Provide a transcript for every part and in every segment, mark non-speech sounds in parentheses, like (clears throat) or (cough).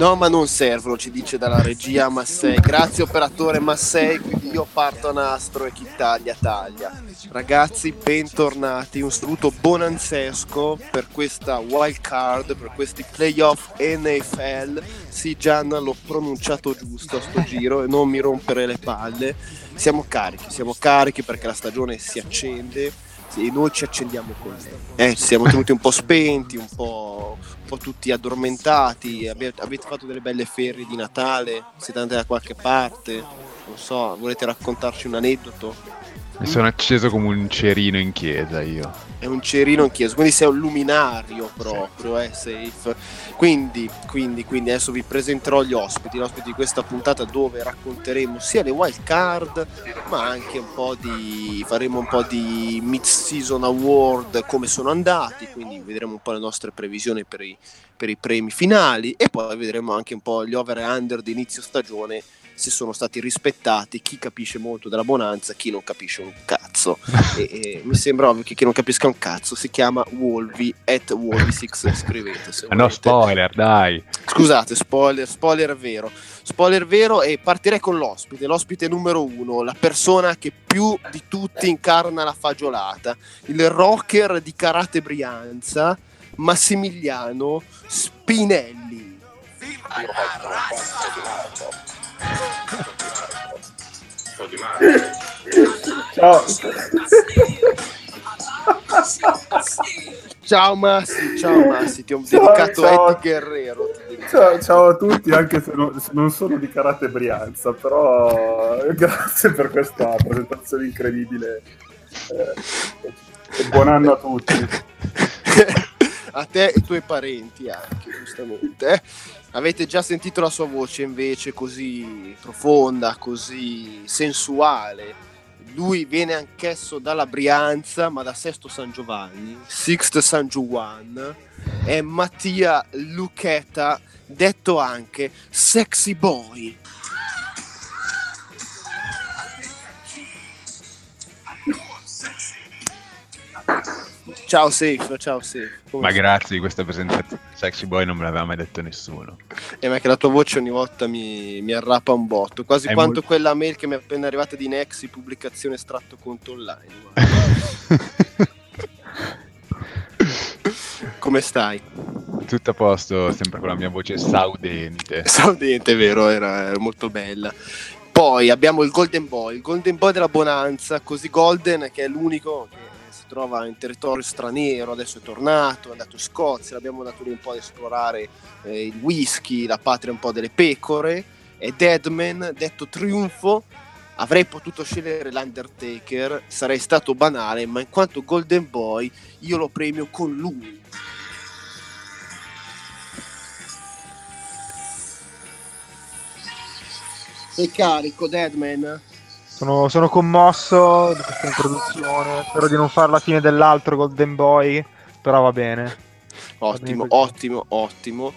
No, ma non servono, ci dice dalla regia Massei. Grazie operatore Massei, quindi io parto a nastro e chi taglia taglia. Ragazzi, bentornati, un saluto bonanzesco per questa wild card, per questi playoff NFL. Sì, Gianna, l'ho pronunciato giusto a sto (laughs) giro e non mi rompere le palle. Siamo carichi, siamo carichi perché la stagione si accende e noi ci accendiamo con lei. Eh, siamo tenuti un po' spenti, un po', un po' tutti addormentati. Avete, avete fatto delle belle ferie di Natale? Siete andati da qualche parte? Non so, volete raccontarci un aneddoto? Mi sono acceso come un cerino in chiesa io. È un cerino in chiesa, quindi sei un luminario proprio, eh, safe. Quindi, quindi, quindi adesso vi presenterò gli ospiti, gli ospiti di questa puntata dove racconteremo sia le wild card, ma anche un po' di faremo un po' di mid-season award come sono andati, quindi vedremo un po' le nostre previsioni per i, per i premi finali e poi vedremo anche un po' gli over e under di inizio stagione se sono stati rispettati, chi capisce molto della bonanza, chi non capisce un cazzo. (laughs) e, e mi sembra ovvio che chi non capisca un cazzo si chiama Wolvi at Wolvi6 scrivete. Se (laughs) no, spoiler, dai. Scusate, spoiler, spoiler vero. Spoiler vero e partirei con l'ospite, l'ospite numero uno, la persona che più di tutti incarna la fagiolata, il rocker di Karate Brianza, Massimiliano Spinelli. Ciao. Ciao Massi, ciao Massi, ti ho Ciao, dedicato ciao. Eddie Guerrero. Ciao, ciao a tutti, anche se non, non sono di Karate Brianza, però eh, (laughs) grazie per questa presentazione incredibile. Eh, e buon anno a tutti. (laughs) a te e ai tuoi parenti anche, giustamente. eh. Avete già sentito la sua voce invece così profonda, così sensuale. Lui viene anch'esso dalla Brianza, ma da Sesto San Giovanni, Sixt San Juan. È Mattia Lucchetta, detto anche Sexy Boy. Ciao Safe, ciao Safe. Come Ma stai? grazie di questa presentazione. Sexy Boy non me l'aveva mai detto nessuno. E ma che la tua voce ogni volta mi, mi arrapa un botto, quasi È quanto molto- quella mail che mi è appena arrivata di Nexi, pubblicazione estratto conto online. (laughs) Come stai? Tutto a posto, sempre con la mia voce saudente. Saudente, vero, era, era molto bella. Poi abbiamo il Golden Boy, il Golden Boy della Bonanza, così Golden che è l'unico che si trova in territorio straniero, adesso è tornato, è andato in Scozia, l'abbiamo dato lì un po' ad esplorare eh, il whisky, la patria un po' delle pecore, è Deadman, detto Triunfo, avrei potuto scegliere l'Undertaker, sarei stato banale, ma in quanto Golden Boy io lo premio con lui. Sei carico, Deadman? Sono, sono commosso di questa introduzione. Spero di non fare la fine dell'altro Golden Boy, però va bene. Ottimo, Va bene ottimo, ottimo.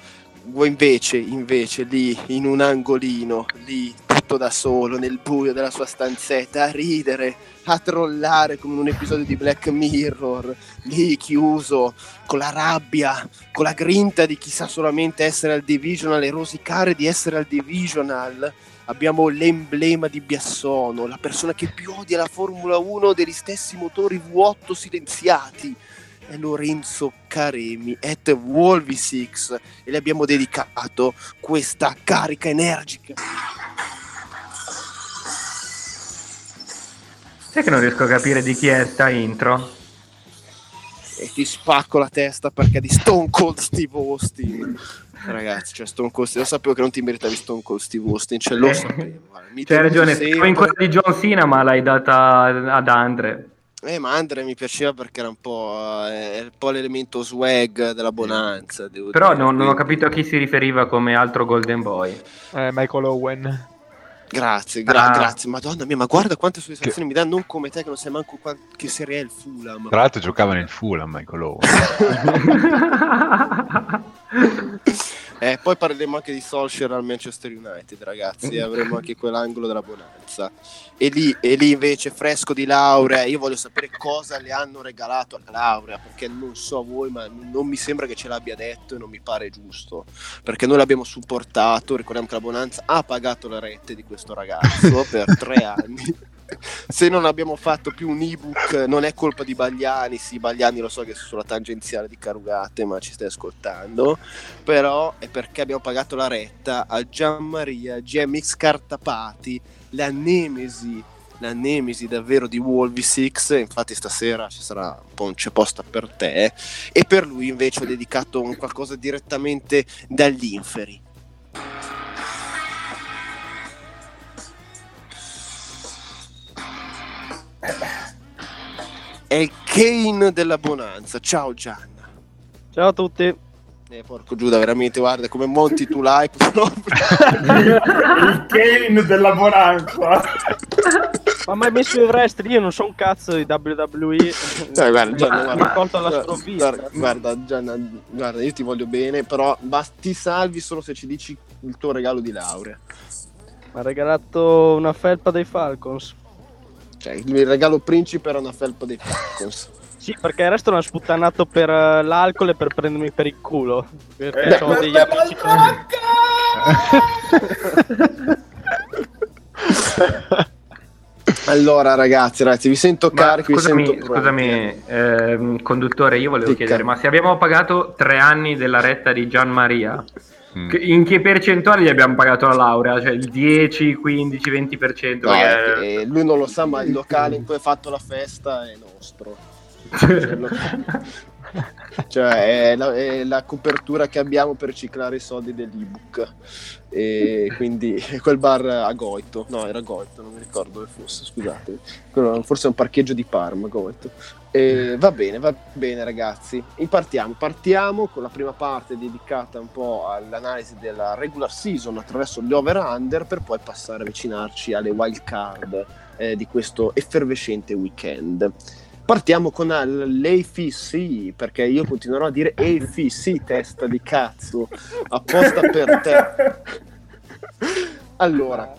Invece, invece, lì in un angolino, lì tutto da solo, nel buio della sua stanzetta, a ridere, a trollare come in un episodio di Black Mirror, lì chiuso, con la rabbia, con la grinta di chi sa solamente essere al divisional e rosicare di essere al divisional. Abbiamo l'emblema di Biassono, la persona che più odia la Formula 1 degli stessi motori V8 silenziati. è Lorenzo Caremi at Wolvisix e le abbiamo dedicato questa carica energica. Sai che non riesco a capire di chi è sta intro? E ti spacco la testa perché è di Stone Cold Steve Austin. Ragazzi, cioè Stone Cold lo sapevo che non ti meritavi Stone Cold Steve Austin, cioè lo Eh, sapevo. guarda, mi C'hai ragione, sempre. in quella di John Cena, ma l'hai data ad Andre. Eh, ma Andre mi piaceva perché era un po', eh, un po' l'elemento swag della bonanza. devo Però dire, non, non ho capito a chi si riferiva come altro Golden Boy. Eh, Michael Owen. Grazie, gra- Ah. grazie, madonna mia, ma guarda quante soddisfazioni mi dà, non come te che non sai manco qua- che serie è il Fulham. Tra l'altro giocava nel Fulham Michael Owen. (laughs) (laughs) Eh, poi parleremo anche di Solskjaer al Manchester United, ragazzi, e avremo anche quell'angolo della bonanza. E lì, e lì invece, fresco di laurea, io voglio sapere cosa le hanno regalato alla laurea, perché non so voi, ma non mi sembra che ce l'abbia detto e non mi pare giusto, perché noi l'abbiamo supportato, ricordiamo che la bonanza ha pagato le rette di questo ragazzo per tre (laughs) anni. Se non abbiamo fatto più un ebook, non è colpa di Bagliani. Sì, Bagliani lo so che è sulla tangenziale di Carugate, ma ci stai ascoltando però è perché abbiamo pagato la retta a Gianmaria GMX Cartapati, la nemesi, la nemesi davvero di Wolvi 6. Infatti, stasera ci sarà un po' un c'è posta per te. E per lui invece ho dedicato un qualcosa direttamente dagli inferi. È il Kane della Bonanza. Ciao Gianna. Ciao a tutti. Eh, porco Giuda, veramente, guarda come monti tu proprio. (laughs) Il Kane della bonanza. Ma mai messo il wrestling? Io non so un cazzo di WWE. Cioè, guarda, Gianna, guarda, colto alla guarda, sprovvista. guarda, guarda, Gianna, guarda, io ti voglio bene, però basta- ti salvi solo se ci dici il tuo regalo di laurea. Mi ha regalato una felpa dei Falcons. Cioè, il regalo principe era una felpa dei Falcons. Sì, perché il resto l'hanno sputtanato per eh, l'alcol e per prendermi per il culo. Perché Eh, ho degli amici. (laughs) Allora, ragazzi, ragazzi, vi sento Ma carichi, vi scusami, sento scusami ehm, conduttore, io volevo Dica. chiedere, ma se abbiamo pagato tre anni della retta di Gian Maria, in che percentuali gli abbiamo pagato la laurea? Cioè il 10, 15, 20%? No, perché- eh, lui non lo sa, ma il locale in cui hai fatto la festa è nostro. (laughs) Cioè, è la, è la copertura che abbiamo per riciclare i soldi dell'ebook. E quindi quel bar a Goito, no, era Goito, non mi ricordo dove fosse, scusate. Forse è un parcheggio di Parma, Goito. E va bene, va bene, ragazzi. Partiamo, partiamo con la prima parte dedicata un po' all'analisi della regular season attraverso gli over-under per poi passare a avvicinarci alle wild card eh, di questo effervescente weekend. Partiamo con l'AFC, perché io continuerò a dire AFC, testa di cazzo, apposta per te. (laughs) Allora,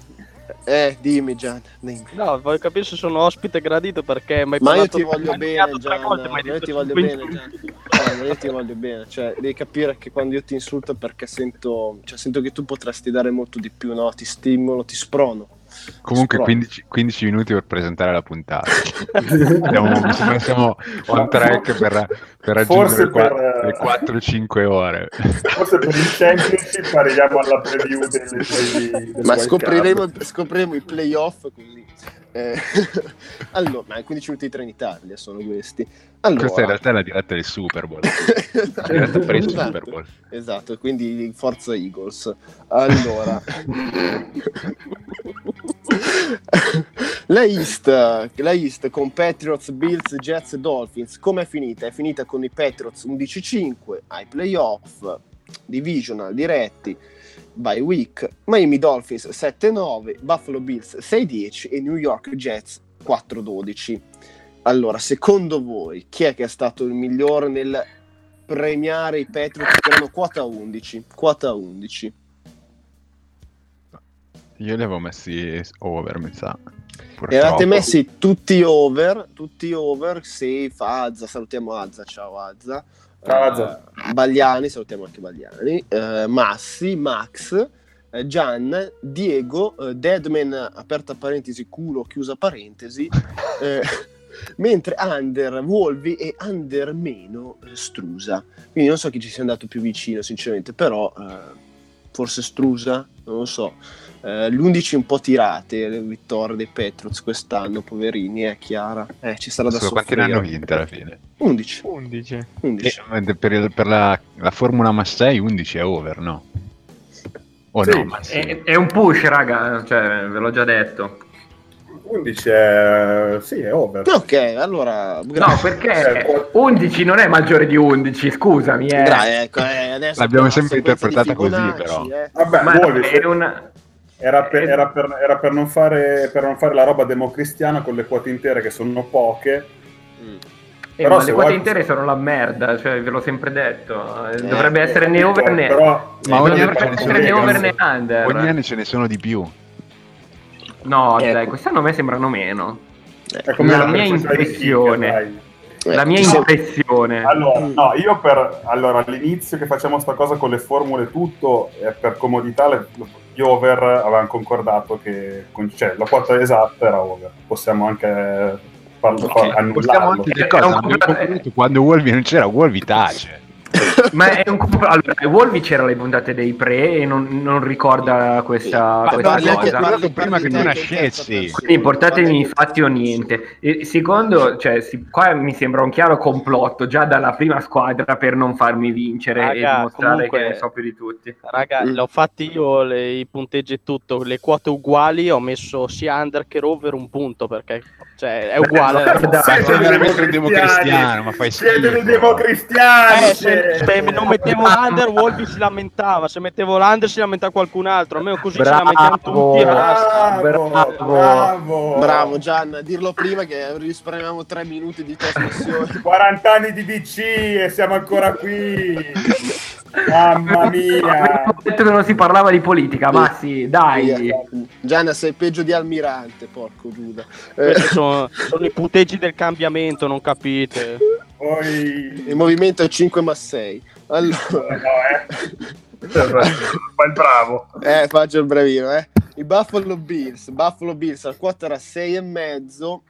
eh, dimmi Gian, dimmi. No, voglio capire se sono ospite gradito perché mai Ma io ti voglio hai bene, Gian, volte, hai io ti voglio 50 bene, Gian. Guarda, io ti voglio bene, cioè, devi capire che quando io ti insulto è perché sento, cioè, sento che tu potresti dare molto di più, no? Ti stimolo, ti sprono. Comunque Spro- 15, 15 minuti per presentare la puntata. (laughs) Siamo, mi sembra che siamo on track per, per raggiungere le per, eh, 4-5 ore. Forse per il championship arriviamo alla preview delle, delle, delle Ma scopriremo, scopriremo i playoff così. Eh, (laughs) allora, ma 15 minuti di tre in Italia sono questi. Allora, Questa in realtà è la diretta del Super Bowl. (laughs) La diretta per il Esatto. Super Bowl. Esatto, quindi Forza Eagles. Allora, (laughs) la East, la East con Patriots, Bills, Jets e Dolphins, come è finita? È finita con i Patriots 11-5 ai playoff, divisional diretti, bye week, Miami Dolphins 7-9, Buffalo Bills 6-10 e New York Jets 4-12. Allora, secondo voi, chi è che è stato il migliore nel premiare i Patriots che erano quota 11? Quota 11. Io li avevo messi over, mi sa. Avete Purtroppo. messi tutti over, tutti over, Safe, Azza, salutiamo Azza, ciao Azza. Ciao, Azza. Eh, Bagliani, salutiamo anche Bagliani. Eh, Massi, Max, eh, Gian, Diego, eh, Deadman, aperta parentesi, culo, chiusa parentesi. (laughs) mentre under Volvi e under meno Strusa. Quindi non so chi ci sia andato più vicino, sinceramente, però forse Strusa, non lo so. Eh, l'11 un po' tirate, le vittorie dei Petroz quest'anno, poverini, è chiara. Eh, ci sarà da Scusa, quanti ne soffrire. hanno vinte alla fine? 11. 11. 11. Eh, per il- per la, la Formula Massei 11 è over, no? O Sì, no, ma sì. È, è un push, raga, cioè, ve l'ho già detto. 11 è... sì, è over. Ok, allora... No, perché (laughs) 11 non è maggiore di 11, scusami. Eh. Gra- ecco, eh, adesso L'abbiamo la sempre interpretata così, però. eh. Vabbè, Ma Wolvi, è una... era, per, eh, era per- era per non fare, per non fare la roba democristiana con le quote intere che sono poche. Mm. Eh, Però le quote intere sono la merda, cioè ve l'ho sempre detto. Eh, Eh, Dovrebbe essere né over né... Però, Ma ogni anno dovrebbe ce ne sono essere né di over più. né under. Ogni anno ce ne sono di più. No, Ecco. dai, quest'anno a me sembrano meno. è come La la mia impressione. Eh, La mia impressione. Allora, Mm. no, io per allora all'inizio che facciamo sta cosa con le formule tutto, eh, per comodità le, gli over avevamo concordato che con- cioè, la quota esatta era over. Possiamo anche eh, farlo, Ok. far- Possiamo annullarlo. anche che È cosa? quando Wolvi non c'era, Wolvi tace. (laughs) Ma è un compl- allora, Wolvi c'era le puntate dei pre e non, non ricorda questa, Ma questa anche- cosa. parli- prima che tu nascessi. Quindi portatemi i fatti o niente. E secondo, cioè, si- qua mi sembra un chiaro complotto già dalla prima squadra per non farmi vincere e Raga, dimostrare comunque- che ne so più di tutti. Raga, Mm. l'ho fatti io le- i punteggi e tutto, le quote uguali, ho messo sia under che over un punto perché cioè, è uguale. Beh, dai, sei un democristiano, ma fai Siete dei schifo. democristiani! Eh, se, non mettevo l'under, Wolby si lamentava. Se mettevo l'under, si lamentava qualcun altro. Almeno così ci lamentiamo tutti. e basta. Bravo, Bravo. bravo, Bravo Gian, dirlo prima che risparmiamo tre minuti di trasmissione. (laughs) 40 anni di DC e siamo ancora qui. Mamma mia. Avevo detto che non si parlava di politica, ma sì, dai. Via. Gianna, sei peggio di Almirante, porco Giuda. Eh, sono, sono i punteggi del cambiamento, non capite. (laughs) Poi... il movimento è 5 ma 6. Allora, No, eh. (laughs) Fa il bravo. eh, faccio il bravino, eh. I Buffalo Bills, Buffalo Bills al quota era 6 e mezzo,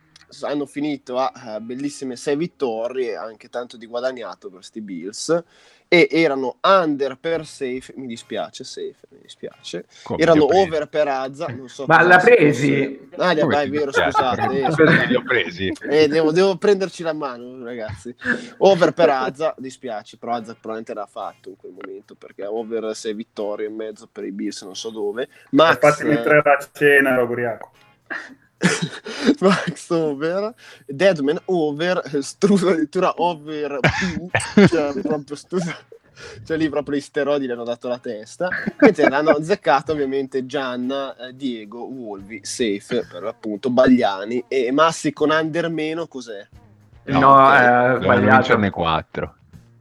hanno finito a eh, bellissime 6 vittorie, anche tanto di guadagnato per questi Bills, e erano under per safe, mi dispiace, safe, mi dispiace, Come erano li over per Azza, non so Ma l'ha si presi? Ah, Come vai, è vero, scusate, eh, scusate. li ho presi. Eh, devo, devo prenderci la mano, ragazzi. Over per Azza, dispiace, però Azza probabilmente l'ha fatto in quel momento perché over 6 vittorie e mezzo per i Bills, non so dove. Max, Fatemi tre a cena, ero ubriaco. (laughs) Max over, Deadman over, Strusa addirittura over più, cioè proprio Strusa. Cioè lì proprio gli steroidi gli hanno dato la testa. Mentre l'hanno azzeccato ovviamente Gianna, eh, Diego, Wolvi, Safe per l'appunto, Bagliani e Massi con under meno cos'è? No, ok. eh, Dovevano sbagliato. vincerne 4.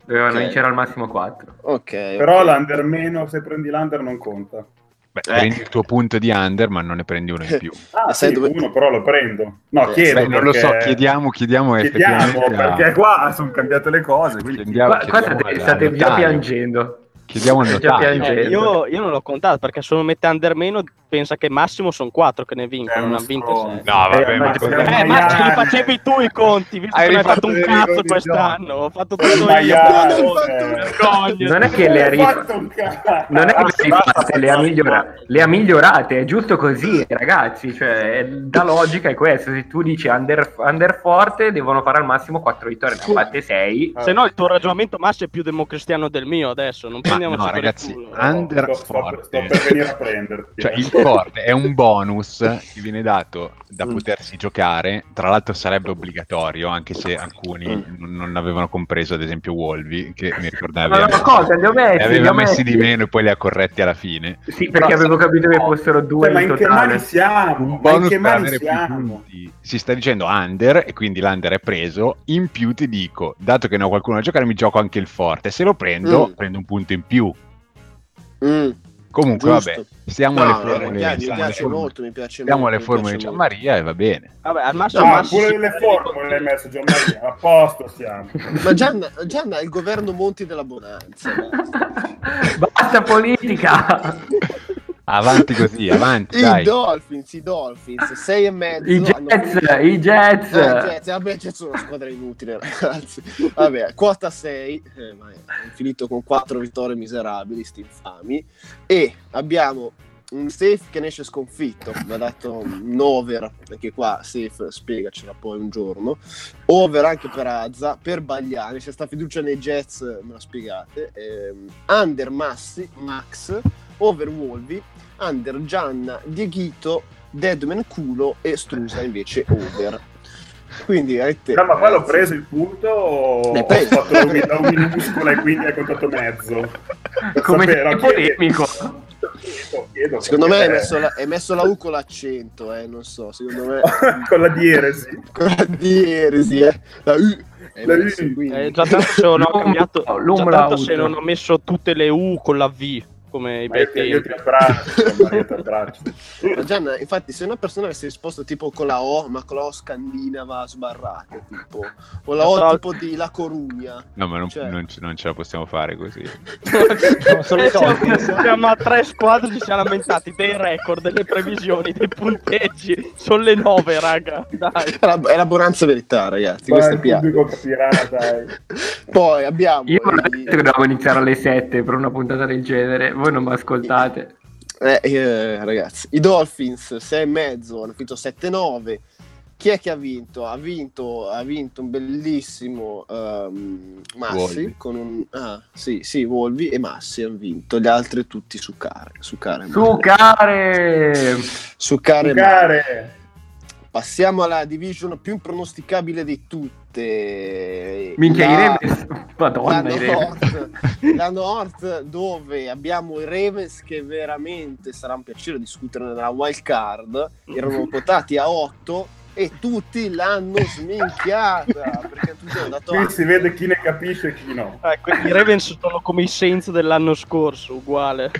Dovevano Ok. vincere al massimo 4. Ok. Però ok. l'under meno, se prendi l'under non conta. Beh, Eh. prendi il tuo punto di under, ma non ne prendi uno in (laughs) più. Ah, sai sì, dove- uno però lo prendo. No, Eh, chiedo Beh, non lo perché- so, chiediamo, chiediamo Chiediamo, effettivamente a- perché qua sono cambiate le cose. Quindi... chiediamo- Qua, qua state, state già piangendo. Chiediamo piangendo. Eh, io, io non l'ho contato perché se uno mette under meno pensa che massimo sono 4 che ne vincono, non ha vinto stronzo. 6. No, vabbè, Eh, ma ma- eh, ma ce li maiale. facevi tu i conti, visto Hai che non hai fatto un cazzo quest'anno. Ho fatto tutto Un io. maiale. Non è che le ha rif-. Non è che le ha rifatte, le ha, migliora- le ha migliorate, è giusto così, ragazzi. Cioè, da (laughs) logica è questo. Se tu dici under, under forte, devono fare al massimo 4 vittorie, ne ha fatte 6. Se no il tuo ragionamento Massi è più democristiano del mio adesso, non (laughs) no, per il ragazzi, culo. under Sto- sto, sto forte. per venire a prenderti. Cioè, eh. il forte è un bonus che viene dato da Mm. potersi giocare. Tra l'altro, sarebbe obbligatorio, anche se alcuni Mm. non- non avevano compreso, ad esempio, Wolvi, che mi ricordava Ma cosa, li ho messi, li aveva ho messi di messi. meno e poi li ha corretti alla fine. Sì, perché avevo capito che fossero due Cioè, ma in in che totale. mani siamo? Un Ma in bonus che per mani avere più siamo? punti. Si sta dicendo under e quindi l'under è preso. In più ti dico, dato che ne ho qualcuno da giocare, mi gioco anche il forte. Se lo prendo, Mm. prendo un punto in più. Mm. Comunque, Giusto. vabbè, stiamo No, alle mi formule. piace, mi piace formule- molto, mi piace stiamo molto. alle formule di piace Gianmaria e va bene. Vabbè, al massimo No, pure si- le formule le hai messo Gianmaria, a posto siamo. Ma Gianna, Gianna è il governo Monti della Bonanza. Basta politica! (laughs) Avanti così, (laughs) avanti, I dai. Dolphins, i Dolphins, 6 e mezzo. I Jets, i Jets. Eh, Jets, vabbè, Jets sono una squadra inutile, (laughs) ragazzi. Vabbè, quota 6, eh, ma hanno finito con 4 vittorie miserabili, sti infami. E abbiamo un safe che ne esce sconfitto, mi ha dato un over, perché qua safe spiegacela poi un giorno. Over anche per Azza, per Bagliani, se sta fiducia nei Jets me la spiegate. Ehm, under Massi, Max, over Wolvi, under Gianna, Dieghito, Deadman Culo e Strusa invece over. Quindi avete... No, ma poi l'ho preso il punto ho fatto un, da un minuscola e quindi hai contato mezzo? (laughs) Come no, chiedi- polemico. chiedo, chiedo, Secondo me hai messo, la, hai messo la U con l'accento, eh, non so, secondo me... (laughs) con la dieresi. (laughs) con la dieresi, eh. La U. Hai La messo. Eh, già tanto se non ho cambiato, già l'umlaut. tanto se non ho messo tutte le U con la V, come i Ma io io ti abbraccio, ma io ti abbraccio. Gianna, infatti, se una persona avesse risposto tipo con la O, ma con la O scandinava sbarrata, tipo, o la O So- tipo di La Corugna. No, ma non, Cioè. non ce- non ce la possiamo fare così. (laughs) sono Eh, siamo, a tre squadre, ci siamo lamentati dei record, delle previsioni, dei punteggi. Sono le nove, raga. Dai. È la, è la buonanza verità, ragazzi. Ma Questo è piano. dai. Poi abbiamo Io i- dovevamo iniziare alle 7 per una puntata del genere. Voi non mi ascoltate. Eh, eh, ragazzi, i Dolphins 6 e mezzo hanno finito 7-9. Chi è che ha vinto? Ha vinto, ha vinto un bellissimo ehm, Massi Volvi. con un ah, sì, sì, Volvi e Massi hanno vinto. Gli altri tutti su care, su care. Su care! su care. Passiamo alla division più impronosticabile di tutte. Minchia, i La- Ravens. (laughs) Madonna, la i Ravens. North, la North dove abbiamo i Ravens che veramente sarà un piacere discutere nella wild card erano (laughs) quotati a 8 e tutti l'hanno sminchiata perché tutti hanno dato Qui si vede chi ne capisce e chi no. Ecco, I Ravens sono come i Saints dell'anno scorso, uguale.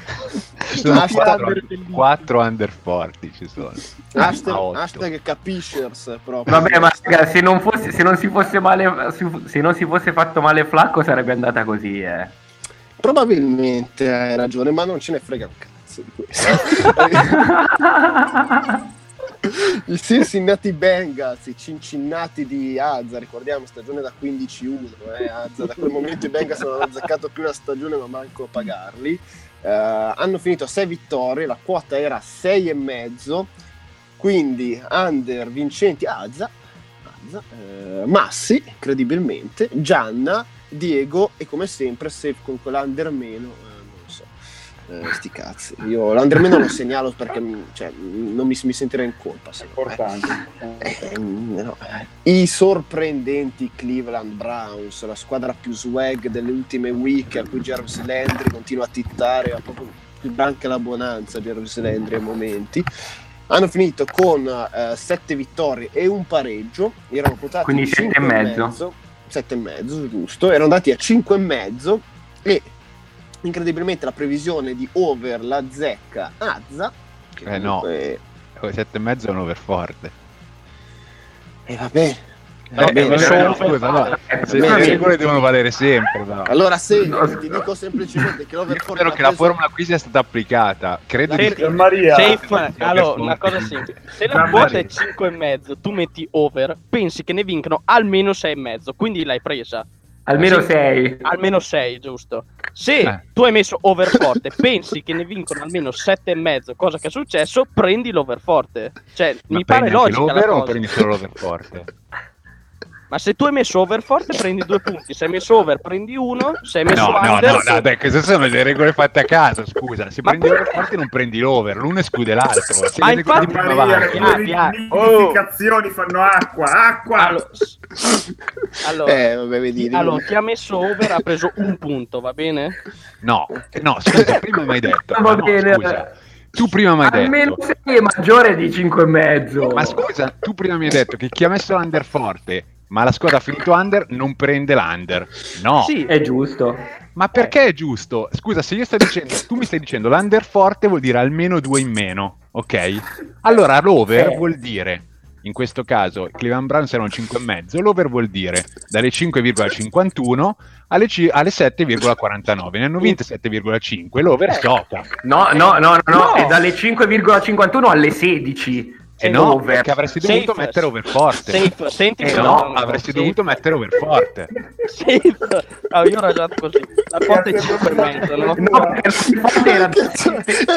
Sono Ah, quattro, bellissimo. quattro under forti, ci sono. hashtag, hashtag capishers proprio Vabbè, ma raga, se non, fosse, se non si fosse male, se non si fosse fatto male Flacco sarebbe andata così, eh. probabilmente hai ragione ma non ce ne frega un cazzo di questo (laughs) (laughs) I Cincinnati Bengals, i Cincinnati di Azza, ricordiamo stagione da 15-1, eh, Azza, da quel momento i Bengals non hanno azzeccato più la stagione ma manco a pagarli. Eh, hanno finito a 6 vittorie, la quota era 6,5, quindi under vincenti Azza, Azza eh, Massi, incredibilmente, Gianna, Diego e come sempre safe con quell'under meno, eh. Eh, sti cazzi. Io l'under meno lo segnalo perché mm, cioè, mm, non mi, mi sentirei in colpa. secondo me. Importante. Eh, mm, no, eh. I sorprendenti Cleveland Browns, la squadra più swag delle ultime week, a cui Jarvis Landry continua a tittare, ha proprio anche la bonanza Jarvis Landry ai momenti. Hanno finito con 7 vittorie e un pareggio, erano quotati Quindi in sette e cinque mezzo. 7 e mezzo, giusto, erano andati a 5 e mezzo e incredibilmente la previsione di over la zecca Azza che Eh, no. comunque- Sette e mezzo è un over forte. e va bene Eh, Va bene, eh, sono- no, scusa, no. Eh, Se va le bene. regole devono valere sempre. no. Allora, se No, ti dico semplicemente che l'overform spero che la preso- formula qui sia stata applicata. Credo di Perché- sì. Maria. Safe, allora, una cosa semplice. Se la quota è 5,5, tu metti over, pensi che ne vincono almeno 6,5, quindi l'hai presa. Almeno Sì. 6. Almeno 6, giusto? Se Eh. tu hai messo over forte, (laughs) pensi che ne vincono almeno 7,5, cosa che è successo, prendi l'over forte. Cioè, Ma mi pare prendi logica la l'over o prendi solo l'over forte? (laughs) Ma se tu hai messo over forte, prendi due punti. Se hai messo over, prendi uno. Se hai messo No, no, under, no, no, dai, queste sono le regole fatte a caso, scusa. Se Ma prendi per- l'over forte non prendi l'over, l'uno esclude l'altro. Se Ma infatti- prima Maria, avanti. le ah, ah, nidificazioni fanno acqua, acqua! Allora, allora, Eh, vabbè, allora, chi ha messo over ha preso un punto, va bene? No, no, scusa, prima mi hai detto. (laughs) Va ma no, bene. scusa. Tu prima mi hai Almeno detto. 6 è maggiore di 5 e mezzo. Ma scusa, tu prima mi hai detto che chi ha messo l'under forte, ma la squadra ha finito under, non prende l'under. No, Sì, È giusto. ma perché è giusto? Scusa, se io sto dicendo, tu mi stai dicendo l'under forte vuol dire almeno due in meno, ok? Allora l'over Eh. vuol dire in questo caso Cleveland Browns erano 5,5, l'over vuol dire dalle 5,51 alle, ci- alle 7,49. Ne hanno vinte 7,5, l'over Eh. sciocca. No, no, no, no, no, No. è dalle 5,51 alle 16. E È no, over. perché avresti dovuto Safe. mettere over forte. Safe, senti Eh cosa- no, avresti Safe. dovuto mettere over forte. Safe. Ah, io ho ragionato così. La porta è 5 e mezzo. No, perché Overforte era?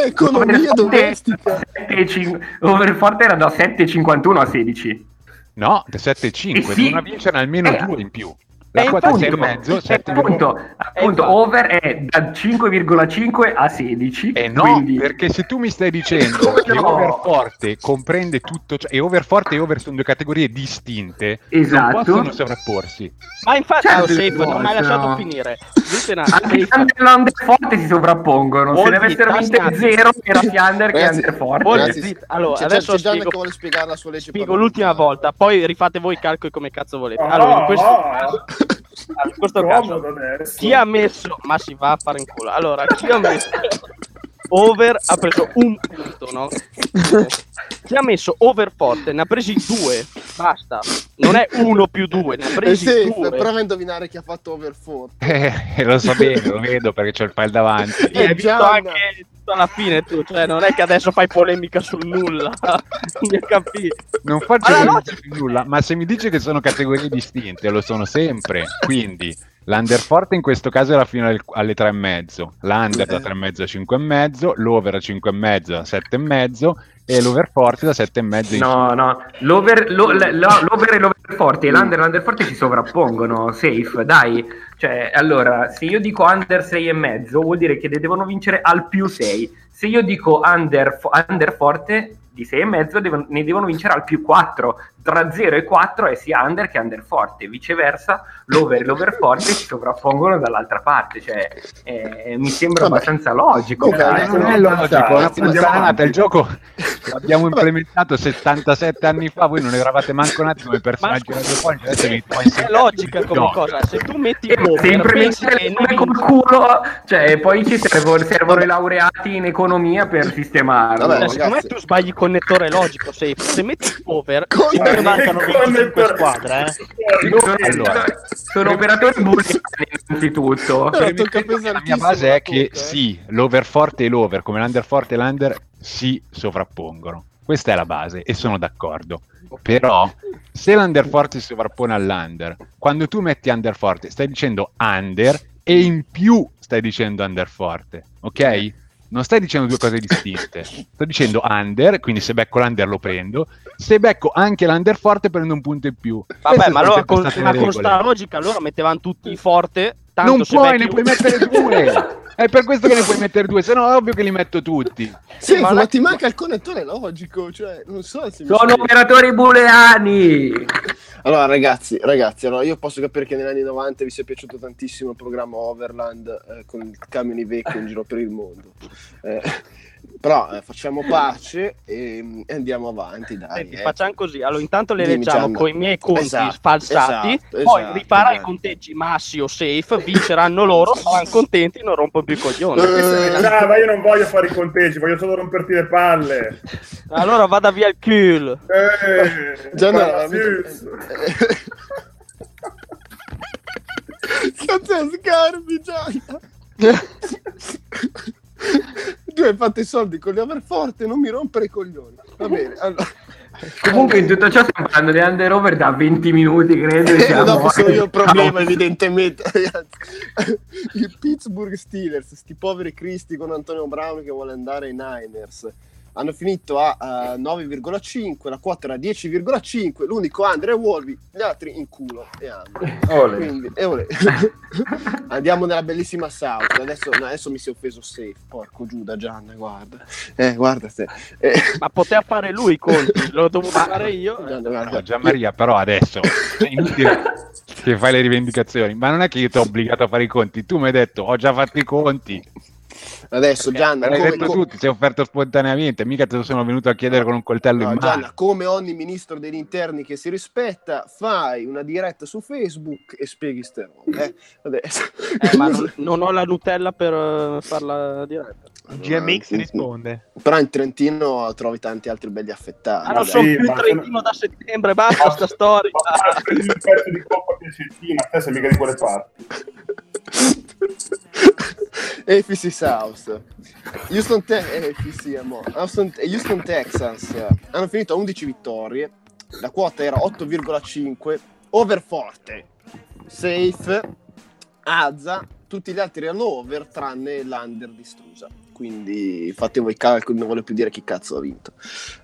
Economia Overforte- domestica. 7,5 Overforte era da 7,51 a 16. No, 7,5, Eh sì. devono vincere almeno Eh. due in più. La Eh, quota è appunto, 6,5, eh, 7,5. appunto, appunto, infatti. over è da 5,5 a 16. Eh no, quindi- perché se tu mi stai dicendo Come che no? over forte comprende tutto, ciò- e over forte e over sono due categorie distinte, Esatto. non possono sovrapporsi. Ma infatti, Certo safe, non mi hai lasciato finire. Anche safe. Under e forte si sovrappongono. Se ne avessero vinte zero, era sia Under che Under forte. Allora, adesso c'è spiego, che vuole spiegare la sua legge spiego l'ultima volta, poi rifate voi i calcoli come cazzo volete. Ah, Allora, in questo caso, allora, in questo caso chi ha messo, ma si va a fare in culo. Allora, chi ha messo over ha preso un punto, no? Chi ha messo over forte ne ha presi due, basta. Non è uno più due, ne ha Eh presi sì, due. prova a indovinare chi ha fatto over forte. Eh, lo so bene, lo vedo perché c'ho il file davanti. Sì, hai visto anche tutto alla fine tu, cioè non è che adesso fai polemica sul nulla. (laughs) Mi hai capito? Non faccio Allora, polemica su nulla, ma se mi dice che sono categorie distinte, lo sono sempre. Quindi l'under forte in questo caso era fino al- alle 3,5, l'under da 3,5 a 5,5, l'over da 5,5 a 7,5 e l'over forte da 7,5 in No, no, l'over, lo- l'over e l'over forte e l'under e l'under forte si sovrappongono, safe, dai. Cioè, allora, se io dico under 6 e mezzo, vuol dire che devono vincere al più 6. Se io dico under, under forte di 6 e mezzo, devono- ne devono vincere al più 4. Tra 0 e 4 è sia under che under forte. Viceversa, l'over e l'over forte si sovrappongono dall'altra parte. Cioè, eh, mi sembra Vabbè. abbastanza logico. Dai. non è logico, è una. Il gioco l'abbiamo implementato 77 anni fa. Voi non eravate manco nati come personaggi Ma È logica come gioco. cosa. Se tu metti Eh, ma se over, pensi implementare che le ne come col culo, cioè poi ci servono, servono i laureati in economia per sistemarlo. Vabbè, Cioè, secondo me tu sbagli il connettore logico. Se, se metti over, Con- comunque mancano Con 25 il- squadre. Eh. Sono, Allora. sono operatori booleani innanzitutto. La mia base è che tocca, eh. sì, l'over forte e l'over, come l'under forte e l'under, si sovrappongono. Questa è la base e sono d'accordo. Però se l'under forte si sovrappone all'under, quando tu metti under forte stai dicendo under e in più stai dicendo under forte, ok? Non stai dicendo due cose distinte. Sto dicendo under, quindi se becco l'under lo prendo. Se becco anche l'under forte prendo un punto in più. Vabbè, Queste ma allora con, ma con sta logica allora mettevano tutti forte. Tanto Non se puoi, becchi ne puoi mettere due. (laughs) È per questo che ne puoi mettere due, se no è ovvio che li metto tutti. Sì, ma ma, è- ti manca il connettore logico, cioè, non so se mi Sono spiego. operatori booleani. Allora, ragazzi, ragazzi, allora io posso capire che negli anni 90 vi sia piaciuto tantissimo il programma Overland eh, con il camion Iveco in giro per il mondo. Eh, però eh, facciamo pace e, e andiamo avanti, dai. Senti, eh. facciamo così. Allora, intanto le Dimmi, leggiamo con i miei conti Esatto, falsati. esatto, poi esatto, ripara i esatto. conteggi massi o safe. Vinceranno loro, saranno contenti, non rompo più i coglioni. Eh, Ah, ma io non voglio fare i conteggi, voglio solo romperti le palle. Allora vada via il culo. Eh, veramente- sus. (laughs) Cazzo sgarbi, Gianna. (laughs) (laughs) tu hai fatto i soldi con gli overforte, non mi rompere i coglioni. Va bene, allora. Comunque in tutto ciò stiamo parlando di under over da 20 minuti, credo. e E siamo- dopo sono io il (laughs) problema, evidentemente, ragazzi. (laughs) I Pittsburgh Steelers, sti poveri cristi con Antonio Brown che vuole andare ai Niners. Hanno finito a eh, 9,5, la quota era 10,5, l'unico Andre è Wolby, gli altri in culo e Andre. Ole. Quindi, e olè. (laughs) Andiamo nella bellissima South. Adesso, no, adesso mi si è offeso safe. Porco Giuda, Gianna, guarda. Eh, guarda te. Eh, Ma poteva fare lui i conti, (laughs) l'ho dovuto fare io. Guarda. No, Gianmaria, però adesso che fai le rivendicazioni, ma non è che io ti ho obbligato a fare i conti, tu mi hai detto ho già fatto i conti, Adesso, Gianna, me l'hai come, detto co- tu, ti sei offerto spontaneamente, mica te lo sono venuto a chiedere con un coltello No, in mano. Gianna, come ogni ministro degli interni che si rispetta, fai una diretta su Facebook e spieghi ste robe. eh. Adesso. Eh, ma (laughs) non, non ho la Nutella per eh, farla diretta. GMX risponde. Però in Trentino trovi tanti altri belli affettati. Ah, non sono sì, più ma- Trentino da settembre, basta sta storia. Ma prendi un pezzo di coppa piacentina, te sei mica di quelle parti. (laughs) (laughs) AFC South. Houston, Te- eh, AFC. Houston, Houston Texans eh, hanno finito a 11 vittorie. La quota era 8,5. Over forte. Safe. Azza. Tutti gli altri erano over tranne l'under distrusa. Quindi fate voi calcoli, non voglio più dire chi cazzo ha vinto.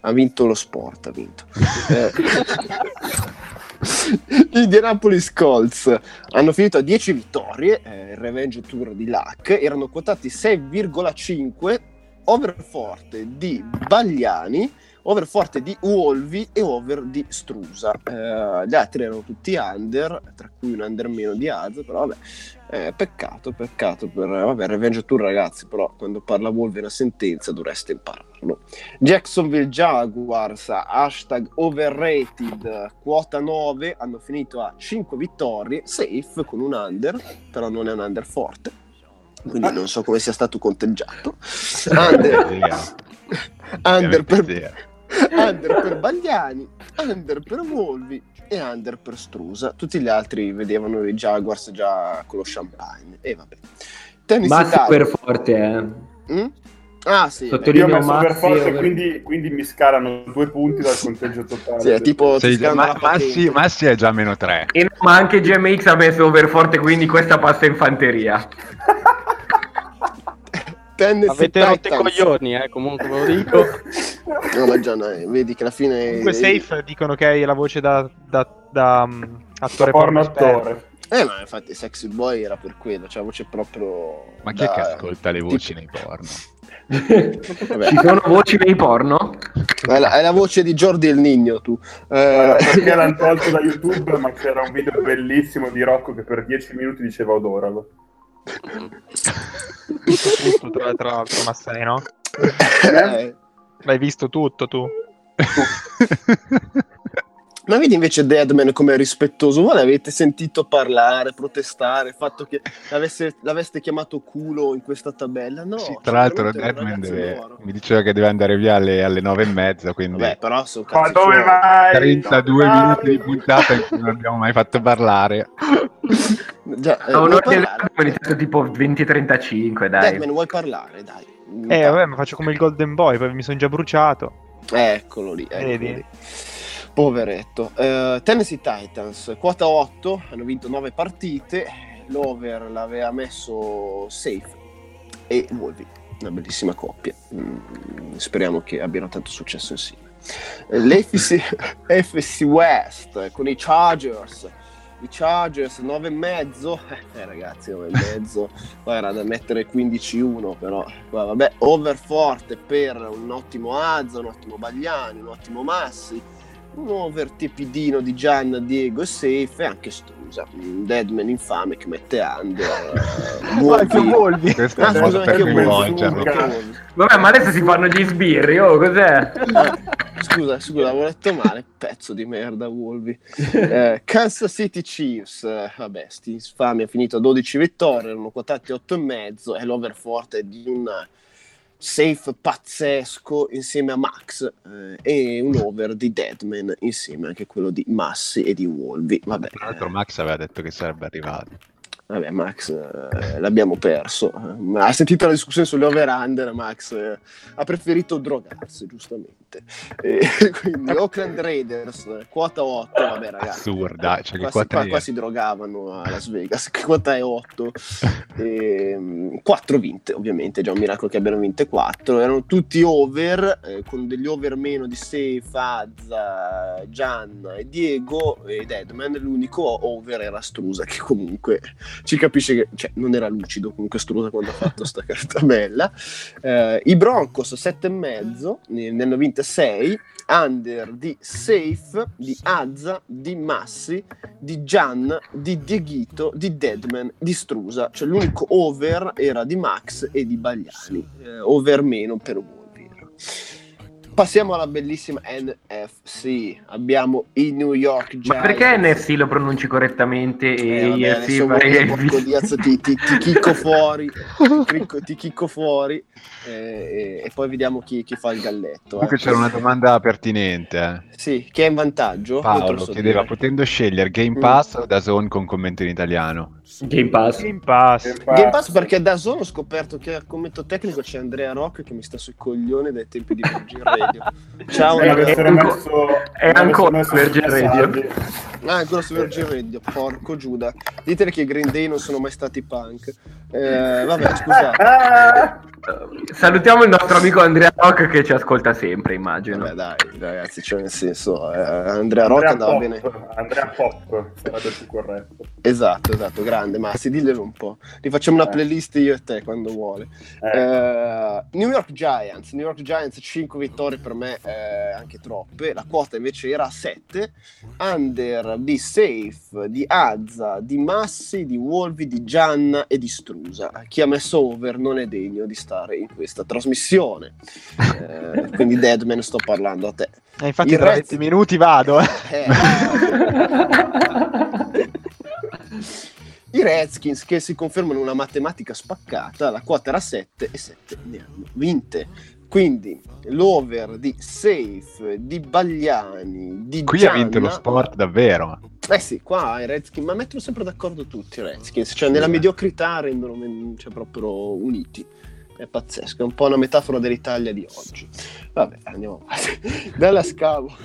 Ha vinto lo sport, ha vinto. (laughs) Eh. (laughs) Gli (laughs) Indianapolis Colts hanno finito a 10 vittorie, eh, il Revenge Tour di Luck, erano quotati 6,5, over forte di Bagliani, over forte di Uolvi e over di Strusa. Eh, gli altri erano tutti under, tra cui un under meno di Az, però vabbè, eh, peccato, peccato per... Vabbè, Revenge Tour ragazzi, però quando parla Wolvi una sentenza dovreste impararlo. Jacksonville Jaguars, hashtag overrated, quota 9, hanno finito a 5 vittorie, safe con un under, però non è un under forte, quindi non so come sia stato conteggiato. (laughs) Under, under, per, under per Bagliani, under per Volvi e under per Strusa. Tutti gli altri vedevano i Jaguars già con lo champagne. E vabbè. Tennis Ma Italia. super forte, eh. Mm? Ah sì, Sotto beh, Io ho messo per Mazzi, forza, over- quindi, quindi mi scalano due punti dal conteggio totale. sì, è tipo ti Sei- ma-. Massi, Massi è già meno 3. E no, ma anche GMX ha messo over forte, quindi questa passa in (laughs) Tennessee Avete rotto i coglioni, eh, comunque ve lo dico. (laughs) No, ma già, no, eh, vedi che alla fine Comunque Safe dicono che hai la voce da, da, da um, attore porno attore. Eh, ma infatti Sexy Boy era per quello, cioè la voce proprio Ma chi è da- che ascolta le voci nei porno? (laughs) Ci sono voci nei porno? È la, è la voce di Jordi El Nigno, tu. Eh, (laughs) perché l'hanno tolto da YouTube, ma c'era un video bellissimo di Rocco che per 10 minuti diceva odorago. Visto tutto, tra, tra l'altro, ma sei, no? eh, L'hai visto tutto tu? (laughs) Ma vedi invece Deadman come è rispettoso? Voi l'avete sentito parlare, protestare, il fatto che l'avesse- l'aveste chiamato culo in questa tabella? No. Sì, tra l'altro Deadman deve- mi diceva che deve andare via alle, alle 9 e mezza, quindi Vabbè, però sono Ma dove vai? 32 Dove minuti di vai? puntata in cui non abbiamo mai fatto parlare. (laughs) Già, eh, A un'ora iniziato tipo 20-35, dai. Deadman, vuoi parlare? Dai. Eh, vabbè, ma faccio come il Golden Boy, poi mi sono già bruciato. Eccolo lì, eccolo Vedi? lì. Poveretto. Eh, Tennessee Titans, quota 8, hanno vinto 9 partite, l'over l'aveva messo safe e Wolvi, una bellissima coppia. Mm, speriamo che abbiano tanto successo insieme. Eh, AFC (laughs) West eh, con i Chargers. I Chargers 9 e mezzo, (laughs) eh ragazzi 9 e mezzo, poi era da mettere 15-1 però, Qua, vabbè, over forte per un ottimo Azza, un ottimo Bagliani, un ottimo Massi, un over tepidino di Gian, Diego e Safe e anche Strusa, un Deadman infame che mette under, eh, (laughs) Anche. Volvi. Ah. Vabbè, ma adesso si fanno gli sbirri, oh, cos'è? (laughs) Scusa, (laughs) scusa, avevo letto male, pezzo di merda Wolvi. (laughs) Eh, Kansas City Chiefs, eh, vabbè, sti infami ha finito a 12 vittorie, erano quotati 8 e mezzo e l'over forte è di un safe pazzesco insieme a Max eh, e un over di Deadman insieme anche quello di Massi e di Wolvi. Vabbè, Tra l'altro Max aveva detto che sarebbe arrivato. Vabbè, Max eh, l'abbiamo perso. Ha sentito la discussione sulle over-under, Max eh, ha preferito drogarsi, giustamente. E, (laughs) quindi Oakland Raiders, quota 8, vabbè ragazzi. Assurda, cioè che qua, si- quota qua- è? qua si drogavano a Las Vegas, che quota è 8. 4 vinte, ovviamente, già un miracolo che abbiano vinte 4. Erano tutti over, eh, con degli over meno di Safe, Azza, Gian e Diego ed Edman. L'unico over era Strusa, che comunque ci capisce che cioè, non era lucido comunque Strusa quando ha fatto sta (laughs) carta bella. Eh, I Broncos 7,5, ne ne hanno vinte 6. Under di Safe, di Azza, di Massi, di Gian, di Dieghito, di Deadman, di Strusa. Cioè l'unico over era di Max e di Bagliani. Eh, over meno per Wolvi. Passiamo alla bellissima NFC. Abbiamo i New York Giants. Ma perché NFC lo pronunci correttamente e Eh, vabbè, adesso AFC? porco ti, ti, ti chicco (laughs) fuori, ti chicco, ti chicco fuori eh, e, e poi vediamo chi, chi fa il galletto. Comunque eh. c'era una domanda pertinente. eh. Sì, chi è in vantaggio? Paolo lo so chiedeva, dire. potendo scegliere Game Mm. Pass o Zone con commento in italiano? Game Pass. Game Pass. Game Pass perché da solo ho scoperto che al commento tecnico c'è Andrea Rock che mi sta sui coglioni dai tempi di Virgin (laughs) Radio. Ciao Eh, avessero anco- messo- è ancora messo Virgin messaggi. Radio. Ah, ancora su Virgin Radio, porco Giuda. Ditele che i Green Day non sono mai stati punk. Eh, vabbè, scusate. (laughs) Ah! Salutiamo il nostro amico Andrea Rock che ci ascolta sempre, immagino. Vabbè, dai, ragazzi, cioè nel senso, eh, Andrea Rock Andrea andava Pop, bene. Andrea Pop sarebbe più corretto. Esatto, esatto, grande, Massi, diglielo un po'. Rifacciamo una Eh. playlist io e te quando vuole. Eh, Eh, New York Giants, New York Giants 5 vittorie per me, eh, anche troppe. La quota invece era 7. Under di Safe, di Azza, di Massi, di Wolvi, di Gianna e di Strusa. Chi ha messo over non è degno di stare in questa trasmissione. Eh, (laughs) quindi Deadman sto parlando a te. Eh, infatti Il tra Reds- 20 minuti vado. eh. (laughs) (laughs) I Redskins che si confermano una matematica spaccata, la quota era 7 e 7 ne hanno vinte. Quindi l'over di Safe, di Bagliani, di Qui Gianna, ha vinto lo sport davvero. Eh sì, qua i Redskins, ma mettono sempre d'accordo tutti i Redskins, cioè nella mediocrità rendono cioè, proprio uniti. È pazzesco, è un po' una metafora dell'Italia di oggi. Vabbè, andiamo avanti. Dalla scavo,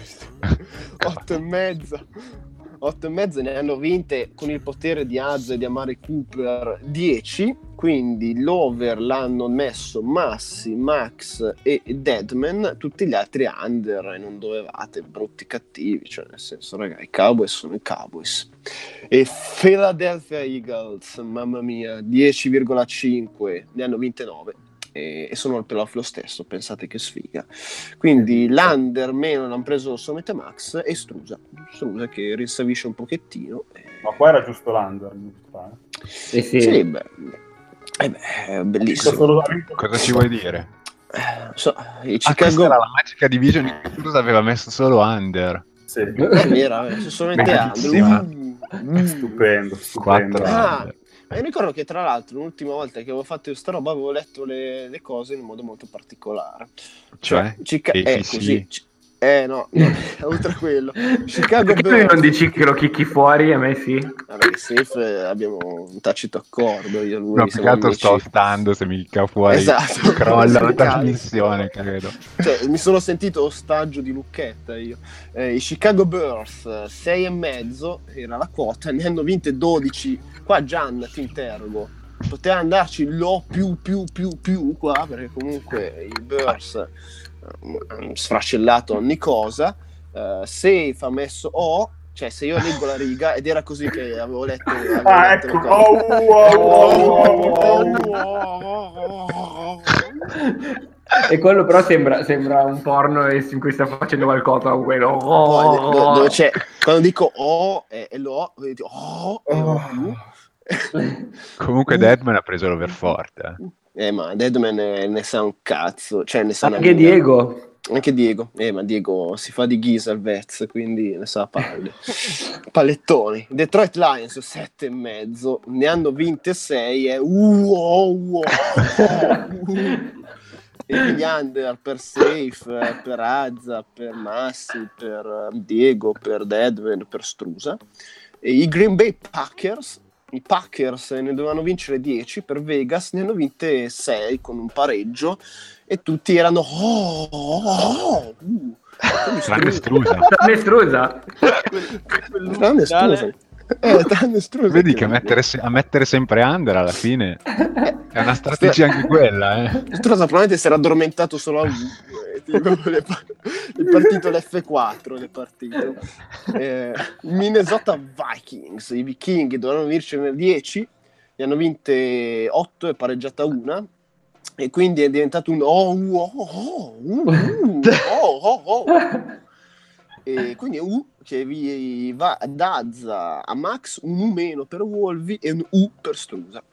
8 e mezza. 8 e mezza ne hanno vinte con il potere di Az e di Amari Cooper 10, quindi l'over l'hanno messo Massi, Max e Deadman, tutti gli altri under e non dovevate, brutti cattivi, cioè nel senso raga, i Cowboys sono i Cowboys. E Philadelphia Eagles, mamma mia, 10,5, ne hanno vinte 9 e, e sono al playoff lo stesso, pensate che sfiga. Quindi l'under meno l'hanno preso solamente Max e Strusa, Strusa che rinsavisce un pochettino. eh, ma qua era giusto l'under. eh. Sì, sì. Beh, eh beh, bellissimo. Cosa ci vuoi dire? Eh, so, Ah, Chicago era la Magica Division cui Cruz aveva messo solo under. Sì. eh, sono solamente Bellissima. under. Uh. Stupendo, stupendo. Ah, e ricordo che tra l'altro l'ultima volta che avevo fatto questa roba avevo letto le, le cose in un modo molto particolare. Cioè, Chica- AFC. eh, così. C- Eh no, no, (laughs) oltre a quello. Chicago Perché tu non Bears. dici che lo chicchi fuori? A me sì. Vabbè, safe eh, abbiamo un tacito accordo. Io lui no, più che altro sto stando se mi cava fuori. Esatto. (laughs) Crolla la (laughs) trasmissione, credo. Cioè, mi sono sentito ostaggio di Lucchetta io. Eh, I Chicago Bears 6 e mezzo era la quota, ne hanno vinte 12. Qua Gian ti interrogo. Poteva andarci lo più più più più qua perché comunque i Bears sfrascellato ogni cosa. Eh, Safe ha messo O, cioè se io leggo la riga ed era così che avevo letto, avevo Ah, letto ecco. Oh, oh, oh, oh. E quello però sembra, sembra un porno in cui sta facendo qualcosa con quello. Poi, do- dove c'è, quando dico O e, e lo vedi, O e O più. Comunque Deadman ha preso l'overforte. Eh, ma Deadman ne, ne sa un cazzo, cioè ne sa Anche. Diego. Anche Diego, eh, ma Diego si fa di ghisa al Vez, quindi ne sa palle. (laughs) Pallettoni. Detroit Lions 7 e mezzo, ne hanno vinte 6 (laughs) e uh, oh, uh, e gli under per Safe, eh, per Azza, per Massi, per eh, Diego, per Deadman, per Strusa. E i Green Bay Packers, i Packers ne dovevano vincere 10, per Vegas ne hanno vinte 6 con un pareggio e tutti erano oh, oh, oh, uh. (laughs) Tranne Strusa-. Tranne Strusa. Tranne Strusa. Eh, (laughs) Vedi che mettere se- a mettere sempre under alla fine è una strategia anche quella, eh. Strusa probabilmente si era addormentato solo a U. eh, tipo, (laughs) le pa- è partito l'F4 è partito. Eh, Minnesota Vikings i vichinghi dovevano vincere 10 ne hanno vinte 8 e pareggiata una e quindi è diventato un oh, uh, oh, oh, uh, uh, oh, oh, oh. (laughs) e quindi U che vi va ad Azza a Max un U meno per Wolvi e un U per Strusa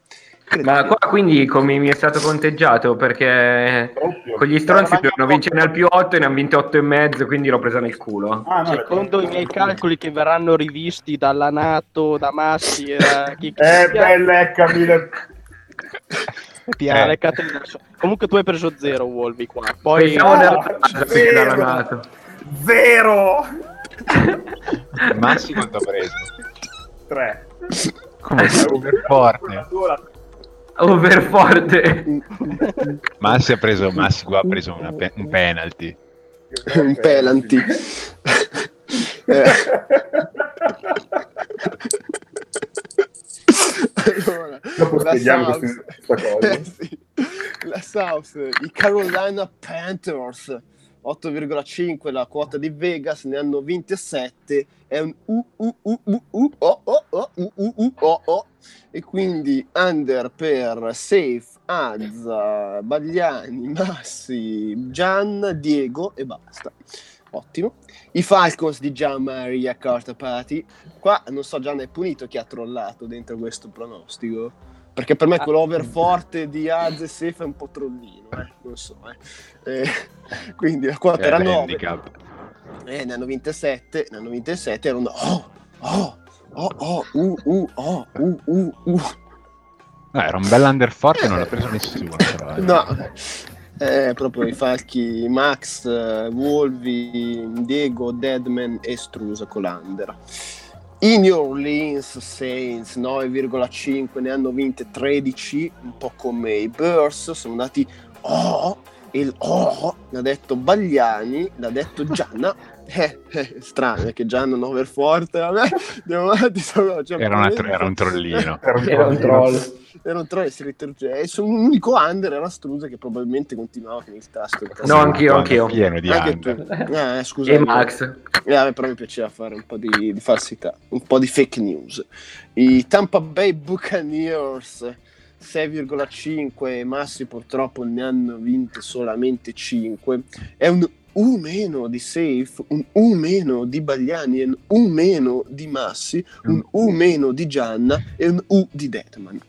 Ma qua quindi come mi è stato conteggiato? Perché Doppio. con gli stronzi dovevano vincere al più 8 e ne hanno vinto 8 e mezzo, quindi l'ho presa nel culo. Ah, no, Secondo i miei calcoli che verranno rivisti dalla Nato, da Massi e da (laughs) chi chi Eh, belle, Camille. piano, Eh. il naso. Comunque tu hai preso zero, Wolvi qua. Poi Pensavo Ah, dalla zero. Nato. Zero. Massi quanto ha preso? Tre. Come super forte. Overforte. Massi ha preso, Massi qua ha preso una pe- un penalty. un. Eh, allora, Dopo la spieghiamo South- queste- questa cosa. Eh, (laughs) sì. La South, i Carolina Panthers 8,5 la quota di Vegas, ne hanno 27, è un u u u u u o o o u u u o o e quindi under per Safe, Az, Bagliani, Massi, Gian, Diego e basta. Ottimo. I Falcons di Gian Maria Cartapati. Qua non so, Gian è punito chi ha trollato dentro questo pronostico. Perché per me quello over forte di Az e Safe è un po' trollino, eh? non so. Eh. Eh, (laughs) quindi la quota era 9. l'handicap. Eh, ne hanno vinte 7, ne hanno vinte 7, erano oh, oh, oh, oh, uh, uh, oh, uh, uh, uh. No, era un bel under forte, non l'ha preso nessuno. Però, eh. No, eh, proprio i falchi Max, eh, Wolvi, Diego, Deadman e Strusa Colander. I New Orleans Saints 9,5 ne hanno vinte 13, un po' come i Bears, sono andati oh, il oh l'ha detto Bagliani, l'ha detto Gianna. (laughs) Eh, eh, strano è che Gianna non over forte, vabbè, (laughs) andiamo avanti. sono- cioè, Era, una era un trollino. Era un Era un troll. era un troll e si ritorce- e sono un unico under era Strusa che probabilmente continuava con il tasto No, anch'io, anch'io. Pieno di anche under. tu eh, scusa E Max. eh, però mi piaceva fare un po' di, di falsità un po' di fake news i Tampa Bay Buccaneers 6,5 Massi purtroppo ne hanno vinte solamente 5 è un U meno di Safe, un U meno di Bagliani, un U meno di Massi, un U meno di Gianna e un U di Detman.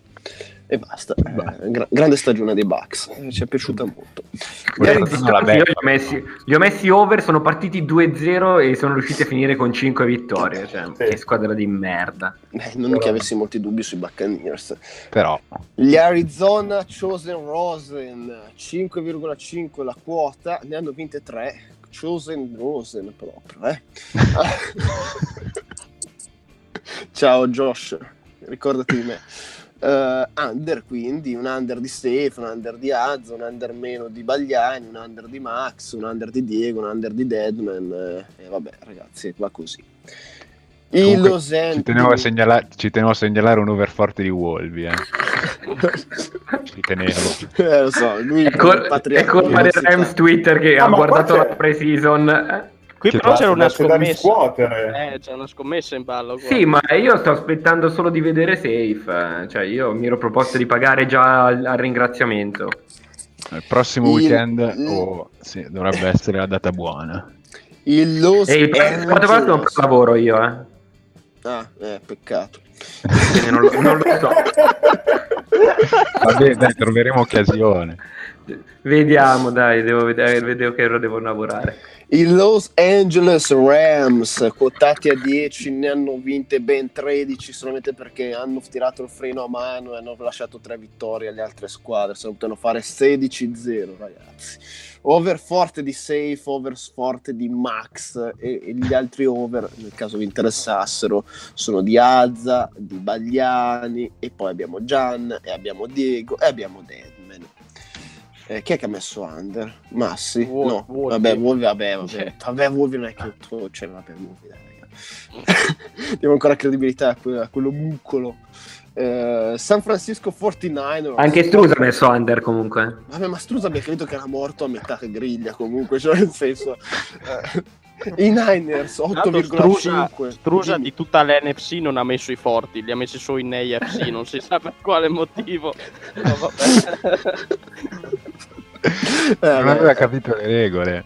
E basta. Eh, gra- grande stagione dei Bucks, Eh, ci è piaciuta molto. Gli Io li ho, messi, li ho messi over, sono partiti 2-0 e sono riusciti a finire con 5 vittorie. Cioè, Sì. Che squadra di merda. eh, non che avessi molti dubbi sui Buccaneers. Però Gli Arizona Chosen Rosen 5,5 la quota, ne hanno vinte 3. Chosen Rosen proprio, eh. (laughs) Ciao Josh, ricordati di me. Eh, under quindi, un under di Stefano, un under di Az, un under meno di Bagliani, un under di Max, un under di Diego, un under di Deadman. eh, E vabbè ragazzi, va così. Comunque, ci tenevo, a segnala- ci tenevo a segnalare un over forte di Wolvi. Eh. (laughs) Ci tenevo. Eh, lo so, lui È, col- è colpa del. Rams Twitter che Ah, ha guardato la pre-season. Qui Che però basta, c'era una scommessa. riscuotere. Eh, c'è una scommessa in ballo. qua. Sì, ma io sto aspettando solo di vedere Safe. eh. Cioè, io mi ero proposto di pagare già al, al ringraziamento. Il prossimo weekend il- oh, sì, dovrebbe essere la data buona. Il Los E il prossimo quattro volte non lavoro io, eh. Ah, eh, peccato. Non lo, non lo so. (laughs) Vabbè, dai, troveremo occasione. Vediamo, dai, devo vedere, vedo che ora devo lavorare. I Los Angeles Rams, quotati a 10, ne hanno vinte ben 13 solamente perché hanno tirato il freno a mano e hanno lasciato tre vittorie alle altre squadre. Se potevano fare 16-0, ragazzi. Over forte di Safe, over forte di Max e, e gli altri over, nel caso vi interessassero, sono di Azza, di Bagliani e poi abbiamo Gian e abbiamo Diego e abbiamo Deadman. Eh, chi è che ha messo under? Massi? Wo- no, Wolvi. vabbè, Wolvi, vabbè, vabbè. Sì. Vabbè, Wolvi non è che tu, cioè, vabbè, Wolvi, dai, raga. (laughs) Diamo ancora credibilità a, que- a quello muccolo. Eh, San Francisco 49ers. Anche Strusa ha messo under comunque. Vabbè, ma Strusa abbiamo creduto che era morto a metà griglia comunque, cioè nel senso... eh, I Niners Tanto Strusa, 8,5. Strusa di tutta l'NFC non ha messo i forti, li ha messi solo in AFC, non si sa per quale motivo. No. (laughs) Eh, Non aveva capito le regole.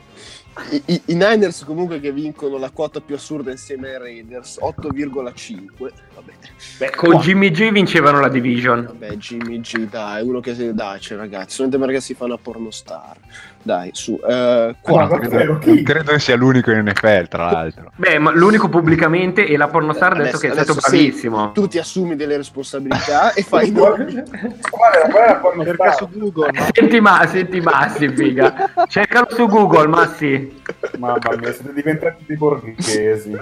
I, i- i Niners comunque che vincono la quota più assurda insieme ai Raiders, 8,5. Vabbè. Beh, con Jimmy G vincevano la division. Vabbè, Jimmy G, dai, uno che si... Dai, cioè, ragazzi, solamente perché si fa una pornostar. Dai, su. Eh, qua. Ma davvero, chi? Credo sia l'unico in NFL, tra l'altro. Beh, ma l'unico pubblicamente e la pornostar ha detto Adesso- che è stato bravissimo. tu ti assumi delle responsabilità e fai (laughs) Qual nomi. è qual è la porno Cerca su Google. ma- Senti, ma, senti Massi, figa. Cercalo su Google, Massi. Mamma mia, siete diventati dei borghesi.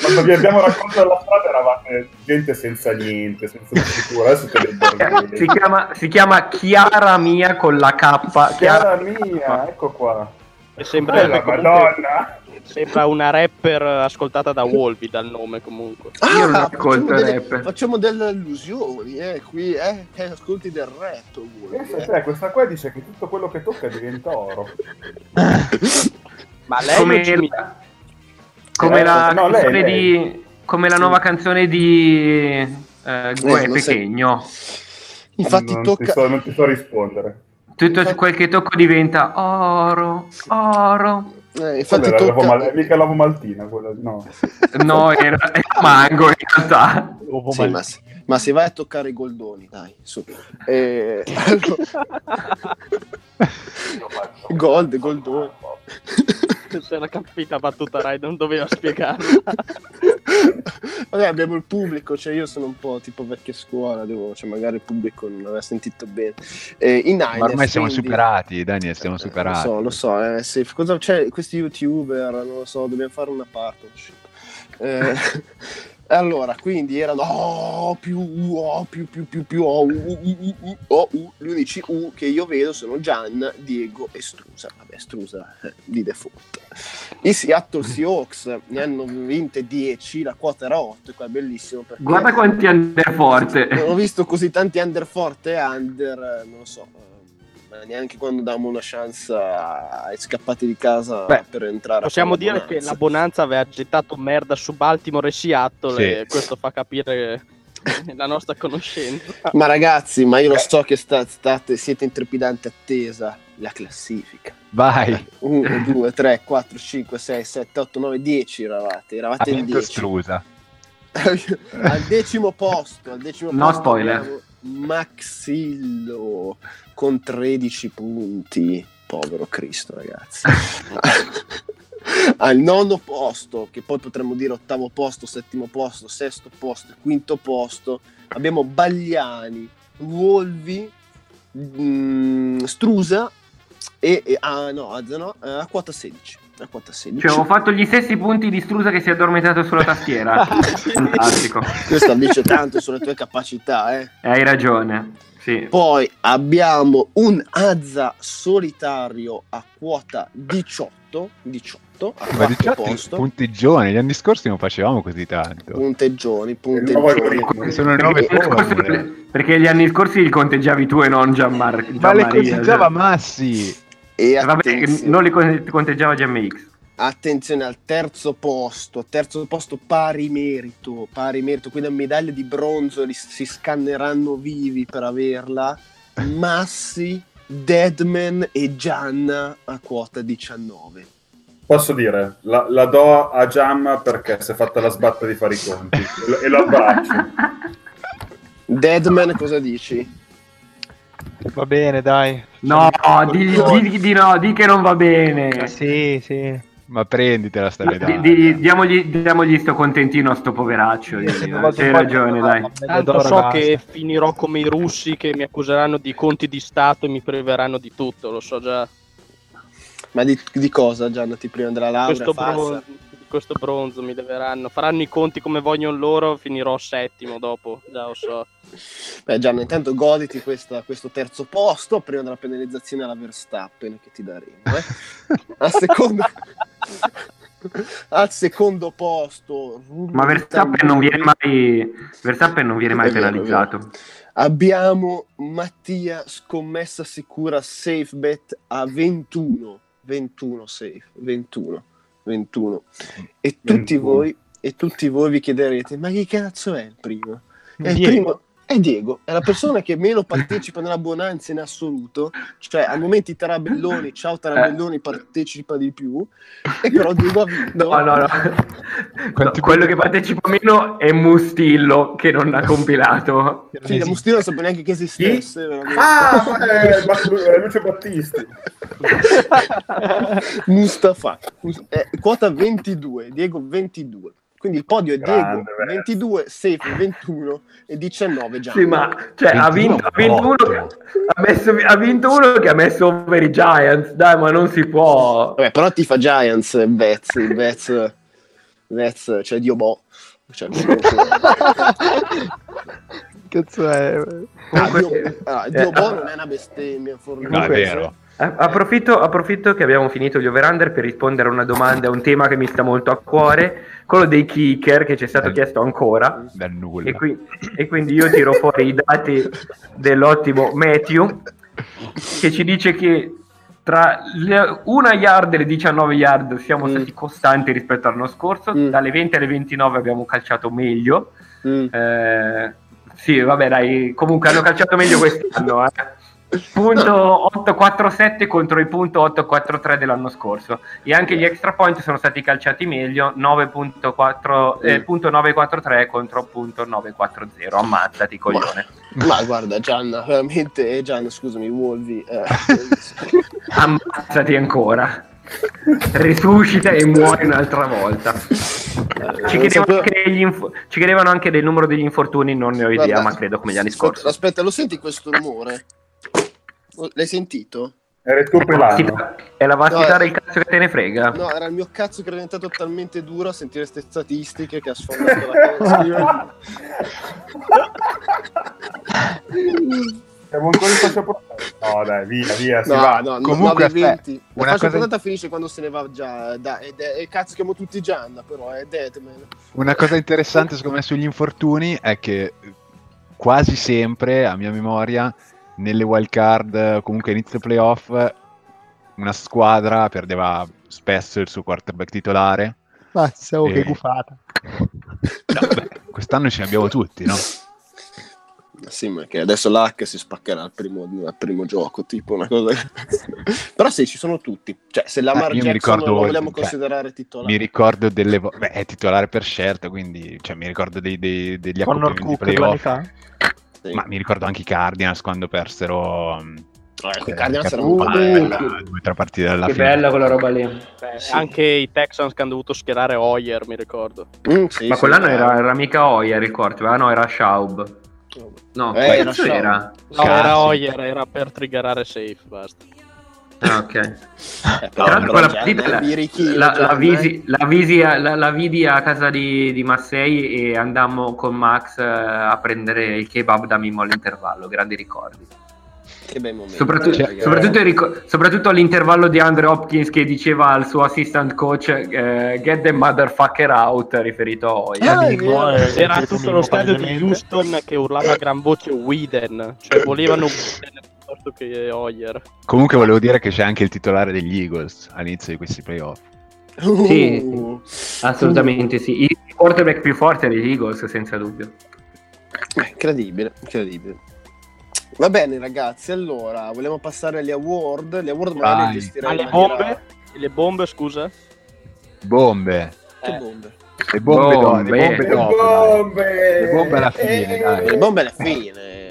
Quando vi abbiamo raccontato la strada eravate gente senza niente, senza struttura, adesso dei Si chiama, si chiama Chiara Mia con la K. Cara Chiara... mia, ecco qua. E sembra, Bella comunque- sembra una rapper ascoltata da Wolvi dal nome comunque. Io non Ah, ascolto facciamo delle, rap. facciamo delle allusioni, eh, qui, eh, che ascolti del rap, Pensa eh. te, questa qua dice che tutto quello che tocca diventa oro. Ma lei Come, la, come la no, lei, canzone lei. di... Come la nuova canzone di... Eh, Gue Eh, sei- Pechegno. Infatti non, tocca... ti so, non ti so rispondere. Tutto su quel che tocco diventa oro, oro. eh, infatti l'uovo tocca... mal- mica l'uovo maltina, quella, no. No, era, era mango in realtà. Sì, ma, se- ma se vai a toccare i goldoni, dai, su. Eh, allora- (laughs) Gold, goldoni. Se era capita battuta Rai, non doveva spiegarla. (laughs) Vabbè, abbiamo il pubblico, cioè io sono un po' tipo vecchia scuola, devo, cioè magari il pubblico non aveva sentito bene. Eh, I Niners, Ma ormai siamo quindi- superati, Daniel, siamo Eh, superati. Lo so, lo so, eh, se- cosa c'è? Questi youtuber, non lo so, dobbiamo fare una partnership. Eh, allora, quindi erano oh, più U, oh, più più più più oh, U, U, U, U, oh, U. Gli unici U che io vedo sono Gian, Diego e Strusa. Vabbè, Strusa eh, di default. I Seattle Seahawks ne hanno vinte 10, la quota era 8, e qua è bellissimo perché Guarda quanti under forte. non ho visto così tanti under forte e under, eh, non lo so, eh, ma neanche quando dammo una chance ai scappati di casa Beh, per entrare. Possiamo dire che bonanza. la Bonanza aveva gettato merda su Baltimore e Seattle Sì. e questo fa capire (laughs) la nostra conoscenza. Ma ragazzi, ma io lo so che sta- state, siete in trepidante attesa la classifica. Vai, 1, 2, 3, 4, 5, 6, 7, 8, 9, 10 eravate, eravate in vinto 10. Strusa. al decimo posto, al decimo No posto spoiler. Maxillo con 13 punti. Povero Cristo, ragazzi. (laughs) al nono posto, che poi potremmo dire ottavo posto, settimo posto, sesto posto, quinto posto, abbiamo Bagliani, Volvi, mm, Strusa e, e- ah no, no, eh, a quota 16. A quota 16. Cioè, ho fatto gli stessi punti di Strusa che si è addormentato sulla tastiera. (laughs) Fantastico. Questo dice tanto sulle tue capacità, eh. Eh, Hai ragione. Sì. Poi abbiamo un Azza solitario a quota 18, 18 a Ma quarto 18 posto. punteggioni, gli anni scorsi non facevamo così tanto. Punteggioni, punteggioni. algoritmo. Sono le nuove Perché, perché gli anni scorsi li conteggiavi tu e non Gianmar- Ma le conteggiava Massi. E Eh, Vabbè, non li con- conteggiava GMX. Attenzione al terzo posto, terzo posto pari merito, pari merito, quindi a medaglia di bronzo li- si scanneranno vivi per averla. (laughs) Massi, Deadman e Gianna a quota 19. Posso dire, la, la do a Jam perché si è fatta la sbatta di fare i conti e lo, e lo abbraccio. (laughs) Deadman, cosa dici? Va bene, dai. No, di, di- di no, di che non va bene. Sì, sì. Ma prenditela sta Di- medaglia. di- diamogli, diamogli sto contentino a sto poveraccio. di- vado Hai ragione, dai. Tanto so basta. che finirò come i russi che mi accuseranno di conti di Stato e mi priveranno di tutto, lo so già. Ma di, di cosa, Gianna? Ti prima della laurea? Questo, farsa? Questo bronzo mi leveranno. Faranno i conti come vogliono loro, finirò settimo dopo, già lo so. Beh, Gianna, intanto goditi questa- questo terzo posto prima della penalizzazione alla Verstappen che ti daremo. eh. Al secondo, al secondo posto, Ma Verstappen non viene mai, Verstappen non viene mai vero, penalizzato. Abbiamo Mattia scommessa sicura safe bet a 21. 21 safe, 21. 21. E tutti 21. voi e tutti voi vi chiederete "Ma che cazzo è il primo?" È il primo È Diego, è la persona che meno partecipa nella bonanza in assoluto, cioè al momento i Tarabelloni, ciao Tarabelloni, partecipa di più, e però Diego ha vinto. No, no, no. No, quello che partecipa meno è Mustillo che non ha compilato. Sì, da Mustino non sapevo neanche che esistesse. veramente. Ah, eh, Bat- eh, Lucio Battisti. Mustafa, Mus- eh, quota 22, Diego 22. Quindi il podio è Diego Grande, verso. 22, Safe 21 e 19 già. Sì, ma cioè, ha, 21 vinto, ha, vinto uno, otto. ha, messo- ha vinto uno che ha messo over i Giants. Dai, ma non si può. Vabbè, però ti fa Giants, Vez, il Vez, Vez, cioè Dio boh. Cioè, Cazzo è? ah, Dio, ah, Dio eh, boh non è una bestemmia. No, è vero. Approfitto, approfitto che abbiamo finito gli over-under per rispondere a una domanda, a un tema che mi sta molto a cuore, quello dei kicker che ci è stato Eh. chiesto ancora. E, qui- e quindi io tiro fuori i dati dell'ottimo Matthew che ci dice che tra le- una yard e le 19 yard siamo Mm. stati costanti rispetto all'anno scorso, Mm. dalle 20 alle 29 abbiamo calciato meglio. Mm. Eh, sì, vabbè, dai, comunque hanno calciato meglio quest'anno. Eh. Punto 847 contro il punto 843 dell'anno scorso e anche gli extra point sono stati calciati meglio 9.4 eh, Mm. punto 943 contro punto 940 ammazzati coglione Ma guarda, Gianna, veramente, eh, Gianna, scusami, Wolvi. eh, (laughs) ammazzati ancora risuscita e muore un'altra volta ci chiedevano, inf- ci chiedevano anche del numero degli infortuni non ne ho idea Guarda, ma credo come gli anni scorsi Aspetta, lo senti questo rumore? L'hai sentito? Era il tuo pelano. è la vastità No, del cazzo che te ne frega No, era il mio cazzo che era diventato talmente duro a sentire queste statistiche che ha sfondato la cosa. (laughs) Siamo ancora in fascia protetta. No, dai, via, via. Si No, va. no, Comunque, 9 20. La una fascia cosa- puntata finisce quando se ne va già. Da, ed è, e cazzo chiamo tutti Gianna, però è Deadman. Una cosa interessante secondo me sugli infortuni è che quasi sempre, a mia memoria, nelle wild card, comunque inizio playoff, una squadra perdeva spesso il suo quarterback titolare. Mazza, oh, Eh. che gufata. No, beh, quest'anno ce ne abbiamo tutti, no? Sì, ma che adesso l'H si spaccherà al primo, al primo gioco, tipo una cosa. (laughs) però sì, ci sono tutti. Cioè, se Eh, io mi Jackson ricordo- lo vogliamo cioè, considerare titolare. Mi ricordo delle... vo- Beh, è titolare per scelta, quindi cioè, mi ricordo dei, dei- degli anni playoff. Sì. Ma mi ricordo anche i Cardinals quando persero... mm, Eh, eh, Cardinals che- erano eh, pazzeschi. due tre partite dalla che fine. bella quella roba lì Beh, Sì. Anche i Texans che hanno dovuto schierare Hoyer, mi ricordo. Mm, sì, ma sì, quell'anno bravo. era, era mica Hoyer il quarterback ah no era Schaub no Eh, era Schaub. era? No, era Hoyer, era per triggerare safe, basta. Ah, (laughs) ok Eh, Tra però, l'altro però quella Gianna partita la, la- la Gianna, visi, eh. la visi a, la, la vidi a casa di, di Massei e andammo con Max eh, a prendere il kebab da Mimmo all'intervallo, grandi ricordi. Che bei momenti. Soprattutto, ragazzi. soprattutto, il rico- soprattutto all'intervallo di Andre Hopkins che diceva al suo assistant coach eh, get the motherfucker out riferito a. Ah, Amico, vero. eh, Era tutto lo stadio di. Houston che urlava a gran voce Whedon, cioè volevano Whedon (laughs) piuttosto che Hoyer. Comunque volevo dire che c'è anche il titolare degli Eagles all'inizio di questi playoff. Sì, Uh, Assolutamente sì. Il quarterback più forte degli Eagles, senza dubbio. Eh, Incredibile, incredibile. Va bene ragazzi, allora vogliamo passare agli award. Gli award magari Vai. li gestirei Ma in le maniera- bombe? Le bombe, scusa? Bombe. Che Eh. bombe? Le bombe, do- Bombe. le bombe Le dopo, dai. bombe! Le bombe alla fine, dai. Le bombe alla fine.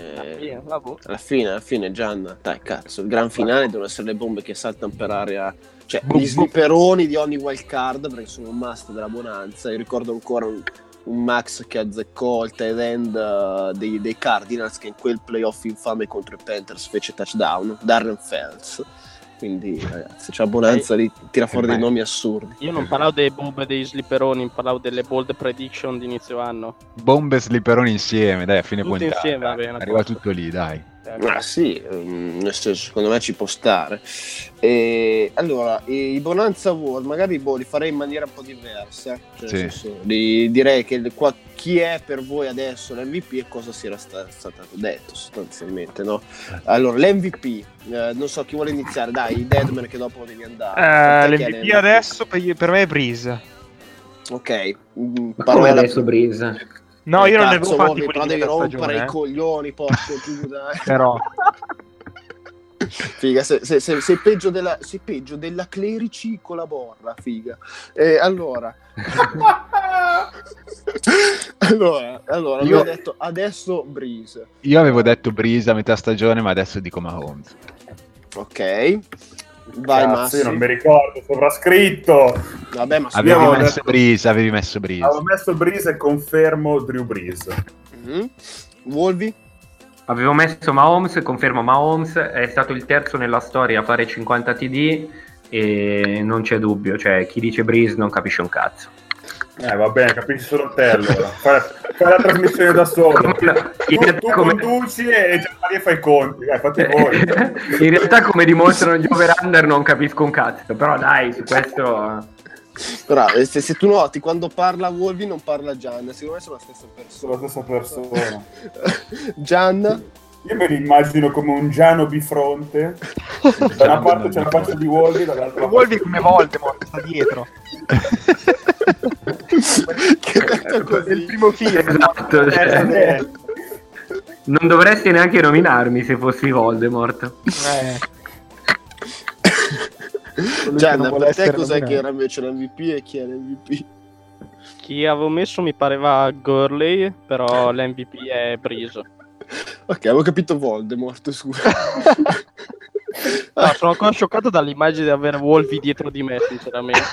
Sì, vabbè. Alla fine, alla fine, Gianna. Dai, cazzo, il gran finale devono essere le bombe che saltano per aria. Cioè, Boom, gli slipperoni di ogni wild card, perché sono un must della bonanza. Io ricordo ancora un, un Max che azzeccò il tight end uh, dei, dei Cardinals che in quel playoff infame contro i Panthers fece touchdown. Darren Fells. Quindi, ragazzi, c'è la bonanza lì, tira fuori dei Beh. nomi assurdi. Io non parlavo delle bombe dei slipperoni, parlavo delle bold prediction di inizio anno. Bombe e slipperoni insieme, dai, a fine Tutti puntata. insieme, va bene, Arriva tutto lì, dai. Ah sì, ehm, nel senso, secondo me ci può stare. E, allora, i Bonanza Award magari boh, li farei in maniera un po' diversa. Cioè, Sì. senso, li- direi che qua- chi è per voi adesso l'MVP e cosa si era sta- stato detto sostanzialmente. No? Allora, l'MVP, eh, non so chi vuole iniziare, dai, Deadman che dopo devi andare. Eh, è L'MVP adesso per, per me è Breeze. Ok, mm, Ma come parola- adesso Breeze? No, Eh, io non ne avevo fatti quelli devi rompere stagione, i eh. coglioni, porco Giuda. eh. (laughs) Però, Figa, se- se- se- sei, peggio della, sei peggio della Clerici con la borra, figa. Eh, (laughs) allora, allora, allora Io- abbiamo detto adesso Breeze. Io avevo detto Breeze a metà stagione, ma adesso dico Mahomes. Ok. Vai Cazzo, io non mi ricordo, sovrascritto. Vabbè, ma Avevi avevo messo detto- Breeze, avevi messo Breeze. Avevo messo Breeze e confermo Drew Breeze. Mhm. Wolvi? Avevo messo Mahomes, confermo Mahomes, è stato il terzo nella storia a fare 50 TD e non c'è dubbio, cioè chi dice Breeze non capisce un cazzo. Eh, va bene, capisci solo te allora. Fai, fai la trasmissione da solo. (laughs) Tu, in realtà tu come- conduci e Gianmaria fa i conti. Dai, fate voi. (laughs) In realtà come dimostrano gli over-under non capisco un cazzo, però dai, su questo... Però eh, se, se tu noti, quando parla Wolvi non parla Gian, secondo me sono la stessa Sono la persona. stessa persona. (laughs) Gian? Io me li immagino come un Giano bifronte. Da una parte c'è la faccia di Wolvi, dall'altra Wolvi come Voldemort, sta dietro. che detto così. primo film. Esatto, cioè, non dovresti neanche nominarmi se fossi Voldemort. eh. Colui che Gian, non vuole per te cos'è che nominato. era invece l'MVP e chi è l'MVP? Chi avevo messo mi pareva Gurley, però l'MVP è Breeze. (laughs) Ok, avevo capito Voldemort, scusa. (laughs) No, sono ancora scioccato dall'immagine di avere Wolvi dietro di me, sinceramente.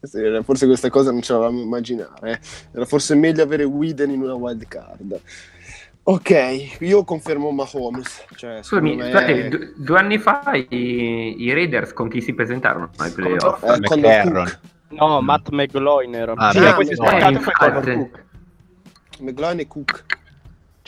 (laughs) Forse questa cosa non ce l'avevamo immaginare. eh. Era forse meglio avere Whedon in una wild card. Ok, io confermo Mahomes. Cioè, Scusami, me- scusate, du- due anni fa i, i Raiders con chi si presentarono ai playoff? Eh, con McCarron. No, Matt McGloin era. Ah, Sì, spaccato e infatti. Cook.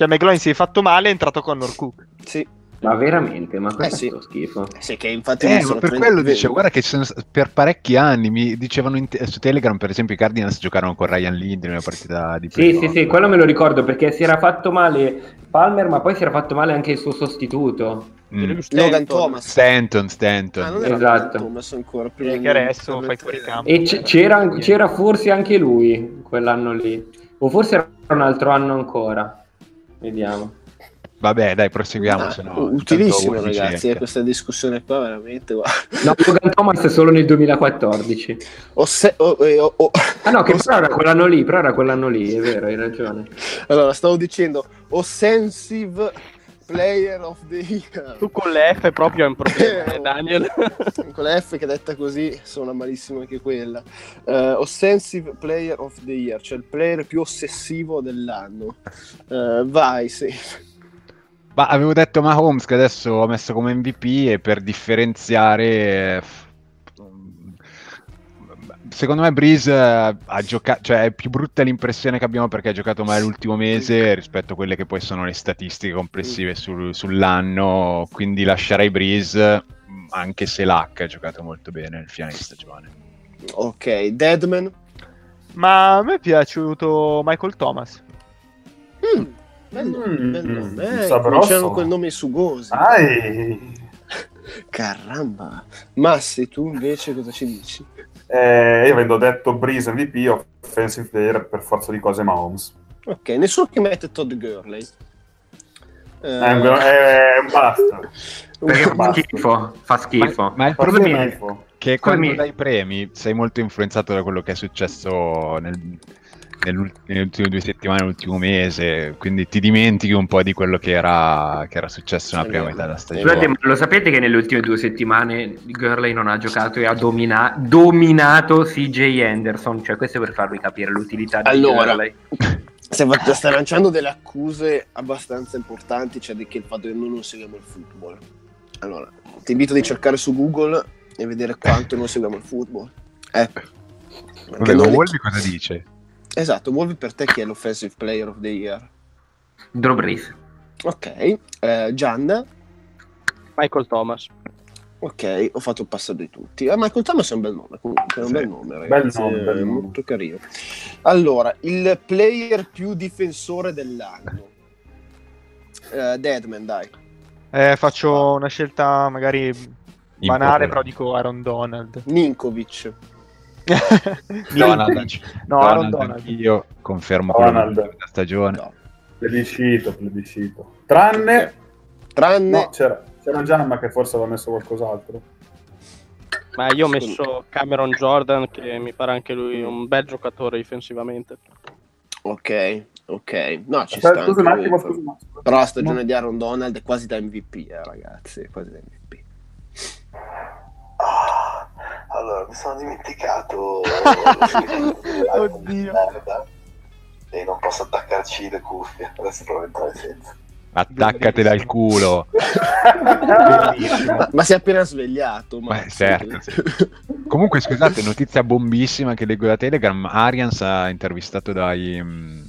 Cioè, McGloin si è fatto male è entrato Connor Cook. Sì, Ma veramente? Ma questo Eh, sì. è schifo. sì che infatti Eh, ma per quello dicevo, guarda che sono per parecchi anni mi dicevano in te- su Telegram, per esempio, i Cardinals giocarono con Ryan Lind in una partita di Sì, sì, sì, quello me lo ricordo perché si era fatto male Palmer, ma poi si era fatto male anche il suo sostituto. Mm. Logan Stanton. Thomas. Stanton, Stanton. Ah, non era Esatto. Thomas ancora. Prima che adesso fai fuori campo. E c- c'era, c'era forse anche lui quell'anno lì, o forse era un altro anno ancora. Vediamo. Vabbè, dai, proseguiamo. Ah, se no, utilissimo ragazzi, eh, questa discussione qua veramente guarda. No, Logan Thomas solo nel 2014. Ho se- eh, ho- ho- Ah no, che però era quell'anno lì, però era quell'anno lì, è vero, hai ragione. Allora, stavo dicendo offensive player of the year. Tu con le F proprio è un problema, Eh, Daniel. (laughs) Con la F che detta così suona malissimo anche quella. Eh, offensive player of the year, cioè il player più ossessivo dell'anno. Eh, vai, sì. Ma avevo detto Mahomes che adesso ho messo come MVP e per differenziare... eh, Secondo me Breeze eh, ha giocato, cioè è più brutta l'impressione che abbiamo perché ha giocato male l'ultimo mese rispetto a quelle che poi sono le statistiche complessive sul- sull'anno, quindi lascerei Breeze anche se l'H ha giocato molto bene nel finale di stagione. Ok, Deadman. Ma a me è piaciuto Michael Thomas. Mm, bel nome, Mm, bel nome. mm, Eh, c'erano quel nome sugosi. Dai. (laughs) Caramba. Massi, tu invece cosa ci dici? Eh, io avendo detto Breeze MVP, offensive player per forza di cose Mahomes. Ok, nessuno che mette Todd Gurley. Eh, È un, è un basta. (laughs) Perché fa schifo, fa schifo. Ma, ma il problema è che quando dai premi sei molto influenzato da quello che è successo nel- nelle ultime due settimane, l'ultimo mese, quindi ti dimentichi un po' di quello che era, che era successo nella prima metà della Scusate, stagione. ma lo sapete che nelle ultime due settimane Gurley non ha giocato e ha domina- dominato CJ Anderson? Cioè, questo è per farvi capire l'utilità di Allora. Gurley. (laughs) Stai, fa- stai lanciando delle accuse abbastanza importanti, cioè di che il fatto che noi non seguiamo il football. Allora, ti invito a cercare su Google e vedere quanto non seguiamo il football. Eh. Vabbè, Perché ma noi- Wolvi cosa dice? Esatto, Wolvi per te chi è l'offensive player of the year? Drew Brees. Ok, eh, Gianna, Michael Thomas. ok, ho fatto il passaggio di tutti. Eh, Michael Thomas è un bel nome, comunque, è un Sì. bel nome, ragazzi, Bel nome, bel è nome. molto carino. Allora, il player più difensore dell'anno. Eh, Deadman, dai. Eh, faccio una scelta magari banale, Impopolare. però dico Aaron Donald. Ninkovic. (laughs) Donald, No, Aaron Donald Donald. anch'io confermo Donald. quello della stagione. No. Plebiscito, plebiscito. Tranne... Tranne No, c'era, c'era Giamma che forse aveva messo qualcos'altro. Ma io ho messo Cameron Jordan, che mi pare anche lui un bel giocatore difensivamente. Ok, ok. No, ci Aspetta, sta. attimo. Però la stagione di Aaron Donald è quasi da MVP, eh, ragazzi. Quasi da MVP. Allora, mi sono dimenticato. (laughs) Oddio. Merda. E non posso attaccarci le cuffie. Adesso provo a entrare senza. Attaccate dal culo. Ma, ma si è appena svegliato. Ma Beh, certo. Comunque, scusate, notizia bombissima che leggo da Telegram. Arians ha intervistato dai, mm,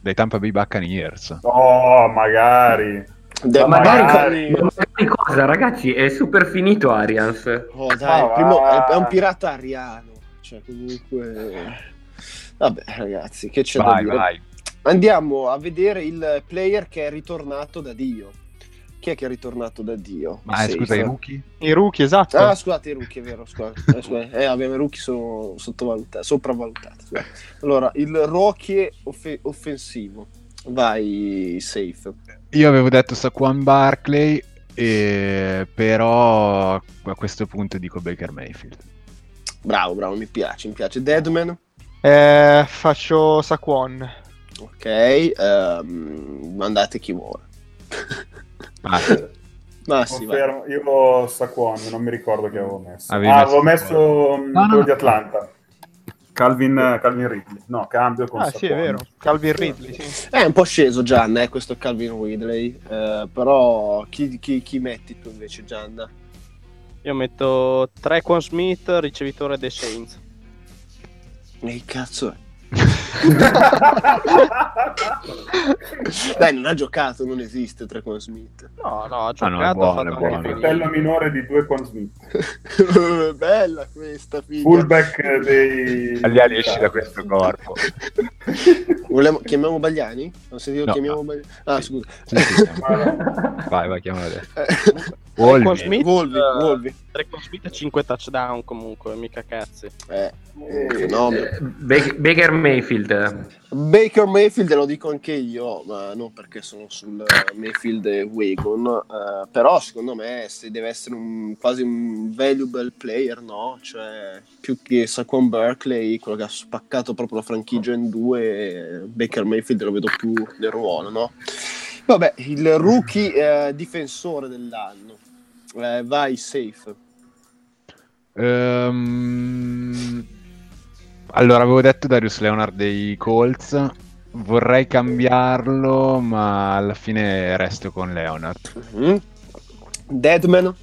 dai Tampa Bay Buccaneers. No, magari. De- Ma magari, magari. ma magari cosa, ragazzi? È super finito Arians. Oh, dai, Ma primo- è, è un pirata ariano. Cioè, comunque... Vabbè, ragazzi, che c'è da Vai, dire? vai. Andiamo a vedere il player che è ritornato da Dio. Chi è che è ritornato da Dio? Ma eh, scusa, i rookie? I rookie, esatto. Ah, scusate, i rookie, è vero, scusate. Eh, scusate. Eh, abbiamo i rookie sono sottovalutati, sopravvalutati. scusate. Allora, il rookie off- offensivo. Vai, safe. Io avevo detto Saquon Barkley, e- però a questo punto dico Baker Mayfield. Bravo, bravo, mi piace, mi piace. Deadman. Eh, faccio Saquon. Ok, ehm, mandate chi vuole. Ma (laughs) sì, vai. Confermo. Io Saquon, non mi ricordo che avevo messo. Avevi ah, messo avevo messo mm, No, no, quello no. di Atlanta. Calvin, Calvin Ridley. No, cambio con Ah, sì, è vero. Calvin Ridley, sì. È un po' sceso Gianna, eh, questo Calvin Ridley. eh, però chi, chi- chi metti tu invece, Gianna? Io metto Trequan Smith, ricevitore dei Saints. Che cazzo è? (laughs) Dai, non ha giocato, non esiste Trecon Smith. No, no, ha Ah, no, giocato, buono, ha buono. Fratello minore di due con Smith. (laughs) Bella questa figlia. Fullback dei... Tagliali esci da questo corpo. (laughs) Vogliamo- chiamiamo Bagliani? Non sentito No. chiamiamo Bagliani? Ah, scusa. Sì, sì, no. Vai, vai, chiamalo adesso. Eh, Trequan Wolvi. Smith, Volvi, eh, Volvi. Trequan Smith 5 touchdown comunque, mica cazzi. Eh, eh, fenomeno. Eh, Ba- Baker Mayfield. Baker Mayfield lo dico anche io, ma non perché sono sul Mayfield Wagon, eh, però secondo me se deve essere un, quasi un valuable player, no? Cioè più che Saquon Berkeley, quello che ha spaccato proprio la franchigia in due, Baker Mayfield lo vedo più nel ruolo, no? Vabbè, il rookie eh, difensore dell'anno, Eh, vai safe. Ehm, allora, avevo detto Darius Leonard dei Colts. Vorrei cambiarlo, ma alla fine resto con Leonard. Mhm. Deadman,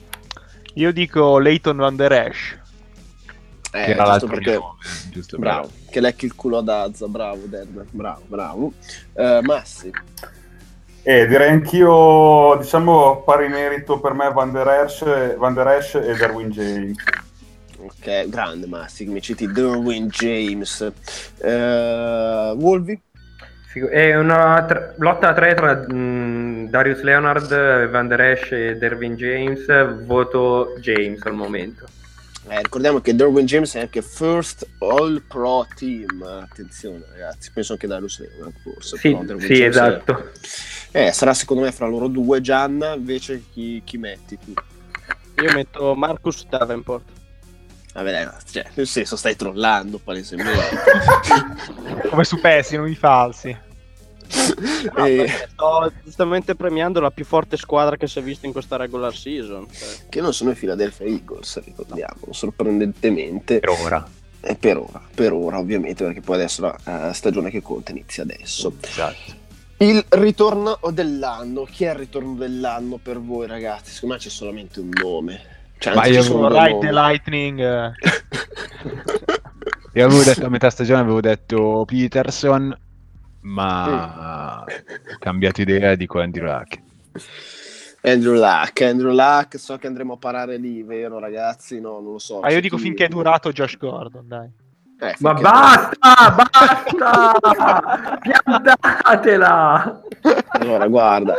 Io dico Leighton Van Der Esch. eh, che era giusto l'altro perché... giusto per- Bravo, che lecchi il culo ad Azza, bravo Deadman, bravo, bravo. Eh, Massi, E direi anch'io, diciamo, pari merito per me Van Der Esch, Van Der Esch e Darwin James. Ok, grande Massi, mi citi Derwin James. Eh, Wolvi, È una tra- lotta a tre tra mh, Darius Leonard, Van Der Esch e Dervin James. Voto James al momento. eh, ricordiamo che Derwin James è anche first all pro team, attenzione ragazzi, penso anche da Leonard forse. Sì, Derwin sì, James è- esatto. Eh, sarà secondo me fra loro due, Gianna, invece chi, chi metti tu? Io metto Marcus Davenport. Vabbè, dai, cioè, nel senso stai trollando palesemente. (laughs) Come su Pessi, non i falsi. No, Eh, sto giustamente premiando la più forte squadra che si è vista in questa regular season. cioè. che non sono i Philadelphia Eagles, ricordiamo, sorprendentemente. Per ora. E per ora, per ora ovviamente, perché poi adesso la eh, stagione che conta inizia adesso. Esatto. Il ritorno dell'anno, chi è il ritorno dell'anno per voi ragazzi? Secondo me c'è solamente un nome. Cioè, Ma io sono Ride the. Lightning. eh. (laughs) Io avevo detto a metà stagione avevo detto Peterson, ma ho cambiato idea e dico Andrew Luck. Andrew Luck, Andrew Luck, so che andremo a parare lì, vero ragazzi? No, non lo so. Ah, io dico chi- finché è durato Josh Gordon, dai. Eh, Ma basta, basta! Piantatela! Allora, guarda,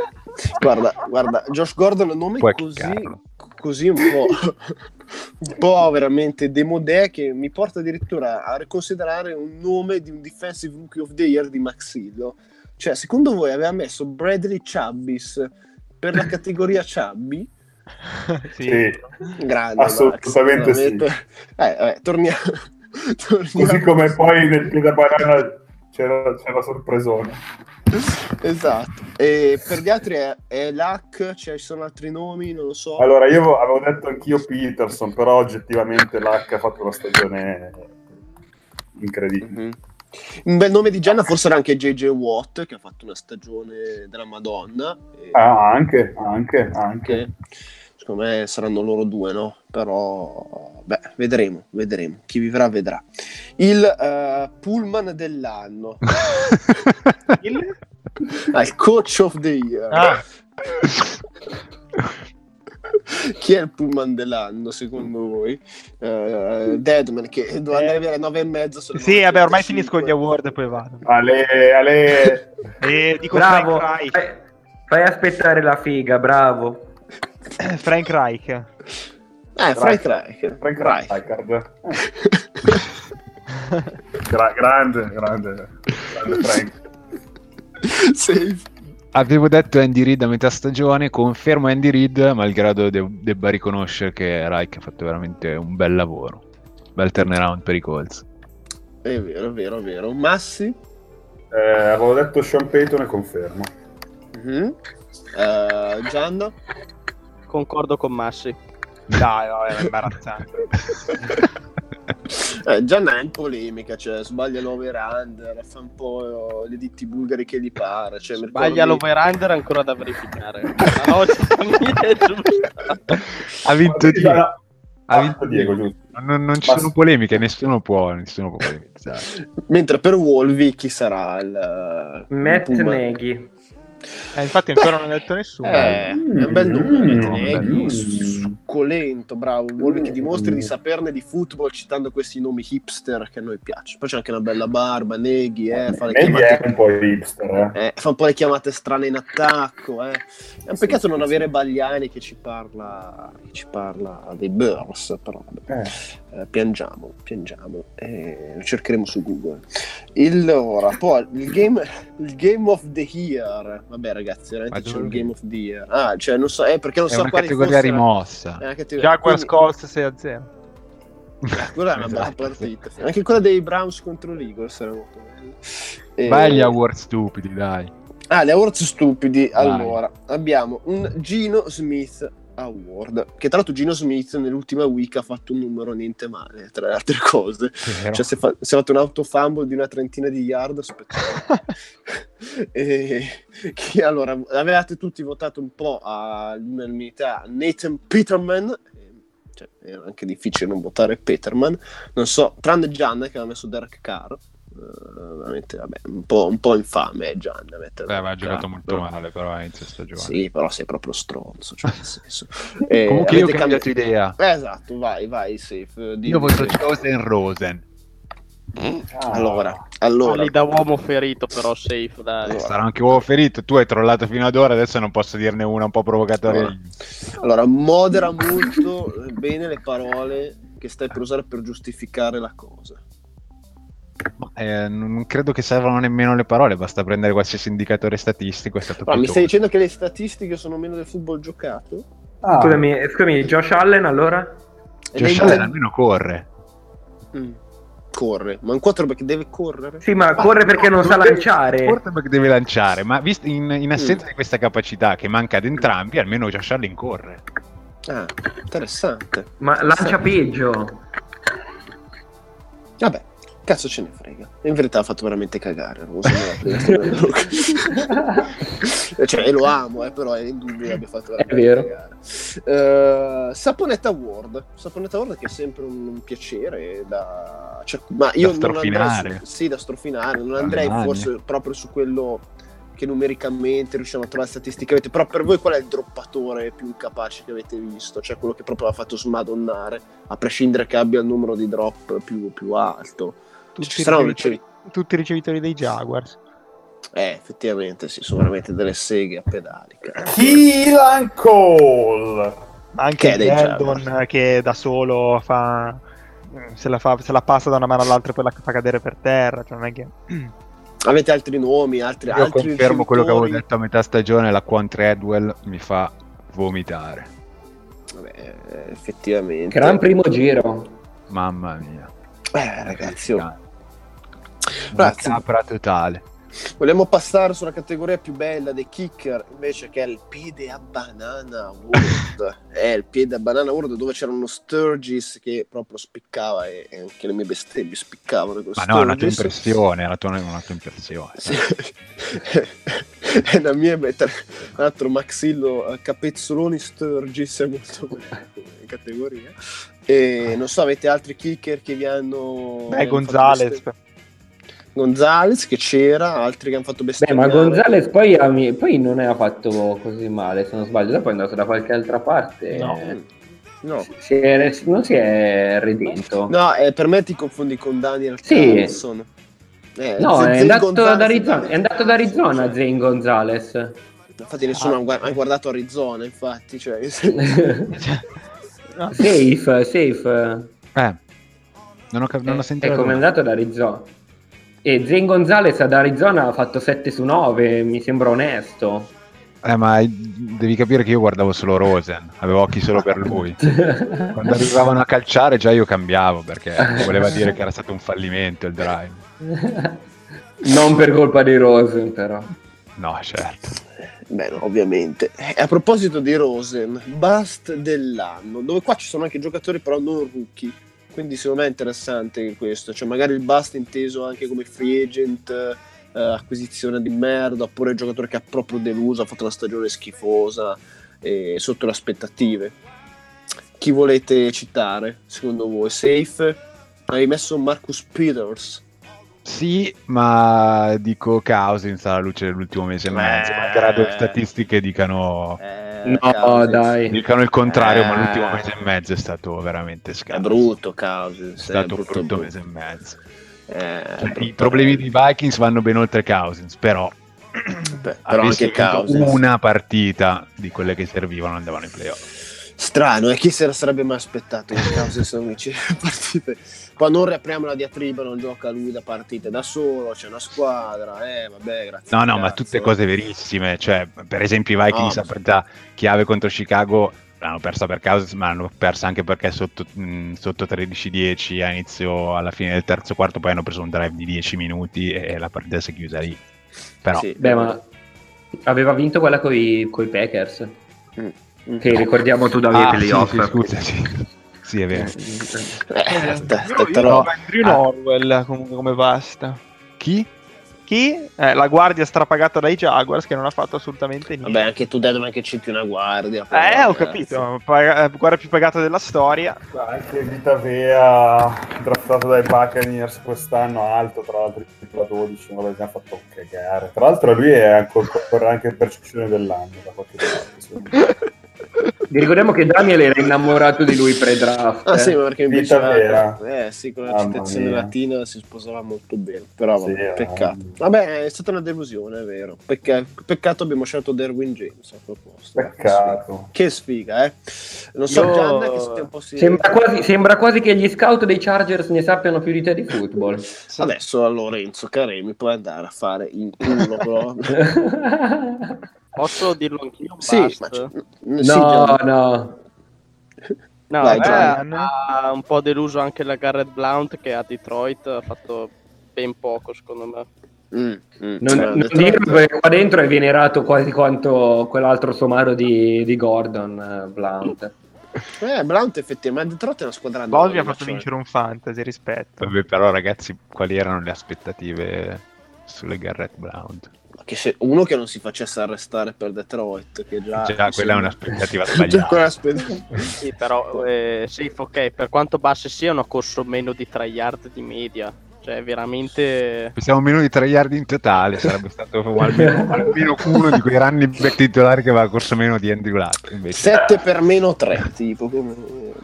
guarda, guarda, Josh Gordon nome Puoi così, chiccarlo. Così un po', (laughs) un po' veramente demodè che mi porta addirittura a riconsiderare un nome di un Defensive Rookie of the Year di Maxillo. Cioè, secondo voi aveva messo Bradley Chubbis per la categoria Chubby? (laughs) Sì, Grande, Assolutamente Max, sì. Eh, vabbè, torniamo. (laughs) torniamo- così come poi nel piede banana c'era, c'era sorpresone. Esatto. E per gli altri è, è Luck, cioè, ci sono altri nomi, non lo so. Allora, io avevo detto anch'io Peterson, però oggettivamente l'H ha fatto una stagione incredibile. Mhm. Un bel nome di Gianna forse era anche JJ Watt, che ha fatto una stagione della Madonna. E Ah, anche, anche, anche. che, secondo me saranno loro due, no? Però, beh, vedremo, vedremo. Chi vivrà vedrà. Il eh, Pullman dell'anno. (laughs) Il- Ah, il Coach of the Year. Ah, (laughs) Chi è il Pullman dell'anno, secondo voi? Eh, Deadman, che doveva andare via alle nove e mezza. sì, vabbè, ormai 9:35. finisco gli award e poi vado. Ale, Ale, E dico Bravo, fai, fai aspettare la figa, bravo. Eh, Frank Reich. Eh, Frank Reich. Frank Reich. Rijkaard. (laughs) Gra- grande, grande, grande Frank. Safe. Avevo detto Andy Reid a metà stagione, confermo Andy Reid, malgrado de- debba riconoscere che Reich ha fatto veramente un bel lavoro. Bel turnaround per i Colts. È vero, è vero, è vero. Massi? Eh, avevo detto Sean Payton e confermo. Mhm. Eh, Gianna? Concordo con Massi. Dai, no, è imbarazzante. (laughs) Eh, Gianna è in polemica, cioè sbaglia l'over-under, fa un po' gli ditti bulgari che gli pare. Cioè, Sbaglia ricordi- l'over-under ancora da verificare. La logica mia è giusta. Ha vinto Diego. Ha Ah, vinto Diego, giusto. Non, non ci Ma- sono polemiche, nessuno può, nessuno può polemizzare. Mentre per Wolvi chi sarà il... il Matt Pullman? Nagy. Eh, infatti ancora non ha detto nessuno. Eh, è un bel nome, Mm, Matt Nagy, mm. succolento, bravo. Wolvi che dimostri di saperne di football citando questi nomi hipster che a noi piacciono. Poi c'è anche una bella barba, Neghi, eh, fa le Neghi chiamate è un po' hipster, eh. Eh, fa un po' le chiamate strane in attacco. eh. È un peccato non avere Bagliani che ci parla, che ci parla dei Burrs, però vabbè. Eh. Eh, piangiamo, piangiamo. Eh, lo cercheremo su Google. Il, ora, poi il game, il game of the Year. Vabbè, ragazzi, veramente Ma c'è un Game of the Year. Ah, cioè, non so, eh, perché non È so una quali categoria fossero- rimossa. È una categoria- Jaguars quindi- Colts 6 a 0. quella è una bella Esatto. (laughs) partita. Anche quella dei Browns contro l'Eagles era molto bella. Eh, Vai agli award stupidi, dai. Ah, le awards stupidi. Vai. Allora, abbiamo un Gino Smith Award. Che tra l'altro Gino Smith nell'ultima week ha fatto un numero niente male, tra le altre cose. Vero? Cioè, si è, fa- si è fatto un autofumble di una trentina di yard. (laughs) e, che allora avevate tutti votato un po' all'unanimità Nathan Peterman. Cioè, era anche difficile non votare Peterman. Non so, tranne Gianna che aveva messo Derek Carr. Eh, veramente, vabbè, un po', un po' infame, eh, mettere Beh, ma ha Derek giocato molto però- male, però a inizio stagione. Sì, però sei proprio stronzo. Cioè, nel senso. (laughs) Eh, Comunque io ho avete cambiato idea. Eh, esatto, vai, vai, safe. dimmi, Io safe. Chosen Rosen. Ah. Allora, allora, Lì da uomo ferito, però safe, dai. Allora. Sarà anche uovo ferito. Tu hai trollato fino ad ora, adesso non posso dirne una un po' provocatoria. Allora. allora, modera molto bene le parole che stai per usare per giustificare la cosa. Ma, eh, non credo che servano nemmeno le parole, basta prendere qualsiasi indicatore statistico. È stato Ma mi stai dicendo che le statistiche sono meno del football giocato? Ah. Scusami, scusami, Josh Allen allora? Josh Allen almeno corre. Mm. Corre, ma un quarterback deve correre? Sì, ma corre perché non sa lanciare. Quarterback deve lanciare, ma visto in, in Mm. assenza di questa capacità che manca ad entrambi, almeno Josh Allen corre. Ah, interessante. Ma lancia peggio. Vabbè, cazzo ce ne frega. In verità ha fatto veramente cagare. non so (laughs) (laughs) cioè, lo amo, eh, però è indubbio che abbia fatto veramente cagare. Eh, Saponetta World. Saponetta World che è sempre un, un piacere da... cioè, ma io Da non andrei strofinare. su- sì, da strofinare. Non andrei Mani. forse proprio su quello che numericamente riusciamo a trovare statisticamente, però per voi qual è il droppatore più incapace che avete visto? Cioè quello che proprio ha fatto smadonnare, a prescindere che abbia il numero di drop più, più alto. Tutti, Ci saranno i ricevi- ricevitori, tutti i ricevitori dei Jaguars. Eh, effettivamente sì, sono veramente delle seghe a pedali. cazzo. Keelan Cole. Anche Eldon che da solo fa se la, fa, se la passa da una mano all'altra e poi la fa cadere per terra. Cioè non è che... (clears throat) Avete altri nomi, altri, Io altri confermo quello che avevo detto a metà stagione, la Quan Treadwell mi fa vomitare. Vabbè, eh, effettivamente. Gran primo giro. Mamma mia. Eh, ragazzi, Una Ragazzi. capra totale. Vogliamo passare sulla categoria più bella dei kicker, invece che è il piede a banana world. (laughs) è il piede a banana world dove c'era uno Sturgis che proprio spiccava e, e anche le mie bestemmie spiccavano Ma no, è una tua Sturgis. impressione, è una tua, una tua impressione. Sì. (laughs) è la mia tra l'altro Maxillo eh, Capezzoloni Sturgis è molto (laughs) bella come categoria e non so avete altri kicker che vi hanno Beh, Gonzales. beste- Gonzales che c'era altri che hanno fatto Beh, bestemmiare ma Gonzales poi, poi non è affatto così male, se non sbaglio. Dopo è andato da qualche altra parte. No. no si è- non si è redento. no eh, per me ti confondi con Daniel Sì. Carlson eh, No, Zen- è Zen andato, Arizona, è andato ad Arizona Zane Gonzales. infatti nessuno ha gua- ha guardato Arizona infatti cioè, (laughs) safe, safe. Eh, non ho, cap- non ho Eh, sentito. è come è andato ad Arizona. E Zane Gonzales ad Arizona ha fatto 7 su 9, mi sembra onesto. Eh, ma devi capire che io guardavo solo Rosen, avevo occhi solo per lui. (laughs) Quando arrivavano a calciare già io cambiavo perché voleva dire che era stato un fallimento il drive. non per colpa di Rosen, però. No, certo. Beh, no, ovviamente. E a proposito di Rosen, bust dell'anno, dove qua ci sono anche giocatori però non rookie, quindi secondo me è interessante questo, cioè magari il bust inteso anche come free agent, eh, acquisizione di merda, oppure il giocatore che ha proprio deluso, ha fatto una stagione schifosa e sotto le aspettative. Chi volete citare, secondo voi? Safe? Hai messo Marcus Peters? Sì, ma dico Cousins alla luce dell'ultimo mese e mezzo, Eh. malgrado le statistiche dicano, Eh, No, Cousins. dai. dicano il contrario, Eh. ma l'ultimo mese e mezzo è stato veramente scarso. È brutto Cousins, È stato è un brutto brutto. mese e mezzo. Eh, Cioè, brutto. I problemi di Vikings vanno ben oltre Cousins, però (clears throat) Beh, però anche Cousins. una partita di quelle che servivano andavano in playoff. Strano, e chi se la sarebbe mai aspettato che Cousins non vince le partite? Qua non riapriamo la diatriba, non gioca lui da partite da solo, c'è una squadra, eh vabbè, grazie. No, no, ma cazzo. tutte cose verissime. Cioè, per esempio, i Vikings No, a partita chiave contro Chicago l'hanno persa per Cousins, ma l'hanno persa anche perché sotto, mh, sotto 13-10 a inizio alla fine del terzo quarto, poi hanno preso un drive di 10 minuti e la partita si è chiusa lì. Però Sì. Beh, ma aveva vinto quella con i Packers. Mm. Che ricordiamo tu da Ah, via sì, playoff. sì, scusa, sì. Sì, è vero. Eh, aspetta, Io- Andrew Norwell comunque come basta. Chi? Chi? Eh, la guardia strapagata dai Jaguars che non ha fatto assolutamente niente. Vabbè, anche tu Deadman che citi una guardia. però, eh, ho ragazzi. capito. Paga- eh, guardia più pagata della storia. Anche Vita Vea, draftato dai Buccaneers quest'anno, alto tra l'altro tipo 12, non l'abbiamo fatto cagare. Tra l'altro lui è ancora anche in percezione dell'anno da qualche parte. (laughs) Vi ricordiamo che Daniel era innamorato di lui pre-draft. Ah eh. sì, ma perché invece vera. eh sì, con la citazione latina si sposava molto bene. Però vabbè, Sì, peccato. eh. Vabbè, è stata una delusione, è vero. Pecca- peccato abbiamo scelto Derwin James a proposito. Peccato. Che sfiga, eh. Non so, Io- Gianna che sia un po' si- Sembra quasi, sembra quasi che gli scout dei Chargers ne sappiano più di te di football. (laughs) Adesso a Lorenzo Caremi puoi andare a fare in culo (laughs) proprio. (laughs) Posso dirlo anch'io? sì, Bast? ma c- n- sì, no, no. No, Vai, ha un po' deluso anche la Garrett Blount che a Detroit ha fatto ben poco secondo me. Mm, mm. Non, Eh, non dirlo perché qua dentro è venerato quasi quanto quell'altro somaro di, di Gordon eh, Blount. Eh, Blount effettivamente, Detroit è una squadra Bosby anonima, ha fatto cioè. vincere un fantasy rispetto. Vabbè, però, ragazzi, quali erano le aspettative sulle Garrett Blount? Che se- uno che non si facesse arrestare per Detroit, che già... Già, quella è un'aspettativa (laughs) sbagliata. (laughs) Sì, però eh, safe ok, per quanto basse siano ha corso meno di 3 yard di media. Cioè veramente Siamo meno di 3 yard in totale, sarebbe stato (laughs) almeno, almeno uno di quei running back titolari che aveva corso meno di Andrew Luck. Invece, 7 per meno 3, tipo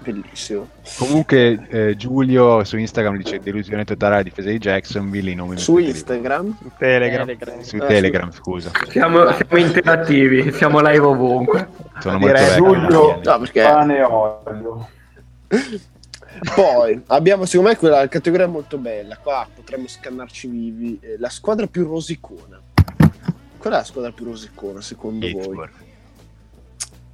bellissimo. Comunque eh, Giulio su Instagram dice delusione totale alla difesa di Jacksonville. i nomi Su Instagram? Su Telegram. Telegram. Su Telegram, scusa. Siamo, siamo interattivi, siamo live ovunque. Sono direi molto. Giulio, No, perché- pane e olio. (laughs) Poi abbiamo secondo me quella categoria molto bella. Qua potremmo scannarci vivi. eh, la squadra più rosicona. Qual è la squadra più rosicona secondo voi? Pittsburgh.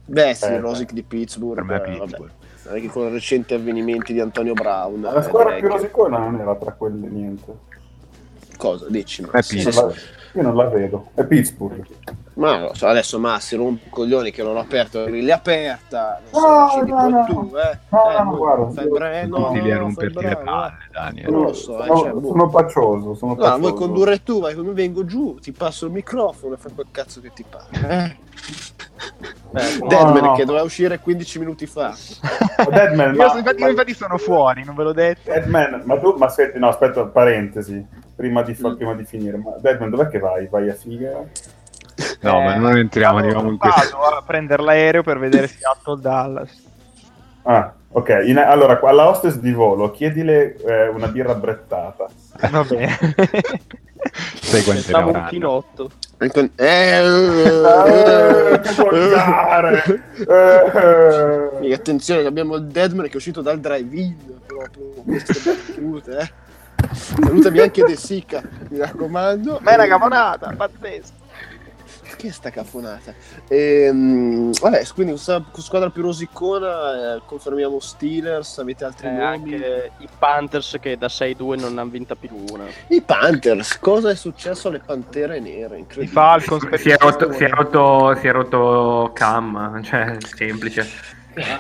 Beh, sì, Eh, il Rosic di Pittsburgh. Per me è eh, vabbè. Pittsburgh. Anche con i recenti avvenimenti di Antonio Brown. La eh, squadra più che- rosicona non era tra quelle niente. Cosa dici? Pittsburgh. non la- Io non la vedo. È Pittsburgh. Ma lo so, adesso Massi rompe i coglioni che non ho aperto la griglia aperta. Non so, No, no, no. tu, eh. No, Eh, no, boh, guarda, fai no, Tutti lì a no, romperti le bravo, palle, eh. Daniel. Non lo so, eh, sono, cioè, boh. sono paccioso. Sono No, vuoi paccioso. condurre tu, vai come vengo giù, ti passo il microfono e fai quel cazzo che ti pare. Eh, No, Deadman no. che doveva uscire 15 minuti fa. Oh, Deadman, Io ma, sono- infatti, ma- infatti sono fuori, non ve l'ho detto. Deadman, ma tu, ma senti, no, aspetta, parentesi, prima di, fa- Mm. prima di finire. Ma Deadman, dov'è che vai? Vai a Figaro? No, ma non entriamo, vado- andiamo in questo. Vado a prendere l'aereo per vedere Seattle Dallas. Ah, ok. In- allora, alla hostess di volo, chiedile eh, una birra brettata. Va bene. (laughs) Sai quante ne un chinotto. Anton- Eh, Eh, volgare! Eh. Mica, attenzione, che abbiamo il Deadman che è uscito dal drive-in proprio queste battute, eh. Salutami anche De Sica, mi raccomando. Ma è una caponata, pazzesco. Che è sta cafonata? Ehm, vabbè, quindi sa- squadra più rosicona, eh, confermiamo Steelers, avete altri Eh, nomi? anche i Panthers che da 6-2 non hanno vinta più una. I Panthers, cosa è successo alle Pantere Nere? I. Falcons Si è rotto, si è rotto, si è rotto Cam, cioè semplice.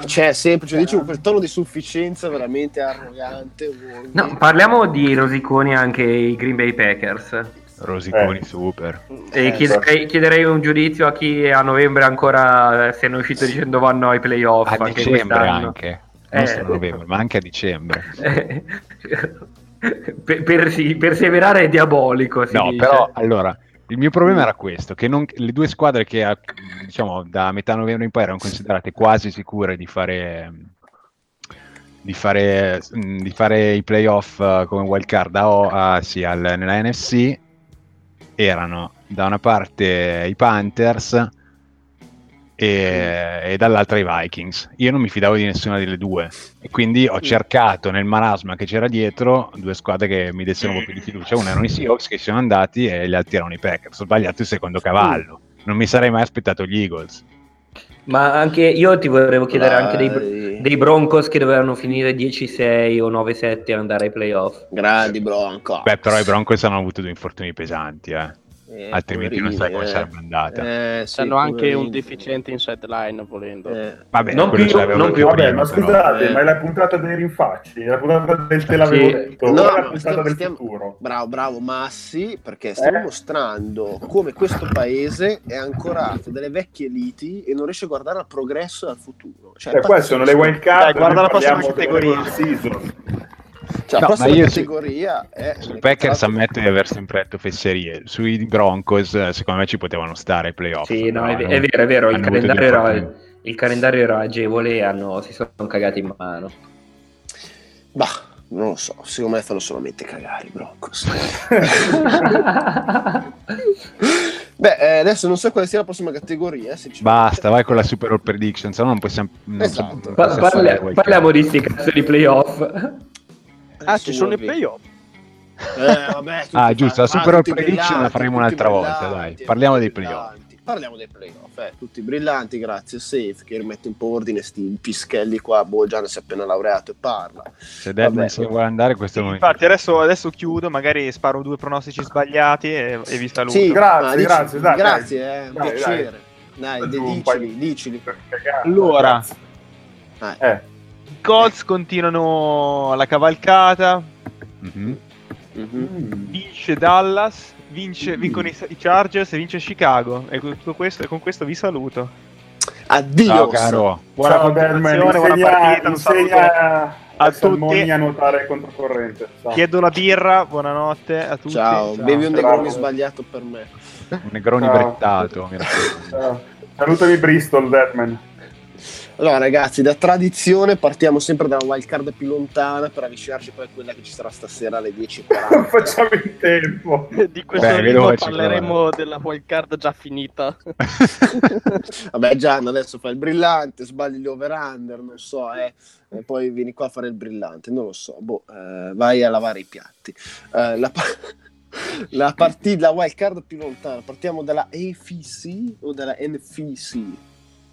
Cioè, semplice, dicevo, quel tono di sufficienza veramente arrogante. No, parliamo di rosiconi anche i Green Bay Packers. Rosiconi Eh. super. E Eh, chiederei, chiederei un giudizio a chi a novembre ancora eh, se ne è uscito dicendo vanno ai playoff A anche dicembre quest'anno. anche. Non Eh. solo a novembre, ma anche a dicembre. Eh, (laughs) per, per- perseverare è diabolico. Si No, dice. però allora il mio problema era questo: che non- le due squadre che a- diciamo da metà novembre in poi erano considerate quasi sicure di fare di fare, mh, di fare i playoff eh, come wild card a, O- a- sì, al- nella NFC erano da una parte i Panthers e, e dall'altra i Vikings. Io non mi fidavo di nessuna delle due e quindi ho cercato nel marasma che c'era dietro due squadre che mi dessero un po' più di fiducia. Uno erano i Seahawks che si sono andati e gli altri erano i Packers. Ho sbagliato il secondo cavallo. Non mi sarei mai aspettato gli Eagles. Ma anche io ti volevo chiedere Dai. anche dei, dei Broncos che dovevano finire 10-6 o 9-7 e andare ai playoff. Grandi Bronco. Beh, però i Broncos hanno avuto due infortuni pesanti, eh. Eh, altrimenti non sai come sarebbe andata. Eh, sì, Hanno anche un deficiente inside line volendo. Eh, Vabbè, Non più- non più- Vabbè, prima, ma scusate, Eh. ma è la puntata dei rinfacci, è la puntata del te l'avevo Sì. detto, No, la puntata stiamo- del stiamo- futuro. Bravo, bravo Massi, perché stiamo Eh? mostrando come questo paese è ancorato delle vecchie liti e non riesce a guardare al progresso e al futuro. Cioè, Cioè, queste sono le wild card, guarda la prossima categoria. Cioè, No, la ma prossima io su- categoria è... Sui Packers ammetto di aver sempre detto fesserie. Sui Broncos, eh, secondo me, ci potevano stare ai playoff. Sì, no, è, però è vero, è vero, il calendario, era, il calendario era agevole e hanno- si sono cagati in mano. Bah, non lo so, secondo me fanno solamente cagare i Broncos. (laughs) Beh, eh, adesso non so quale sia la prossima categoria. eh. Basta, vai con la Super Bowl Prediction, se no non possiamo... non Esatto. possiamo parla- wild card. parliamo di sti cazzo di playoff. Ah, ci sono i playoff. Eh, vabbè, (laughs) Ah, giusto, la Super Bowl Prediction la faremo un'altra volta, dai. Parliamo dei playoff. brillanti. Parliamo dei playoff, eh. tutti brillanti, grazie Safe che rimette un po' ordine sti pischelli qua, boh Gianni si è appena laureato e parla. Se Deadman se vuole andare, questo è il momento. Infatti, adesso, adesso chiudo, magari sparo due pronostici sbagliati e, e vi saluto. Sì, Grazie, dici- grazie, dai, grazie, dai. è un Dai, piacere. Dai, dai, un dicili, dicili. Allora. ragazzi. Eh. Colts continuano la cavalcata, Mhm. Mhm. mm. vince Dallas, vince, vincono i, i Chargers e vince Chicago. E con tutto questo, e con questo vi saluto. Addio. Ciao caro. Buona Ciao, continuazione, buona insegna- partita, un saluto. insegna a tutti. A nuotare controcorrente. Ciao. Chiedo la birra, buonanotte a tutti. Ciao, bevi un. Negroni sbagliato per me. Un Negroni Ciao. brettato. Ciao. Salutami Bristol, Deadman. Allora, ragazzi, da tradizione partiamo sempre dalla wild card più lontana per avvicinarci poi a quella che ci sarà stasera alle 10.40. Facciamo in tempo. (laughs) Di questo Beh, veloci, parleremo della wild card già finita. (laughs) Vabbè, Gian, adesso fai il brillante, sbagli gli over-under, non so, eh. E poi vieni qua a fare il brillante, non lo so. Boh, eh, vai a lavare i piatti. Eh, la, pa- (laughs) la partita, la wild card più lontana, partiamo dalla AFC o dalla NFC?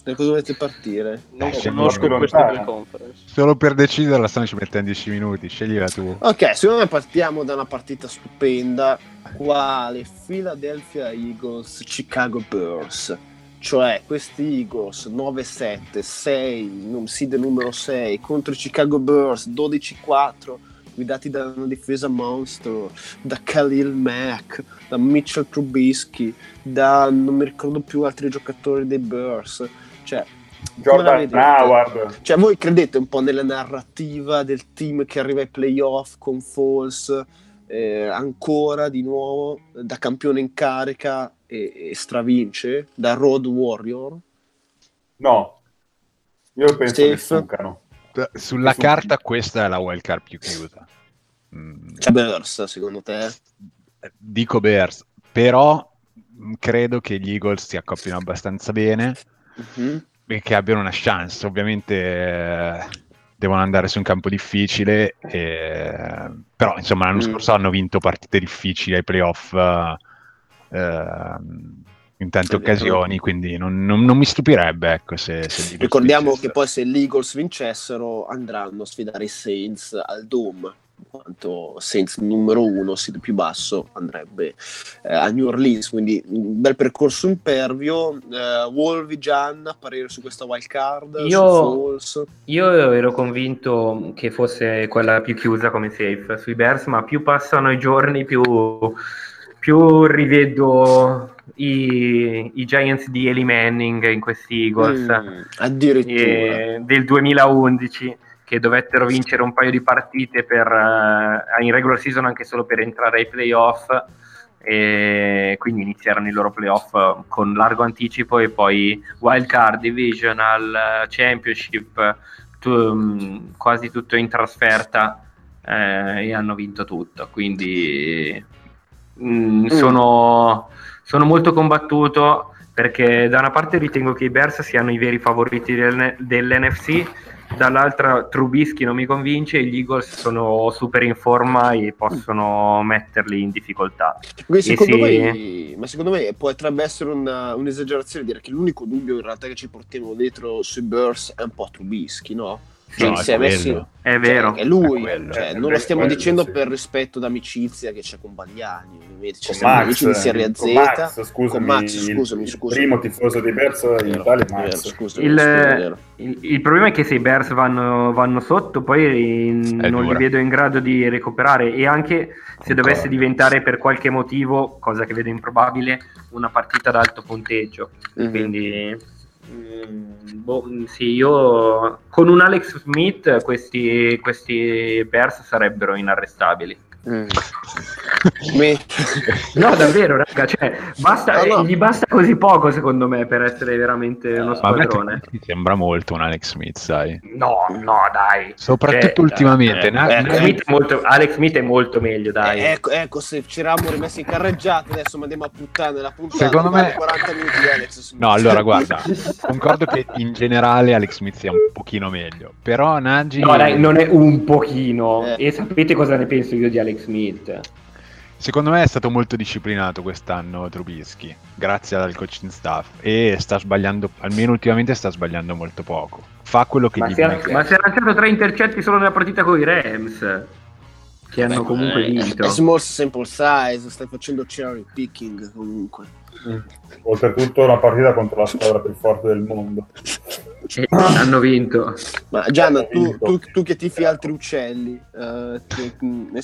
Da cosa volete partire? Non Eh, conosco due conference. Solo per deciderla, stanno ci mettendo 10 minuti, sceglila tu. Ok, secondo me partiamo da una partita stupenda, quale Philadelphia Eagles Chicago Bears. Cioè, questi Eagles 9-7, 6, num- seed numero 6 contro i Chicago Bears 12-4, guidati da una difesa monstro, da Khalil Mack, da Mitchell Trubisky, da non mi ricordo più altri giocatori dei Bears. Cioè, Jordan? Howard. Cioè, voi credete un po' nella narrativa del team che arriva ai playoff con Falls eh, ancora di nuovo da campione in carica e, e stravince da Road Warrior? No. Io penso Steve? che succano. Sulla Su- carta questa è la wild card più chiusa. Mm, Cioè, Bears, secondo te? dico Bears, però credo che gli Eagles si accoppino abbastanza bene E che abbiano una chance. Ovviamente eh, devono andare su un campo difficile, e- però insomma l'anno Mm. scorso hanno vinto partite difficili ai playoff eh, in tante occasioni, quindi non, non- non mi stupirebbe ecco, se, se Ricordiamo che vincessero. poi se gli Eagles vincessero andranno a sfidare i Saints al Dome, in quanto Saints numero uno, seed più basso, andrebbe eh, a New Orleans, quindi un bel percorso impervio. Eh, Wolvi, Gian, a parere su questa wild card? Io-? Io ero convinto che fosse quella più chiusa come safe sui Bears, ma più passano i giorni, più, più rivedo i, i Giants di Eli Manning in questi Eagles Mm, addirittura. eh, del 2011 che dovettero vincere un paio di partite per, eh, in regular season anche solo per entrare ai playoff e quindi iniziarono i loro playoff eh, con largo anticipo e poi wild card, divisional, championship tu- mh, quasi tutto in trasferta eh, e hanno vinto tutto. Quindi mh, sono, sono molto combattuto perché da una parte ritengo che i Bears siano i veri favoriti del- dell'NFC dall'altra Trubisky non mi convince gli Eagles sono super in forma e possono metterli in difficoltà Quindi Eh secondo sì. me, ma secondo me potrebbe essere una- un'esagerazione dire che l'unico dubbio in realtà che ci portiamo dietro sui Burst è un po' Trubisky, no? Cioè, No, è è messi- è vero Cioè, è lui, È quello. cioè, Eh, non è lo stiamo quello, dicendo sì. per rispetto d'amicizia che c'è con Bagliani, ovviamente ci Con siamo Max, amici di Serie Z. con Max, scusami, con Max, il- scusami, il scusami. primo tifoso dei Bears in Italia è vero, Max. scusami, Il- è. Il, il problema è che se i Bears vanno, vanno sotto, poi in- È non li vedo in grado di recuperare. E anche se dovesse diventare per qualche motivo, cosa che vedo improbabile, una partita ad alto punteggio. Mhm. Quindi, boh, mm, sì, io con un Alex Smith questi, questi Bears sarebbero inarrestabili. Mm. Me- No, davvero, raga, cioè, basta, No, no. gli basta così poco secondo me per essere veramente uno squadrone. mi sembra molto un Alex Smith, sai. No, no, dai. Soprattutto Cioè, ultimamente. eh, Na- eh, Alex Smith, è molto, Alex Smith è molto meglio, dai. Eh, ecco, ecco, se ci eravamo rimessi in carreggiata, adesso mandiamo a puttane la puntata. Secondo me- 40 minuti di Alex Smith. No, allora guarda, (laughs) concordo che in generale Alex Smith sia un pochino meglio, però Nagy No, dai, non è un pochino. Eh. E sapete cosa ne penso io di Alex Smith? secondo me è stato molto disciplinato quest'anno Trubisky, grazie al coaching staff e sta sbagliando, almeno ultimamente sta sbagliando molto poco. Fa quello che Ma gli si, è, ma si è lanciato tre intercetti solo nella partita con i Rams. Che hanno Beh, comunque eh, vinto. È small sample size, stai facendo cherry picking comunque. Oltretutto una partita contro la squadra più forte del mondo. E hanno vinto. Ma Gianna, tu, tu, tu che tifi altri uccelli, eh, ti- mm,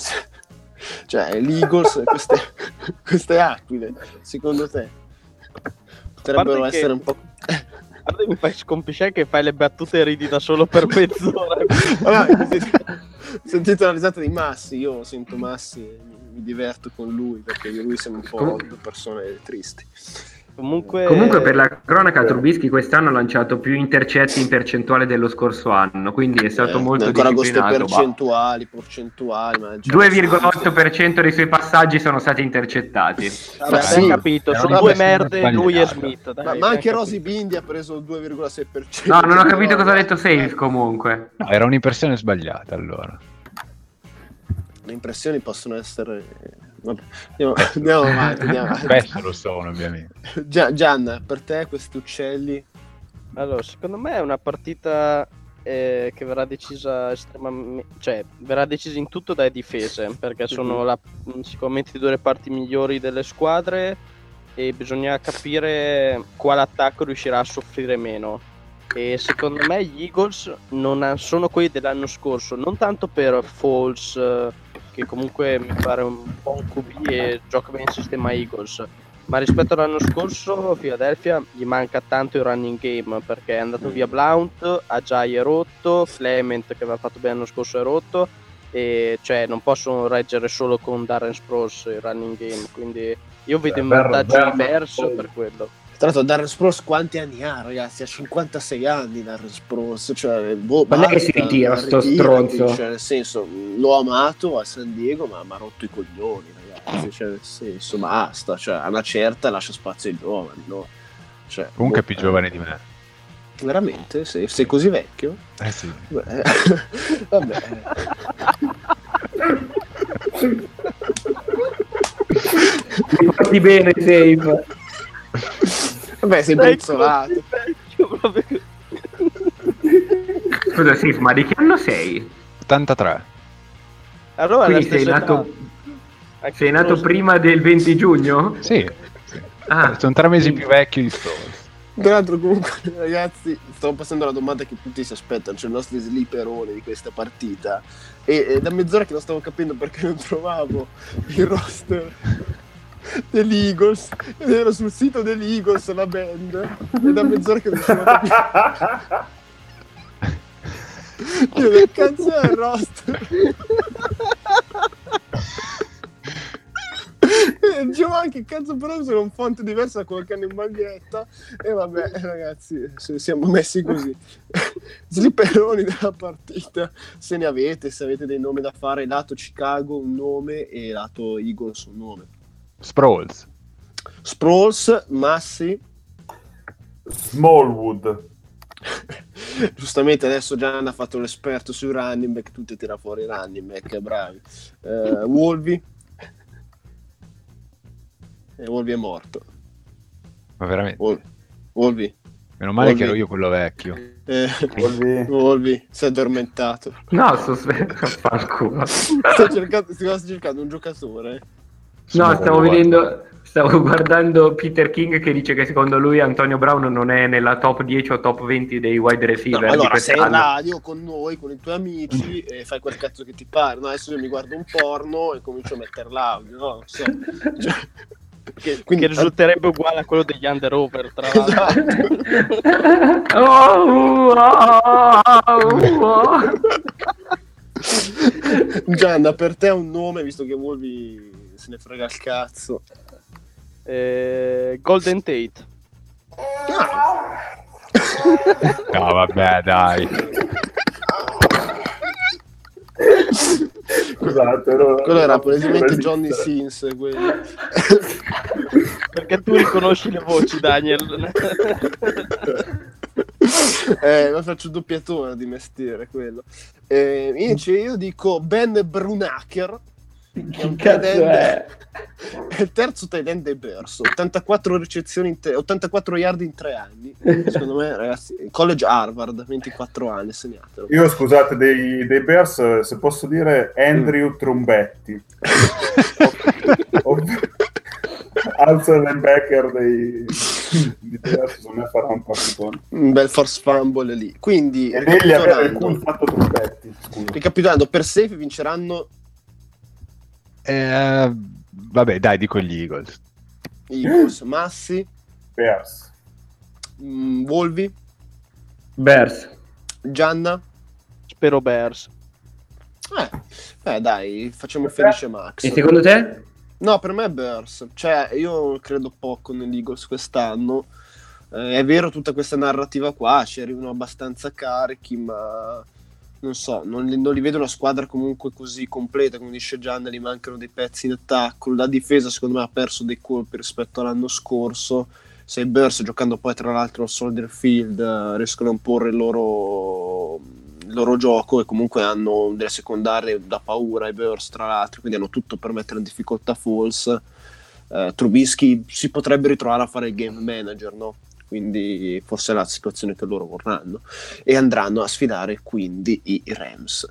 cioè l'Eagles, e queste, (laughs) queste aquile, secondo te potrebbero parte che- essere un po'... Guarda, mi fai scompisciare che fai le battute e ridi da solo per (laughs) mezz'ora. Vabbè, ho sentito- ho sentito la risata di Massi, io sento Massi e mi, mi diverto con lui perché io e lui siamo un po' due persone tristi. Comunque, Comunque per la cronaca Trubisky quest'anno ha lanciato più intercetti in percentuale dello scorso anno, quindi è stato Eh, molto ancora disciplinato. bah. percentuali, percentuali. ma già- 2,8% dei suoi passaggi sono stati intercettati. Vabbè, abbiamo sì. capito, sono due merde, lui e Smith. dai, Ma, ma anche. Rosy Bindi ha preso il 2,6%. No, non ho capito cosa ha detto Safe comunque. No, era un'impressione sbagliata allora. Le impressioni possono essere... Andiamo, (laughs) andiamo avanti. Andiamo avanti. Spesso lo sono, ovviamente. Gia- Gianna, per te questi uccelli... Allora, secondo me è una partita eh, che verrà decisa estremamente, cioè verrà decisa in tutto dalle difese, perché sono la- sicuramente i due reparti migliori delle squadre e bisogna capire quale attacco riuscirà a soffrire meno. E secondo me gli Eagles non ha- sono quelli dell'anno scorso, non tanto per Falls, eh, che comunque mi pare un buon QB e gioca bene il sistema Eagles, ma rispetto all'anno scorso Philadelphia gli manca tanto il running game perché è andato via Blount, Ajay è rotto, Clement che aveva fatto bene l'anno scorso è rotto. E cioè non possono reggere solo con Darren Spross il running game quindi io vedo in Ver- vantaggio poi- per quello Tra l'altro Darren Spross quanti anni ha ragazzi? Ha 56 anni Darren Spross, cioè boh, è che basta, si ritira sto stronzo? Cioè, nel senso, l'ho amato a San Diego ma mi ha rotto i coglioni ragazzi, cioè nel senso, basta, cioè a una certa lascia spazio ai giovani, no? Cioè, Comunque è boh, più giovane di me. Veramente? Sei, sei così vecchio? Eh sì. Beh, (laughs) vabbè. Mi porti bene Safe. (laughs) Vabbè, sei brizzolato. vecchio, proprio. Scusa Safe, ma di che anno sei? 83. allora Quindi sei nato, sei nato prima del 20 giugno? Sì. Ah, Sono tre mesi più vecchio di Stones. Tra l'altro comunque (laughs) ragazzi stavo passando alla domanda che tutti si aspettano, cioè i nostri slipperoni di questa partita e, e da mezz'ora che non stavo capendo perché non trovavo il roster degli Eagles. Ed ero sul sito degli Eagles la band. E da mezz'ora che non riuscivo a capire io che cazzo è il roster Giovanni che cazzo però sono un font diverso da quello che hanno in maglietta. E vabbè ragazzi siamo messi così. Slipperoni della partita. Se ne avete se avete dei nomi da fare lato Chicago un nome e lato Eagles un nome Sprawls. Sproles Massi Smallwood. (laughs) giustamente adesso Gian ha fatto l'esperto sui running back tutti tira fuori i running back bravi eh, Wolvi e Wolvi è morto Ma veramente. Wol- Wolvi Meno male che Wolvi. ero io quello vecchio. eh. Wolvi si è addormentato no, sto (laughs) fanculo. sto cercando, sto cercando un giocatore No, stavo vedendo, stavo (laughs) guardando Peter King che dice che secondo lui Antonio Brown non è nella top 10 o top 20 dei wide No, receiver. di allora sei in radio con noi, con i tuoi amici e fai quel cazzo che ti pare. No, adesso io mi guardo un porno e comincio a mettere l'audio, no? Non so. Cioè, perché- (laughs) quindi, che risulterebbe uguale a quello degli under over tra l'altro Esatto. (laughs) Oh, oh, oh, oh. Gianna, per te un nome, visto che Wolvi se ne frega il cazzo. Eh, Golden Tate No, vabbè, dai. Scusate, ero- Quello era palesemente Johnny Sins, (laughs) perché tu riconosci le voci Daniel (laughs) eh, ma faccio doppiatore di mestiere quello. Eh, invece io dico Ben Brunacher. Che è un Che cazzo è? È il terzo tight end dei Bears, 84 ricezioni in tre- 84 yard in tre anni. Secondo me, ragazzi, college Harvard, 24 anni, segnatelo. Io scusate, dei, dei Bears, se posso dire Andrew Trombetti. (laughs) Ov- Alzo il linebacker dei, di Bears, secondo me farà un partitone. Un bel force fumble lì. Quindi, E degli avere il ricapitolando, fatto Trombetti, scusa. ricapitolando, per safe vinceranno Eh, vabbè, dai, dico gli Eagles. Eagles, Massi, Bears. mm, Wolvi, Bears. Gianna. spero Bears Eh, eh, dai, facciamo felice Max. E secondo te? No, per me è Burst. Cioè, io credo poco nell'Eagles quest'anno. Eh, è vero tutta questa narrativa qua, ci arrivano abbastanza carichi, ma non so, non li, non li vedo una squadra comunque così completa, come dice Gianna, gli mancano dei pezzi in attacco. La difesa secondo me ha perso dei colpi rispetto all'anno scorso. Se i Bears giocando poi tra l'altro al Soldier Field eh, riescono a imporre il loro, il loro gioco e comunque hanno delle secondarie da paura i Bears tra l'altro, quindi hanno tutto per mettere in difficoltà Falls. Eh, Trubisky si potrebbe ritrovare a fare il game manager, no? Quindi forse è la situazione che loro vorranno e andranno a sfidare quindi i Rams.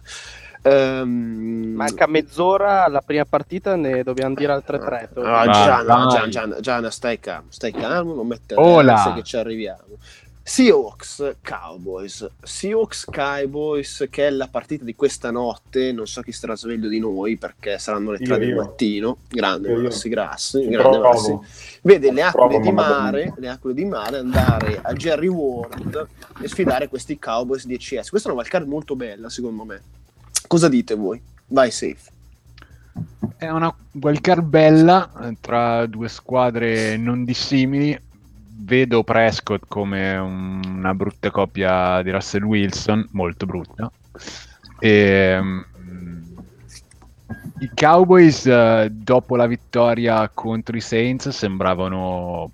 Ehm, Manca mezz'ora alla prima partita, ne dobbiamo dire altre tre. tu. Ah, Gianna. Gianna, Gianna, Gianna, stai calmo, stai calmo, non mettere che ci arriviamo. Seahawks Cowboys Seahawks Cowboys che è la partita di questa notte non so chi starà sveglio di noi perché saranno le Io, 3 del io. mattino grande Io, io. Massi Grassi grande. Massi vede le acque Provo, di mare le acque di mare andare a Jerry World e sfidare questi Cowboys di ECS questa è una wildcard molto bella secondo me cosa dite voi? vai safe È una wildcard bella tra due squadre non dissimili. Vedo Prescott come un- una brutta copia di Russell Wilson, molto brutta. E, mm, I Cowboys, eh, dopo la vittoria contro i Saints, sembravano,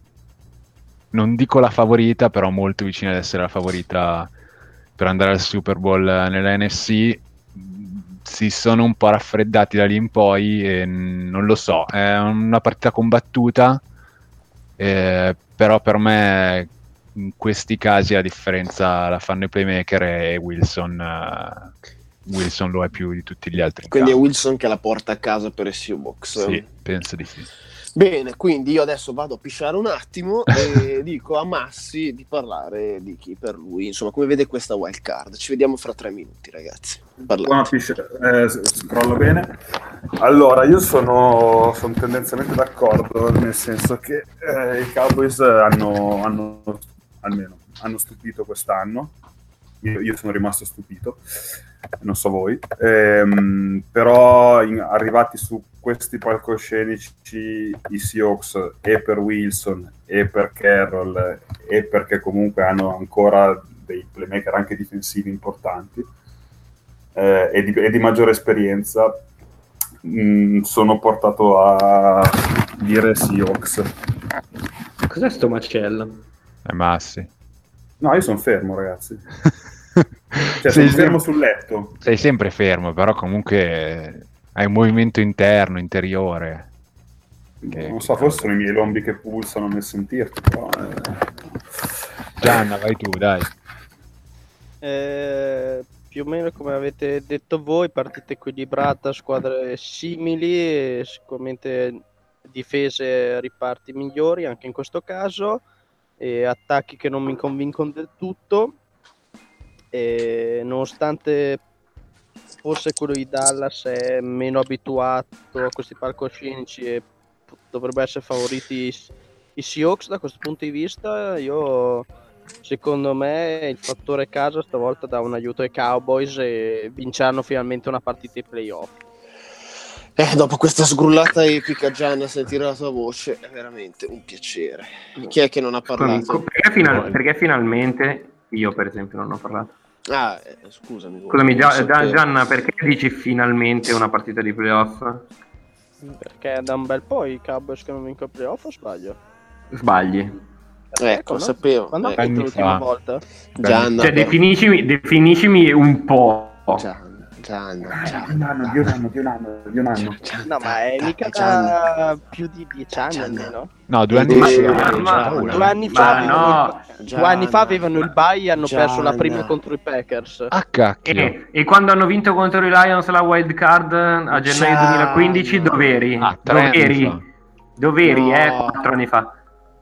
non dico la favorita, però molto vicina ad essere la favorita per andare al Super Bowl eh, nella NFC si sono un po' raffreddati da lì in poi e non lo so, è una partita combattuta, eh, però per me in questi casi la differenza la fanno i playmaker e Wilson, eh, Wilson lo è più di tutti gli altri. in quindi è. Wilson che la porta a casa per i Seahawks Sì, penso di sì. Bene, quindi io adesso vado a pisciare un attimo e (laughs) dico a Massi di parlare di chi per lui, insomma, come vede questa wild card. Ci vediamo fra tre minuti, ragazzi. Parlate. Buona piscia, eh, scrollo bene. Allora, io sono, sono tendenzialmente d'accordo, nel senso che eh, i Cowboys hanno, hanno, almeno, hanno stupito quest'anno. Io, io sono rimasto stupito, non so voi. Ehm, però in- arrivati su questi palcoscenici i Seahawks e per Wilson e per Carroll e perché comunque hanno ancora dei playmaker anche difensivi importanti eh, e, di, e di maggiore esperienza, mh, sono portato a dire Seahawks. Cos'è sto macello? È Massi. No, io sono fermo, ragazzi. (laughs) Cioè, sei, sono fermo sul letto. sei sempre fermo, però comunque hai un movimento interno, interiore. Che- Non so, forse sono i miei lombi che pulsano nel sentirti, però... eh. Gianna, vai tu, dai. Eh, più o meno come avete detto voi, partita equilibrata, squadre simili, sicuramente difese riparti migliori anche in questo caso, e attacchi che non mi convincono del tutto. E nonostante forse quello di Dallas è meno abituato a questi palcoscenici e p- dovrebbe essere favoriti i- Seahawks da questo punto di vista, io secondo me il fattore casa stavolta dà un aiuto ai Cowboys e vinceranno finalmente una partita ai playoff. Eh, dopo questa sgrullata epica, Gianna, sentire la tua voce è veramente un piacere. Chi è che non ha parlato? Perché, final- perché finalmente io, per esempio, non ho parlato? Ah, eh, scusami. Scusami, non Gia- sapevo. Gia- Gianna, perché dici finalmente una partita di playoff? Perché da un bel po' i Cowboys che non vincono playoff o sbaglio? Sbagli. Ecco, lo sapevo. Quando Eh, l'ultima fa. volta? Gianna, Cioè, beh, definiscimi, definiscimi un po'. Gianna, Gianna, Di un Gianna. anno, di un anno, di un anno, di un anno. No, ma è mica da più di dieci anni Gianna. almeno. No, due anni Ma- Due anni fa, avevano no. il- due anni fa avevano il bye e hanno perso la prima contro i Packers. Ah, cacchio. E, e quando hanno vinto contro i Lions la wild card a gennaio Gianna. 2015, dov'eri? Ah, dov'eri? Dov'eri, No. eh? Quattro anni fa.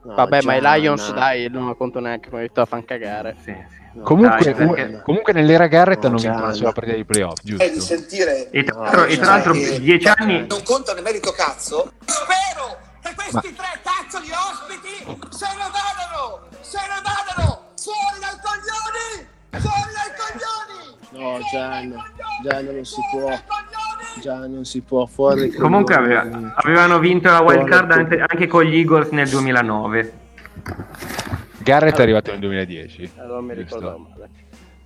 No, Vabbè, ma i. Lions, dai, non lo conto neanche come detto a fan cagare. Sì, sì. No, Comunque, dai, perché- comunque nell'era Garrett No, hanno vinto una sola partita di playoff, di giusto? sentire E tra l'altro, e tra l'altro eh, dieci anni... non conta nel merito cazzo spero che questi tre cazzo di ospiti se ne vadano se ne vadano fuori dai coglioni fuori dai coglioni No, coglioni! Gianna non si può. Già non si può fuori. Comunque aveva- avevano vinto la wild card anche, anche con gli Eagles nel 2009. Garrett è arrivato nel 2010. Allora mi giusto? ricordavo male.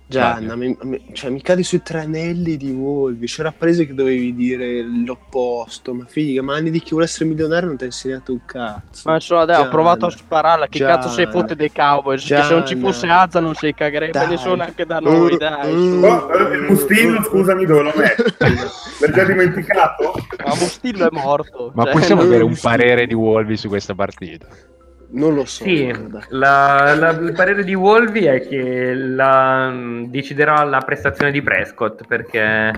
Gianna, mi, mi- cioè, mi cadi sui tranelli di Wolvi. C'era preso che dovevi dire l'opposto. Ma figa, ma anni di chi vuole essere milionario non ti ha insegnato un cazzo. Ma insomma, dai, ho Gianna, provato a spararla. Che Gianna. cazzo sei fotte dei Cowboys? Che se non ci Gianna. fosse Azza non si cagherebbe nessuno anche da noi, dai. Mm. Oh, il mustino, scusami, dove lo metti? (laughs) L'hai già dimenticato? Ma Mustillo è morto. Ma Cioè, possiamo avere un parere di Wolvi su questa partita? Non lo so. Sì, la- la- il parere di Wolvi è che la- deciderà la prestazione di Prescott perché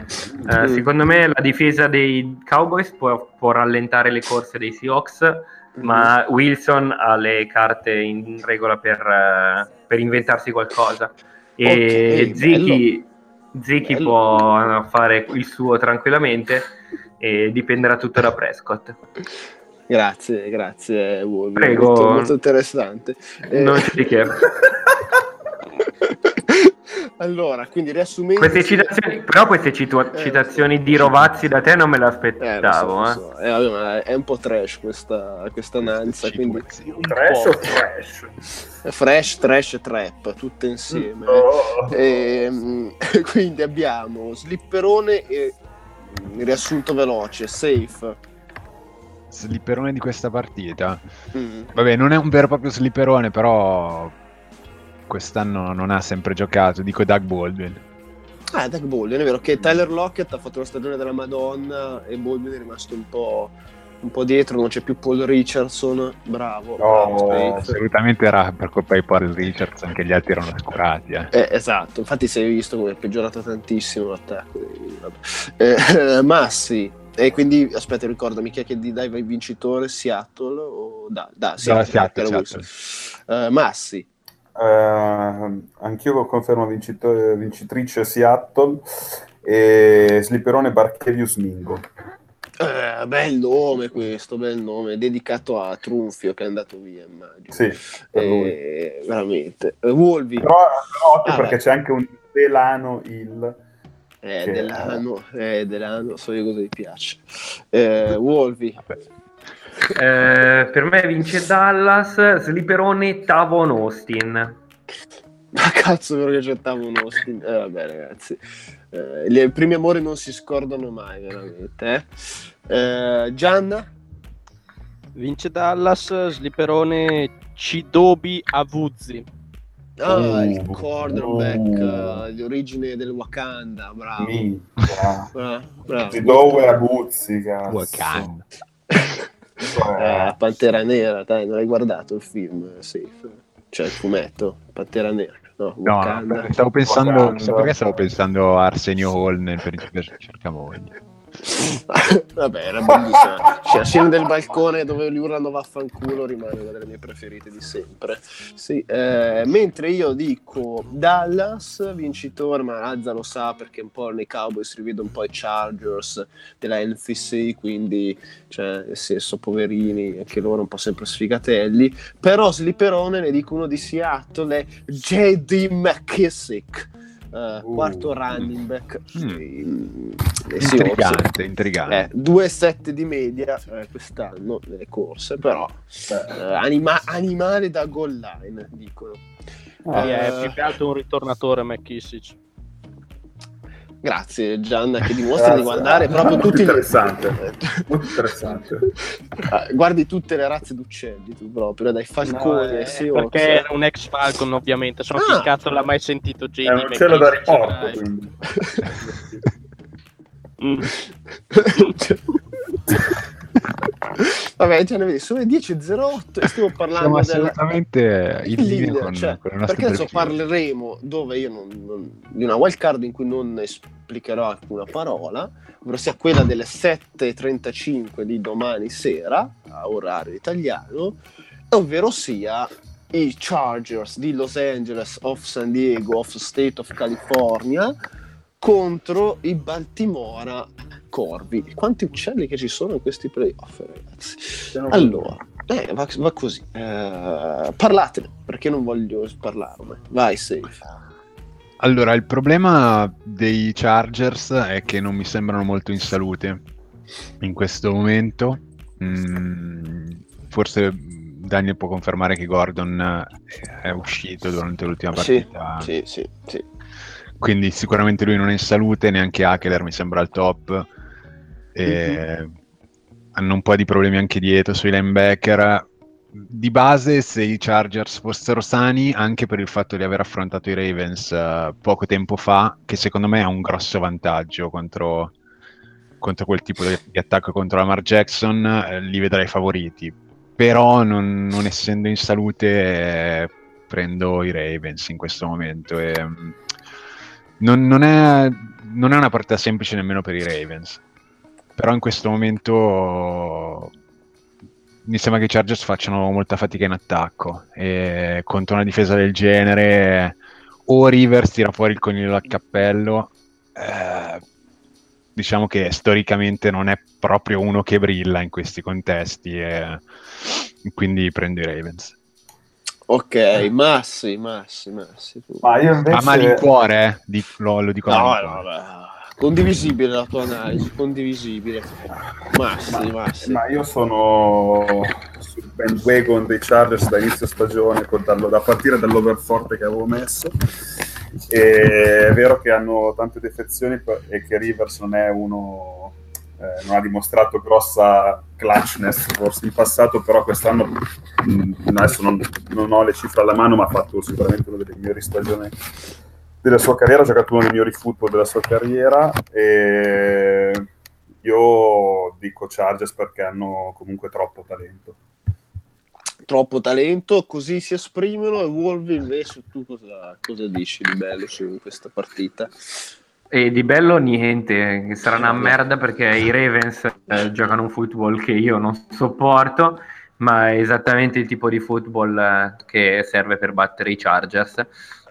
eh, Mm. secondo me la difesa dei Cowboys può, può rallentare le corse dei Seahawks, ma Wilson ha le carte in regola per, eh, per inventarsi qualcosa. E Ok, Ziki, Ziki Bello. può fare il suo tranquillamente e dipenderà tutto da Prescott. Grazie, grazie, Wolvi. Prego. Molto, molto interessante. Eh, Non di che. (laughs) allora, quindi riassumendo. Queste citazioni, però queste citu- citazioni di Rovazzi da te non me Eh, so, l'aspettavo. eh. so. Eh, vabbè, ma è un po' trash questa, questa nanza, quindi Situazione. Trash o trash? fresh, trash e trap, tutte insieme. Oh. Ehm, (laughs) quindi abbiamo slipperone e mm, riassunto veloce, safe. Slipperone di questa partita. Mm. Vabbè, non è un vero e proprio slipperone, però quest'anno non ha sempre giocato. Dico Doug Baldwin. Ah, Doug Baldwin, è vero che Tyler Lockett ha fatto una stagione della Madonna e Baldwin è rimasto un po', un po' dietro, non c'è più Paul Richardson, bravo. bravo, safe. Assolutamente era per colpa di Paul Richards, anche gli altri erano oscurati. Eh. Eh, esatto, infatti si è visto come è peggiorato tantissimo l'attacco. Eh, (laughs) Massi, e quindi aspetta, ricordami chi è che di dai vai vincitore? Seattle o da, da Seattle, Seattle, Seattle. Wilson. Eh, Massi, Eh, anch'io confermo vincito- vincitrice Seattle e Slipperone Barchevius Mingo. Eh, bel nome questo, bel nome, dedicato a Trunfio che è andato via, immagino. Sì, per lui. Eh, veramente. Wolvi, Però, però Ah, perché beh. c'è anche un Delano il eh, che- Delano, eh, Delano, so io cosa gli piace. Eh, Wolvi, Eh, per me vince Dallas, Sliperone Tavon Austin. Ma cazzo, vero che c'è Tavon Austin. Eh, vabbè, ragazzi. Eh, I primi amori non si scordano mai, veramente. Eh? Eh, Gianna? Vince Dallas, slipperone Cidobi Avuzzi. Ah, Oh. il cornerback Oh. eh, di origine del Wakanda, bravo. (laughs) Bravo, bravo. Zidoue Aguzzi, cazzo. Wakanda. Eh, (laughs) Pantera Nera, dai, non hai guardato il film eh, Safe? Cioè il fumetto, Pantera Nera, no? No, Wakanda. stavo pensando, Wakanda. perché stavo pensando a Arsenio Hall nel Principe cercamoglie. Vabbè, era bellissima. Cioè, scena del balcone dove gli urlano vaffanculo rimane una delle mie preferite di sempre. Sì, eh, mentre io dico Dallas, vincitore, ma Razza lo sa perché un po' nei Cowboys rivede un po' i Chargers della NFC, quindi, cioè, nel senso, poverini, anche loro un po' sempre sfigatelli. Però Slipperone ne dico uno di Seattle, è J.D. McKissick. Eh, Uh. quarto running back Mm. Intrigante, intrigante. Eh, 2,7 di media eh, quest'anno nelle corse, però eh, anima- animale da goal line, dicono. Ah, Sì, è Eh. più che altro un ritornatore McKissick. Grazie Gianna che (laughs) dimostra di guardare proprio Molto tutti interessante. (laughs) Molto interessante. Eh, guardi tutte le razze d'uccelli tu proprio, dai falconi No, eh, Seahawks. perché era un ex Falcon, ovviamente. Sono Ah. chi cazzo l'ha mai sentito JD È un uccello da riporto, quindi. (laughs) Mm. Vabbè, ne vedi, sono le 10.08 e stiamo parlando della, assolutamente il leader, con, cioè, con perché adesso parleremo dove io non, non- di una wild card in cui non esplicherò alcuna parola, ovvero sia quella delle 7.35 di domani sera, a orario italiano, ovvero sia i Chargers di Los Angeles, of San Diego, of State of California, contro i Baltimora Corvi. Quanti uccelli che ci sono in questi playoff, ragazzi. Allora, eh, va, va così. Eh, parlatene, perché non voglio parlarne. Vai, safe. Allora, il problema dei Chargers è che non mi sembrano molto in salute in questo momento. Mm, forse Daniel può confermare che Gordon è uscito durante l'ultima partita. Sì, sì, sì. Quindi sicuramente lui non è in salute, neanche Hakeler mi sembra al top. Mm-hmm. Hanno un po' di problemi anche dietro sui linebacker. Di base, se i Chargers fossero sani, anche per il fatto di aver affrontato i Ravens eh, poco tempo fa, che secondo me ha un grosso vantaggio contro, contro quel tipo di, di attacco contro Lamar Jackson, eh, li vedrei favoriti. Però, non, non essendo in salute, eh, prendo i Ravens in questo momento. E, mm, non, non è, non è una partita semplice nemmeno per i Ravens. Però in questo momento mi sembra che i Chargers facciano molta fatica in attacco e contro una difesa del genere o Rivers tira fuori il coniglio dal cappello eh, diciamo che storicamente non è proprio uno che brilla in questi contesti e quindi prendo i Ravens Ok, Massi, Massi, Massi. tu. Ma io invece... a malincuore eh, di- lo, lo dico No, no, beh, Condivisibile la tua analisi, condivisibile. Massi, Massi. Ma io sono sul bandwagon dei Chargers da inizio stagione, dallo- da partire dall'overforte che avevo messo. E è vero che hanno tante defezioni e che Rivers non è uno, eh, non ha dimostrato grossa clutchness forse in passato, però quest'anno mh, adesso non, non ho le cifre alla mano, ma ha fatto sicuramente una delle migliori stagioni della sua carriera, ha giocato uno dei migliori football della sua carriera e io dico Chargers perché hanno comunque troppo talento. Troppo talento, così si esprimono. E Wolvi invece, tu cosa, cosa dici di bello su questa partita? E di bello niente, sarà una merda perché i Ravens eh, giocano un football che io non sopporto, ma è esattamente il tipo di football eh, che serve per battere i Chargers.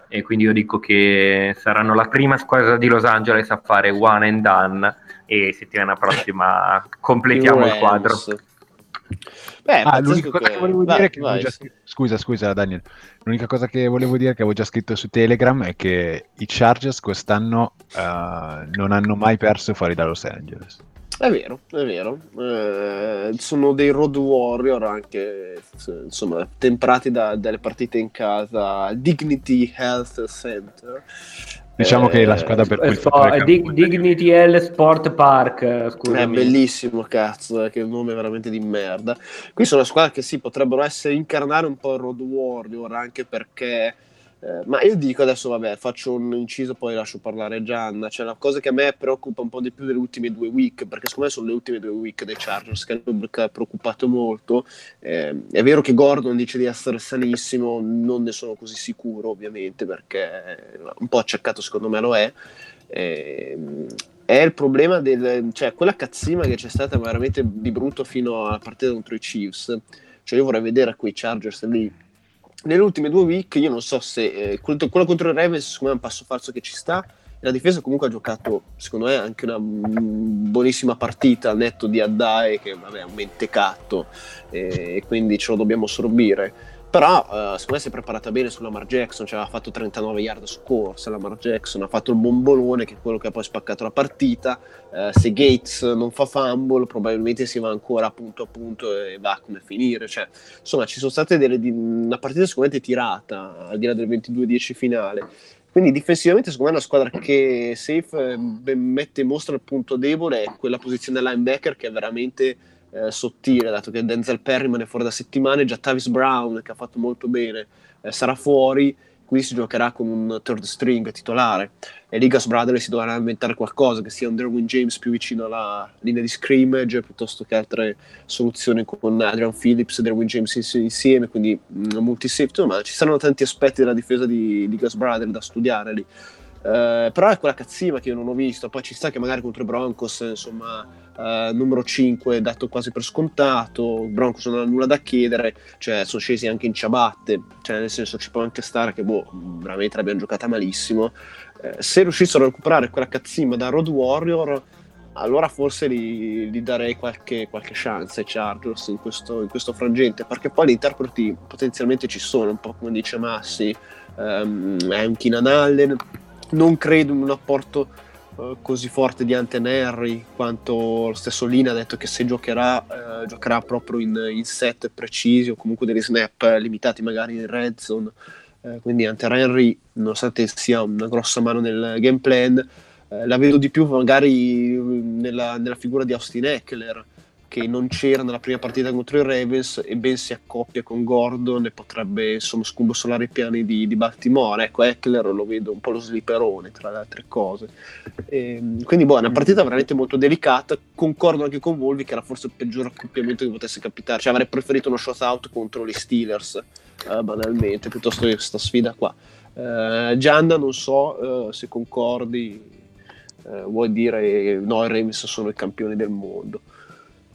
E quindi io dico che saranno la prima squadra di Los Angeles a fare one and done e settimana prossima completiamo il quadro. Beh, Ah, l'unica cosa che volevo vai, dire che vai, già sì. scusa, scusa Daniel, l'unica cosa che volevo dire che avevo già scritto su Telegram è che i Chargers quest'anno eh, non hanno mai perso fuori da Los Angeles. È vero, è vero. Eh, sono dei road warrior anche, insomma, temprati da- dalle partite in casa al Dignity Health Center. Diciamo Eh, che è la squadra per cui Eh, fattore so- Dig- Campbell- Dignity L Sport Park, eh, È scusami. bellissimo, cazzo, eh, che nome veramente di merda. Qui sono squadre che sì, potrebbero essere incarnare un po' il Road Warrior, anche perché... eh, ma io dico adesso, vabbè, faccio un inciso, poi lascio parlare Gianna. Cioè, la cosa che a me preoccupa un po' di più delle ultime due week, perché secondo me sono le ultime due week dei Chargers che hanno preoccupato molto. Eh, è vero che Gordon dice di essere sanissimo, non ne sono così sicuro, ovviamente, perché un po' accercato secondo me lo è. Ehm, è il problema del cioè quella cazzima che c'è stata veramente di brutto fino alla partita contro i Chiefs cioè io vorrei vedere quei Chargers lì nelle ultime due week io non so se eh, quello contro i Ravens secondo me è un passo falso che ci sta. La difesa comunque ha giocato secondo me anche una mm, buonissima partita al netto di Addae che vabbè è un mentecatto eh, e quindi ce lo dobbiamo assorbire però eh, secondo me si è preparata bene su Lamar Jackson, cioè ha fatto 39 yard su corsa Lamar Jackson, ha fatto il bombolone che è quello che ha poi spaccato la partita, Eh, se Gates non fa fumble probabilmente si va ancora punto a punto e va come finire, cioè, insomma ci sono state delle, una partita sicuramente tirata al di là del 22-10 finale. Quindi difensivamente secondo me è una squadra che safe eh, mette in mostra il punto debole è quella posizione linebacker che è veramente eh, sottile, dato che Denzel Perryman è fuori da settimane, già Tavis Brown che ha fatto molto bene eh, sarà fuori, quindi si giocherà con un third string titolare e Ligas Bradley si dovrà inventare qualcosa che sia un Derwin James più vicino alla linea di scrimmage piuttosto che altre soluzioni con Adrian Phillips e Derwin James ins- insieme, quindi mm, multi-safety, ma ci saranno tanti aspetti della difesa di Ligas Bradley da studiare lì. Eh, però è quella cazzima che io non ho visto. Poi ci sta che magari contro i Broncos, insomma, eh, numero 5 dato quasi per scontato. I Broncos non hanno nulla da chiedere, cioè sono scesi anche in ciabatte. Cioè, nel senso, ci può anche stare che boh, veramente l'abbiamo giocata malissimo. Eh, se riuscissero a recuperare quella cazzima da Road Warrior, allora forse gli, gli darei qualche, qualche chance ai Chargers in questo, in questo frangente, perché poi gli interpreti potenzialmente ci sono, un po' come dice Massi, ehm, è un Keenan Allen, non credo in un apporto eh, così forte di Anten Henry quanto lo stesso Lina ha detto che se giocherà eh, giocherà proprio in, in set precisi o comunque degli snap limitati magari in red zone. Eh, quindi Hunter Henry nonostante sia una grossa mano nel game plan eh, la vedo di più magari nella, nella figura di Austin Eckler che non c'era nella prima partita contro i Ravens e ben si accoppia con Gordon e potrebbe insomma scombussolare i piani di, di Baltimore. Ecco Eckler lo vedo un po' lo sliperone tra le altre cose. E, quindi boh, è una partita veramente molto delicata. Concordo anche con Volvi che era forse il peggior accoppiamento che potesse capitare. Cioè avrei preferito uno shot contro gli Steelers eh, banalmente piuttosto che questa sfida qua. Eh, Gianna non so eh, se concordi eh, vuoi dire no i Ravens sono i campioni del mondo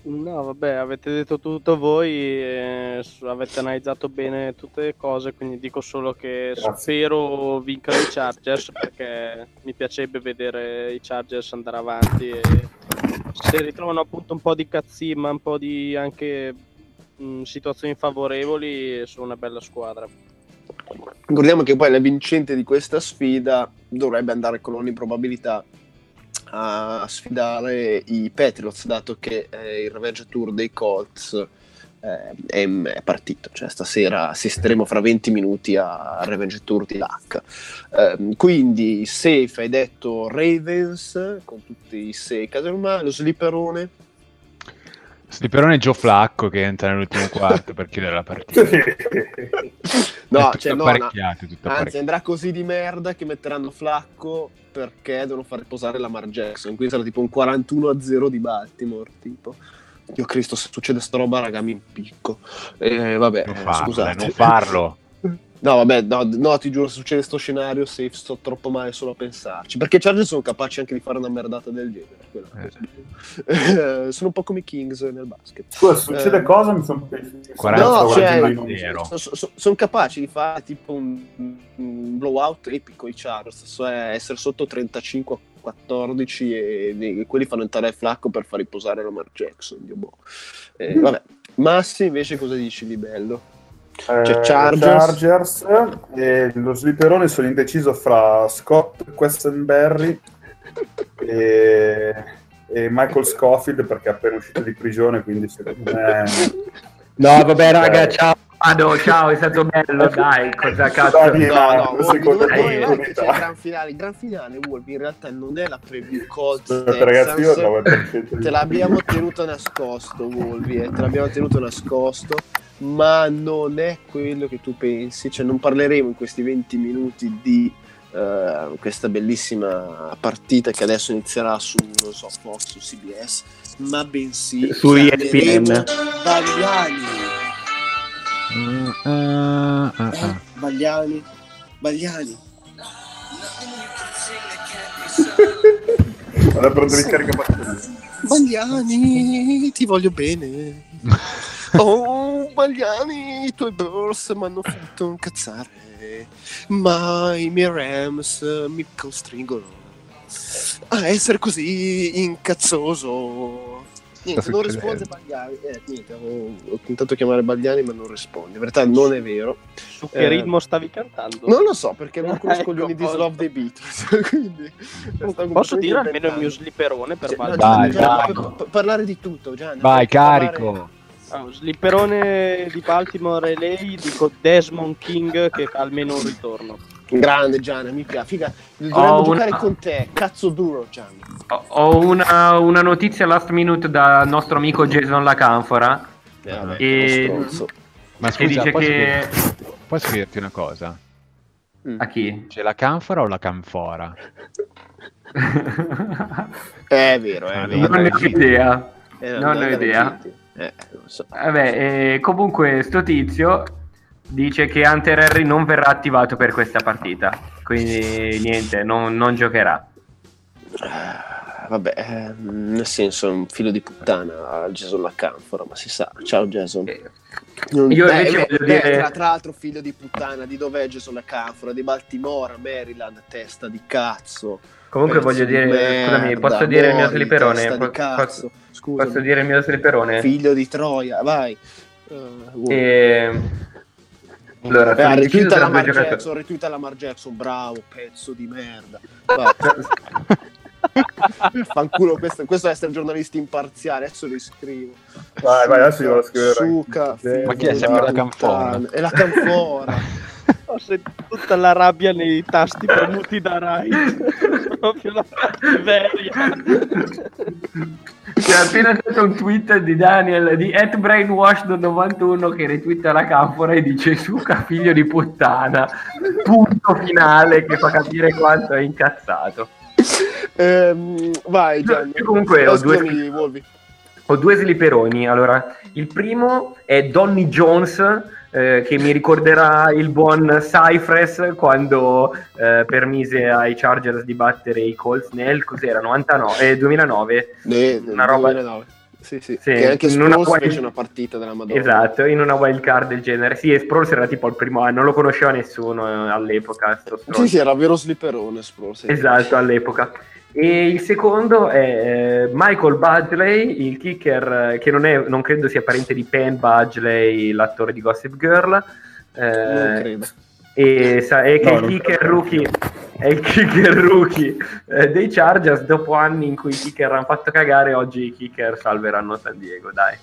No, vabbè, avete detto tutto voi, eh, avete analizzato bene tutte le cose, quindi dico solo che Grazie. spero vincano i Chargers perché mi piacerebbe vedere i Chargers andare avanti e se ritrovano appunto un po' di cazzimma, un po' di anche mh, situazioni favorevoli, sono una bella squadra. Ricordiamo che poi la vincente di questa sfida dovrebbe andare con ogni probabilità a sfidare i Patriots, dato che eh, il Revenge Tour dei Colts eh, è, è partito, cioè stasera assisteremo fra 20 minuti a Revenge Tour di Luck. Eh, quindi safe hai detto Ravens con tutti i 6 caselmai, lo slipperone Slipperone Joe Flacco che entra nell'ultimo quarto per chiudere la partita. (laughs) (laughs) No, cioè, no, Anzi, andrà così di merda che metteranno Flacco perché devono far riposare Lamar Jackson. Quindi sarà tipo un 41 a 0 di Baltimore. Tipo, Dio Cristo, se succede sta roba, raga, mi impicco. Eh, vabbè, Non farlo, scusate. eh, non farlo. (laughs) No, vabbè, no, no, ti giuro, se succede sto scenario, safe, sto troppo male solo a pensarci. Perché i Chargers sono capaci anche di fare una merdata del genere. Eh. cosa. (laughs) Sono un po' come i Kings nel basket. Scusa, succede Eh. cosa? Mi sono 40 No, cioè, zero. sono capaci di fare tipo un, un blowout epico i Chargers, cioè essere sotto 35 a 14 e, e quelli fanno entrare Flacco per far riposare Lamar Jackson. Dio boh. Eh, vabbè, Massi invece cosa dici di bello? Eh, Chargers. Chargers, e lo slipperone sono indeciso fra Scott Questenberry e, e Michael Scofield perché è appena uscito di prigione quindi secondo me No, vabbè, raga, Eh. ciao. Vado, ciao, è stato bello, dai, cosa cazzo. Dai, No, Ah, no, secondo me il gran finale? Il gran finale, Wolvi, in realtà non è la preview Colts ragazzi io Texans. 9% di- Te l'abbiamo tenuto nascosto, Wolvi, eh, te l'abbiamo tenuto nascosto, ma non è quello che tu pensi. Cioè, non parleremo in questi 20 minuti di eh, questa bellissima partita che adesso inizierà su, non so, Fox o CBS, ma bensì Su ESPN. Bagliani. Ah, ah, Eh, ah. Bagliani, Bagliani. Vado a prendere il caricabatterie. Bagliani, ti voglio bene. (laughs) Oh, Bagliani, i tuoi Bulls mi hanno fatto incazzare, ma i miei Rams mi costringono a essere così incazzoso. Niente, non risponde Bagliani. Eh, niente, ho, ho tentato di chiamare Bagliani, ma non risponde. In verità non è vero. Su che Eh, ritmo stavi cantando? Non lo so perché non conosco gli Ecco, ogni di posto. Love the Beatles. (laughs) quindi stavo Posso dire almeno il mio slipperone per Cioè, no, Gianni, puoi- puoi parlare di tutto, Gianni. Vai, puoi parlare- carico. Ah, slipperone di Baltimore e lei dico Desmond King che almeno un ritorno. Grande Gianni, mi piace. Figa, dovremmo giocare una- con te. Cazzo duro, Gianni. Ho- una, una notizia last minute dal nostro amico Jason Lacanfora Eh, vabbè, E-. Ma che scusa, dice posso, che... posso chiederti una cosa? Mm. A chi? C'è la canfora o la canfora? (laughs) È vero, è Ah, vero. non ne ho idea. Eh, non ne ho idea. Eh, non so. Vabbè, eh, comunque sto tizio dice che Hunter Henry non verrà attivato per questa partita, quindi niente, non, non giocherà. Ah, Vabbè, eh, nel senso, è un figlio di puttana Jason la canfora, ma si sa. Ciao Jason. Eh, Non- Io Beh, invece beh, voglio beh, dire- tra, tra l'altro figlio di puttana, di dov'è Jason la canfora? Di Baltimora, Maryland, testa di cazzo. Comunque voglio di dire, merda, scusami, posso dire il mio testa di Po-. Posso, posso dire il mio slipperone? Figlio di Troia, vai. Eh, vuoi- E... Allora, Beh, tra la Mar. Jackson, ritweeta la Mar Jackson, bravo, pezzo di merda. (laughs) Fanculo, questo, questo è essere giornalisti imparziali, adesso li scrivo. Vai, vai, adesso a scrivere. Suca, Ma chi è? Sempre la Canfora? È la canfora. (laughs) (laughs) Ho sentito tutta la rabbia nei tasti premuti da Rai. (laughs) Proprio la cattiveria. C'è appena stato un tweet di Daniel di at brainwashed91 che retwitta la canfora e dice Suca figlio di puttana punto finale che fa capire quanto è incazzato Ehm, vai, Gianni. Io comunque ho due- scusami, ho due slipperoni allora il primo è Donny Jones eh, che mi ricorderà il buon Cypress quando eh, permise ai Chargers di battere i Colts nel cos'era 99 eh, 2009 Ne- Una roba- 2009. Sì, sì. Sì, Che anche in una Sproles wild- fece una partita della Madonna. Esatto, in una wild card del genere. Sì, e Sproles era tipo al primo anno, non lo conosceva nessuno eh, all'epoca. sto Sì, sì, era vero slipperone Sproles. Esatto, all'epoca. E il secondo è eh, Michael Budgley, il kicker eh, che non, è, non credo sia parente di Penn Budgley, l'attore di Gossip Girl. eh, Non credo. e, sa- che No, è il non kicker credo. rookie è il kicker rookie eh, dei Chargers dopo anni in cui i kicker hanno fatto cagare oggi i kicker salveranno San Diego dai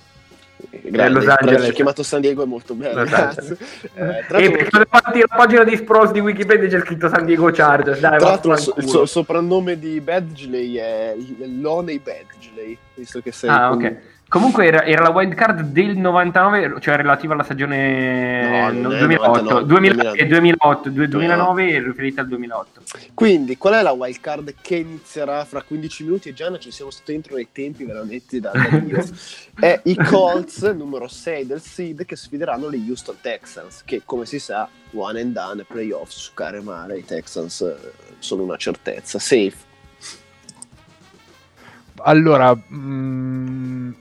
Grande, Los Angeles. chiamato San Diego è molto bello. Grazie. Eh, tra e davanti alla pagina di Spross di Wikipedia c'è scritto San Diego Chargers dai tra l'altro il, so- il soprannome di Badgley è Loney Badgley, visto che sei ah con- ok comunque era, era la wild card del 99 cioè relativa alla stagione No, non è 2008 99, 2000 e 2000. 2008 due- 2009 è riferita al 2008 Quindi, qual è la wild card che inizierà fra 15 minuti? E Gianna, ci siamo stati dentro nei tempi veramente da, Dio. (laughs) È i Colts, numero 6 del seed, che sfideranno gli Houston Texans, che come si sa, one and done, playoff su care mare, i Texans eh, sono una certezza. Safe. Allora, mm,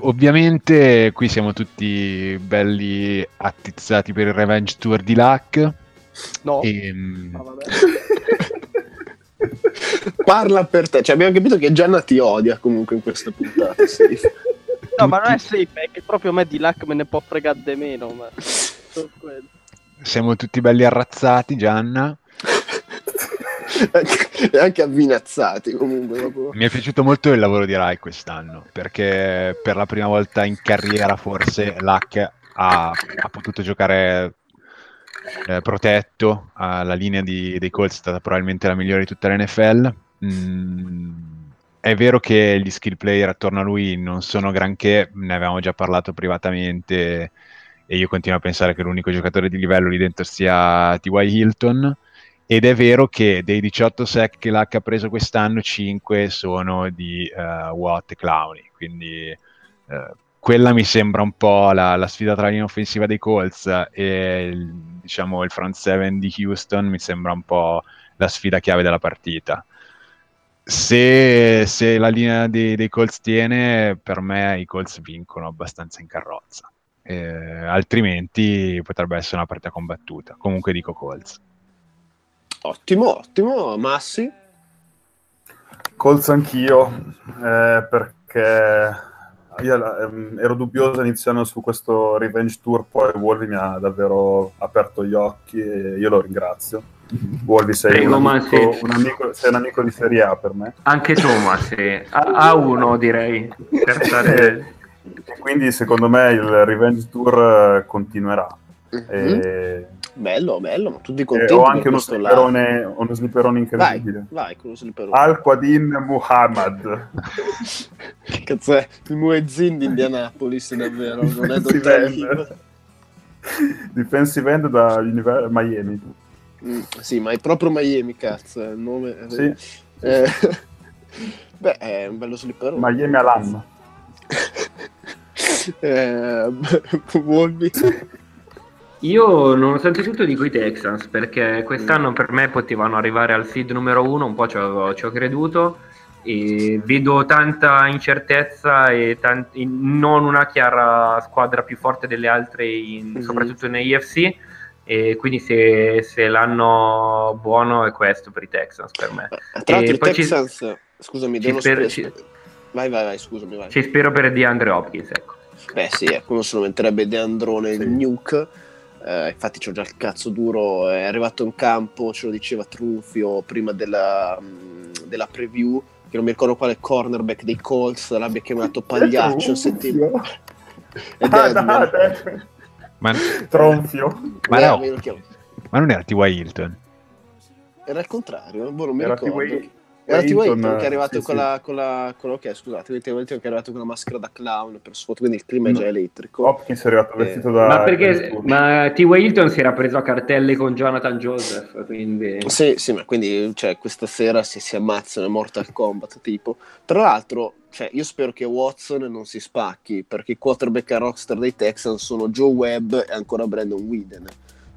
ovviamente qui siamo tutti belli attizzati per il Revenge Tour di Luck. No. E, mm, Ah, vabbè. (laughs) Parla per te, cioè abbiamo capito che Gianna ti odia comunque in questa puntata. Safe. (laughs) No, ma non è safe, è che proprio a me di Luck me ne può fregare di meno. Ma... (laughs) siamo tutti belli arrazzati, Gianna. E anche avvinazzati comunque. proprio. Mi è piaciuto molto il lavoro di Rai quest'anno, perché per la prima volta in carriera forse Luck ha, ha potuto giocare eh, protetto, la linea di- dei Colts è stata probabilmente la migliore di tutta l'NFL. Mm, è vero che gli skill player attorno a lui non sono granché, ne avevamo già parlato privatamente e io continuo a pensare che l'unico giocatore di livello lì dentro sia T.Y. Hilton. Ed è vero che dei 18 sec che Luck ha preso quest'anno, 5 sono di eh, Watt e Clowney. Quindi eh, quella mi sembra un po' la, la sfida tra la linea offensiva dei Colts e il, diciamo, il front seven di Houston. Mi sembra un po' la sfida chiave della partita. Se, se la linea dei, dei Colts tiene, per me i Colts vincono abbastanza in carrozza. Eh, altrimenti potrebbe essere una partita combattuta. Comunque dico Colts. Ottimo, ottimo. Massi? Colts anch'io, eh, perché io ehm, ero dubbioso iniziando su questo Revenge Tour, poi Wolvi mi ha davvero aperto gli occhi e io lo ringrazio. Wolvi sei, Prego, un ma amico, sì. un amico- sei un amico di Serie A per me. anche Thomas sì. a, a uno direi per (laughs) stare E quindi secondo me il Revenge Tour continuerà. Mhm. E- Bello, bello, ma tutti e contenti ho per anche uno slipperone, uno slipperone Vai, incredibile. vai con lo slipperone. Al-Quadin Muhammad. (laughs) Che cazzo è? Il Muezzin di Indianapolis, davvero, non è Dottor. Defensive end da Miami. Mm, sì, ma è proprio Miami, cazzo, è il nome. Sì. Eh, (laughs) beh, è un bello slipperone. Miami Alam. (laughs) eh, Wolby. Io nonostante tutto dico i Texans perché quest'anno per me potevano arrivare al seed numero uno, un po' ci ho, creduto e vedo tanta incertezza e tan- in- non una chiara squadra più forte delle altre, in- Mhm. soprattutto in AFC e quindi se, se l'anno buono è questo per i Texans per me. Tra l'altro i poi ci- Texans, scusami, ci spero- ci- Vai, vai, vai, scusami, vai. Ci spero per DeAndre Hopkins, ecco. Beh sì, ecco, non se lo metterebbe De Androne il Sì. nuke. Eh, infatti c'ho già il cazzo duro, è arrivato in campo, ce lo diceva Trunfio prima della, mh, della preview, che non mi ricordo quale cornerback dei Colts l'abbia chiamato (laughs) pagliaccio settimana. Ed Ah, da- Ma, Tronfio. ma eh, no, ma non era T.Y. Hilton? Era il contrario, boh, non mi Era ricordo. T.Y. Hilton, Hilton che è arrivato sì, con, sì. La, con la con la- ok scusate. Hilton che è arrivato con la maschera da clown per sfoto quindi il clima è già elettrico Hopkins è arrivato Eh, vestito da... Ma perché ma T. Hilton si era preso a cartelle con Jonathan Joseph, quindi Sì, sì, ma quindi cioè, questa sera si, si ammazzano a Mortal Kombat tipo. Tra l'altro, cioè, io spero che Watson non si spacchi perché i quarterback a rockstar dei Texans sono Joe Webb e ancora Brandon Whedon.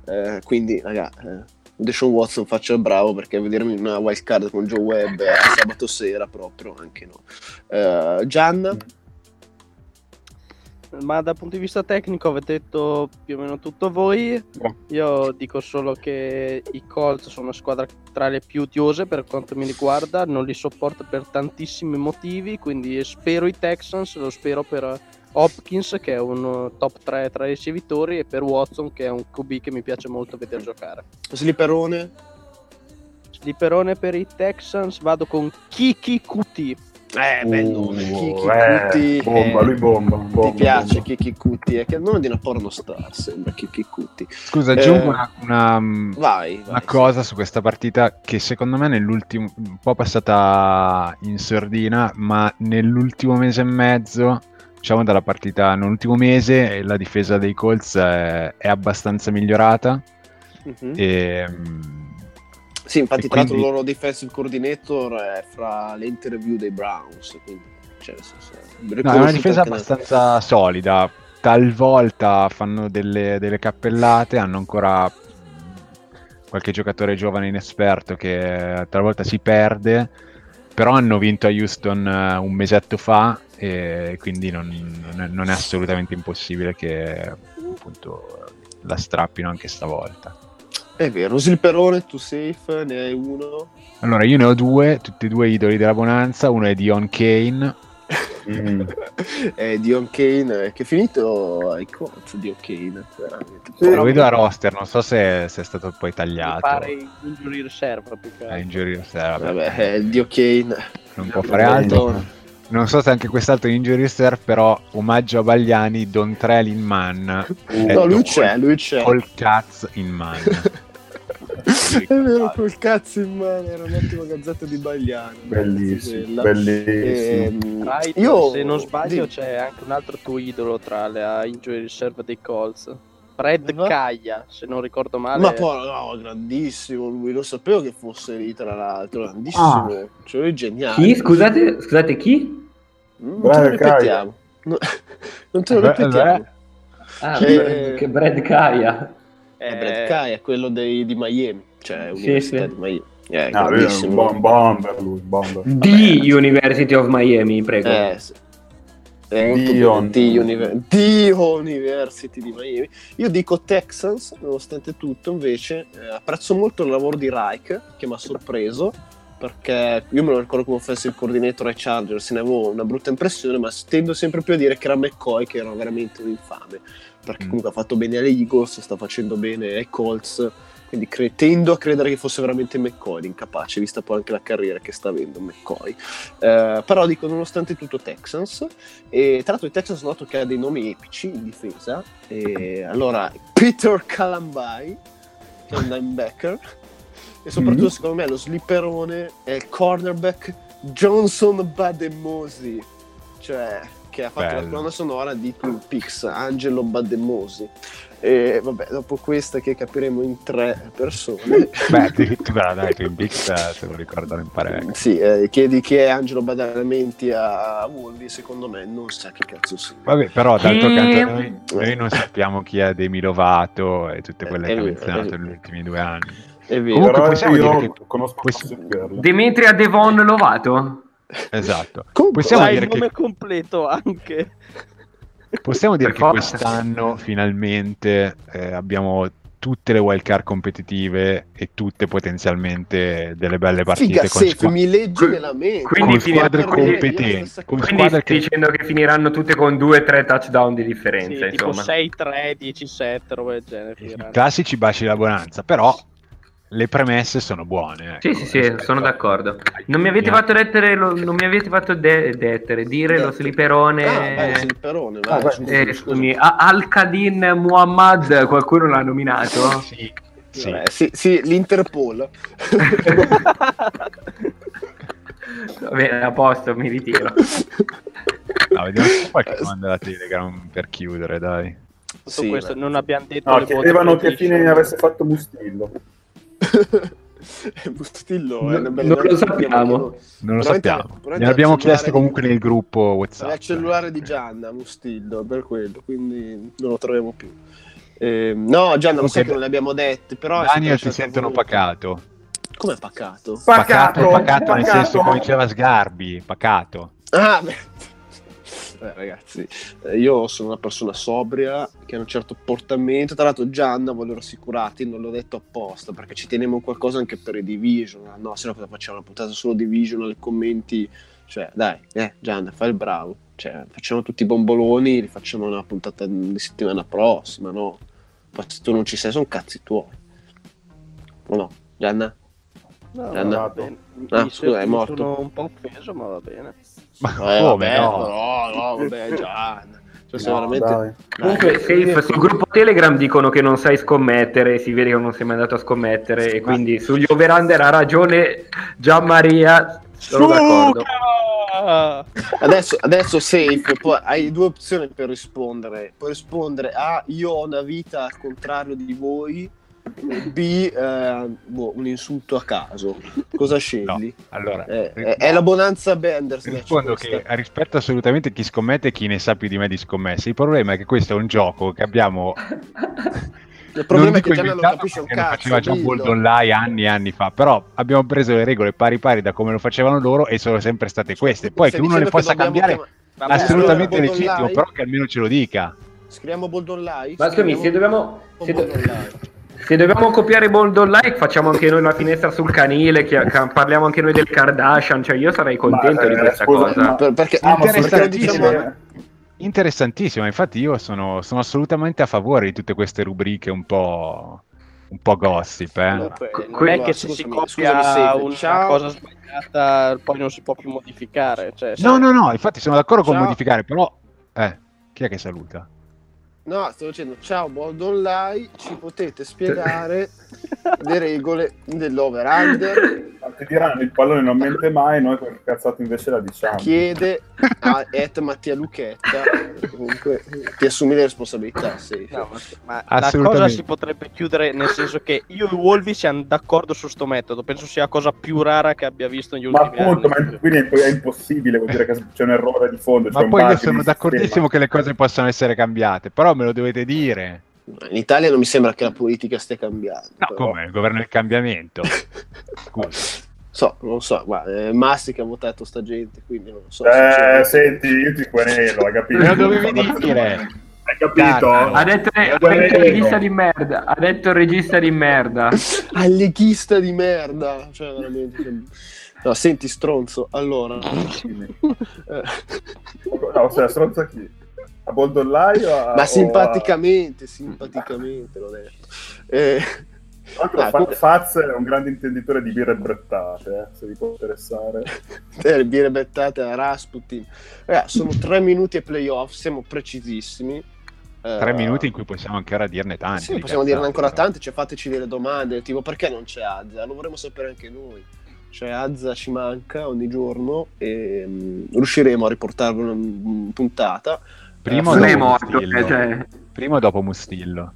Eh, quindi, raga, eh, Deshaun Watson faccia il bravo perché vedermi in una wild card con Joe Webb a sabato sera proprio anche no. Eh, Gian, Ma dal punto di vista tecnico avete detto più o meno tutto voi. Io dico solo che i Colts sono una squadra tra le più odiose per quanto mi riguarda, non li sopporto per tantissimi motivi, quindi spero i Texans, lo spero per Hopkins che è un top 3 tra i ricevitori e per Watson che è un QB che mi piace molto vedere giocare. Slipperone, Slipperone per i Texans, vado con Kiki QT. eh, bel nome, Uh, Kiki eh, Cuti, bomba, eh, lui bomba, bomba, Ti piace bomba. Kiki Cuti? È che il nome di una porno star sembra Kiki Cuti. Scusa, Eh, aggiungo una, una, mm, Vai, vai. una cosa su questa partita che secondo me nell'ultimo, un po' passata in sordina, ma nell'ultimo mese e mezzo, diciamo dalla partita, nell'ultimo mese, la difesa dei Colts è, è abbastanza migliorata. Mhm. E, Sì, infatti, tra l'altro, il loro defensive coordinator è fra le interview dei Browns. Quindi, cioè, è No, è una difesa anche nel- abbastanza solida. Talvolta fanno delle, delle cappellate, hanno ancora qualche giocatore giovane inesperto che talvolta si perde, però hanno vinto a Houston eh, un mesetto fa e quindi non, non è, assolutamente impossibile che appunto la strappino anche stavolta. È vero, Slipperone, tu safe, ne hai uno. Allora, io ne ho due, tutti e due idoli della bonanza. Uno è Dion Kane, Mm. è (laughs) Dion Kane, eh, che è finito ai Colts, Dion Kane, veramente. Sì. lo vedo a roster, non so se, se è stato poi tagliato. pare injury reserve più che altro. injury reserve. Vabbè, è il Dio Kane. non può fare altro. Non so se anche quest'altro è injury reserve, però omaggio a Bagliani, Don Trell in man. è No, lui col- c'è, lui c'è. Col cazzo in man. (laughs) È vero, col cazzo in mano, era un'ottima gazzetta di Bagliani. Bellissimo, bellissimo. Ehm, Right, io se non sbaglio, Dimmi. c'è anche un altro tuo idolo tra le uh, injury reserve dei Colts. Fred Va? Kaya, se non ricordo male. Ma poi no, grandissimo lui, lo sapevo che fosse lì tra l'altro, grandissimo, cioè lui è geniale. chi? Scusate, scusate chi? Non te lo ripetiamo. No, (laughs) non te lo Beh, ripetiamo. Ah, Eh, che Brad Kaya. È Eh, Brad Kai, è quello dei- di Miami, cioè Sì, Università sì. di Miami. Eh, No, lui è un bomber, lui, bomber. The University of Miami, prego. Eh, sì. È molto Dion. The Univer- The University di Miami. Io dico Texans, nonostante tutto, invece, eh, apprezzo molto il lavoro di Reich, che mi ha sorpreso, perché io me lo ricordo come offensive coordinator ai Chargers, ne avevo una brutta impressione, ma tendo sempre più a dire che era McCoy, che era veramente un infame, perché Mm. comunque ha fatto bene alle Eagles, sta facendo bene ai Colts, quindi cre- tendo a credere che fosse veramente McCoy, l'incapace, vista poi anche la carriera che sta avendo McCoy. Eh, però dico, nonostante tutto, Texans. E tra l'altro, i Texans noto che ha dei nomi epici in difesa. E allora, Peter Calambai, che è un linebacker. E soprattutto, Mhm. secondo me, lo slipperone è il cornerback Johnson Bademosi, cioè che ha fatto la Bello. colonna sonora di Twin Peaks, Angelo Bademosi. E vabbè, dopo questa che capiremo in tre persone, (laughs) Beh, addirittura dai, Twin Peaks eh, se lo ricordano in parecchio. sì, eh, chiedi chi è Angelo Badalamenti a Wolvi, secondo me non sa che cazzo sia. Vabbè, però d'altro Chi- canto noi, noi non sappiamo chi è Demi Lovato e tutte quelle Eh, che ha menzionato negli ultimi due anni. È vero. Comunque Però possiamo io dire che- conosco dirlo. Demetria Devon Lovato? Esatto. Comunque, Possiamo dire il nome che, completo anche. Possiamo dire che quest'anno finalmente eh, abbiamo tutte le wild card competitive e tutte potenzialmente delle belle partite Figa, con, Safe, squa- mi leggi nella mente. quindi con squadre competenti, con. Quindi squadre stai che dicendo che finiranno tutte con 2-3 touchdown di Sì, differenza, tipo insomma. 6-3, 10-7, roba del genere. i classici baci la bonanza, però le premesse sono buone. Sì, ecco, sì, sì, rispetto sono a- d'accordo. Non mi avete fatto lettere, lo- non mi avete fatto de- dettere, dire lo sliperone. Ah, vai, sì, vai, Ah, Eh, scusa. scusami, A- Al-Qadin Muhammad, qualcuno l'ha nominato? Sì, sì. Vabbè, sì, sì, l'Interpol. (laughs) Va bene, a posto, mi ritiro. No, vediamo qualche domanda da Telegram per chiudere, dai. Tutto Sì, questo beh. non abbiamo detto No, chiedevano che fine avesse fatto Mustillo. Bustillo, (laughs) Non- è una bella non lo idea, sappiamo. Non lo sappiamo. il cellulare chiesto di- comunque nel gruppo WhatsApp. È il cellulare di Gianna, Mustillo, per quello, quindi non lo troviamo più. Ehm, no, Gianna, lo sai che non le abbiamo dette, però... Daniel ti sentono pacato. Come pacato? Pacato, pacato nel senso come diceva Sgarbi, pacato. Ah, beh. Eh, ragazzi, eh, io sono una persona sobria che ha un certo portamento. Tra l'altro, Gianna, voglio rassicurarti, non l'ho detto apposta perché ci teniamo qualcosa anche per i division. No, se no, cosa facciamo? Una puntata solo division commenti. Cioè, dai, eh, Gianna, fai il bravo. Cioè, facciamo tutti i bomboloni, li facciamo una puntata di settimana prossima, no? Poi se tu non ci sei, sono cazzi tuoi. O no, Gianna? No, Gianna? va bene. Ah, scusa, è morto. Sono un po' offeso, ma va bene. Ma Eh, come vabbè, no? no, no, vabbè, Gianna. Cioè, No, veramente... Comunque, Safe, sul gruppo Telegram dicono che non sai scommettere, si vede che non sei mai andato a scommettere, e quindi sugli over-under ha ragione Gianmaria, sono d'accordo. Adesso, adesso safe, poi hai due opzioni per rispondere. Puoi rispondere A, io ho una vita al contrario di voi, B, eh, boh, un insulto a caso. Cosa scegli? Allora, Eh, è, è la bonanza Benders. rispondo che rispetto assolutamente chi scommette e chi ne sa più di me di scommesse. Il problema è che questo è un gioco che abbiamo (laughs) Il problema non è che Gianna non capisce un cazzo. faceva già. Bold Online anni e anni fa, però abbiamo preso le regole pari pari da come lo facevano loro e sono sempre state queste. Poi che uno le possa cambiare Vabbè, assolutamente legittimo, Online? però che almeno ce lo dica. Scriviamo Bold Online? Ma scusami, se dobbiamo, se, do-. Se dobbiamo copiare Bold Online, facciamo anche noi la finestra sul canile, che- che parliamo anche noi del Kardashian, cioè io sarei contento Ma, di eh, questa scusa, cosa. Per- perché Ah, ma perché Interessantissimo. diciamo- Interessantissima, infatti io sono, sono assolutamente a favore di tutte queste rubriche un po', un po' gossip. Eh. Comunque, Que- non è che se si copia una ciao. cosa sbagliata poi non si può più modificare. Cioè, No, sai- no, no, infatti sono d'accordo con Ciao. modificare, però... Eh, chi è che saluta? No, sto dicendo ciao Bold Online, ci potete spiegare (laughs) le regole dell'over-under? Ti diranno il pallone non mente mai, noi quel cazzato invece la diciamo. Chiede a et Mattia Lucchetta, comunque ti assumi le responsabilità, sì. No, ma, ma la cosa si potrebbe chiudere nel senso che io e Wolvi siamo d'accordo su sto metodo. Penso sia la cosa più rara che abbia visto negli Ma ultimi appunto, anni. ma quindi è, impossibile, vuol dire che c'è un errore di fondo. Ma poi io sono sistema. d'accordissimo che le cose possono essere cambiate, però me lo dovete dire. In Italia non mi sembra che la politica stia cambiando. No, però- come? Il governo del cambiamento. (laughs) Scusa. So, non lo so, guarda, è Massi che ha votato sta gente, quindi non lo so. Eh, senti, io ti querelo, hai capito? Me lo dovevi dire. Hai capito? Ha detto, ha detto il regista di merda, ha detto il regista di merda. (laughs) Ah, leghista di merda, cioè veramente. No, senti stronzo, allora. Eh, No, cioè, stronza chi? A Boldolai o a... Ma o simpaticamente, simpaticamente l'ho detto. Eh, A... Tra l'altro, Ah, comunque- Faz è un grande intenditore di birre brettate, eh, se vi può interessare. le (laughs) birre bettate a Rasputin. Ragazzi, sono tre minuti e playoff, siamo precisissimi. Eh, Tre minuti in cui possiamo ancora dirne tanti. Sì, possiamo dirne ancora però. tante, cioè fateci delle domande, tipo perché non c'è Azza? Lo vorremmo sapere anche noi. Cioè Azza ci manca ogni giorno e mm, riusciremo a riportarvi una mm, puntata. Prima o Non è morto, Mustillo? eh, cioè. Prima o dopo Mustillo?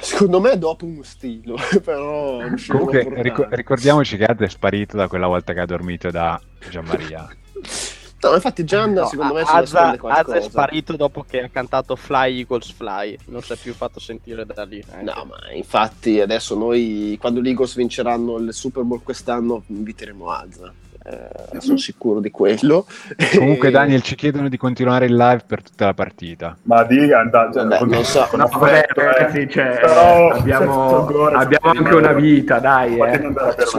Secondo me dopo un stilo, (laughs) però Comunque ricor- ricordiamoci che Ad è sparito da quella volta che ha dormito da Gianmaria. (laughs) No, infatti Gianna No, secondo me si Azza, Azza è sparito dopo che ha cantato Fly Eagles Fly. Non si è più fatto sentire da lì. eh. No, ma infatti adesso noi quando gli Eagles vinceranno il Super Bowl quest'anno inviteremo Azza. Eh, sono sicuro di quello. Comunque (laughs) E- Daniel ci chiedono di continuare il live per tutta la partita. Ma di andare, cioè, Vabbè, con- non so. con No, vabbè, affetto, eh. ragazzi, cioè, Però- abbiamo, ancora, abbiamo anche una vita, dai. Eh.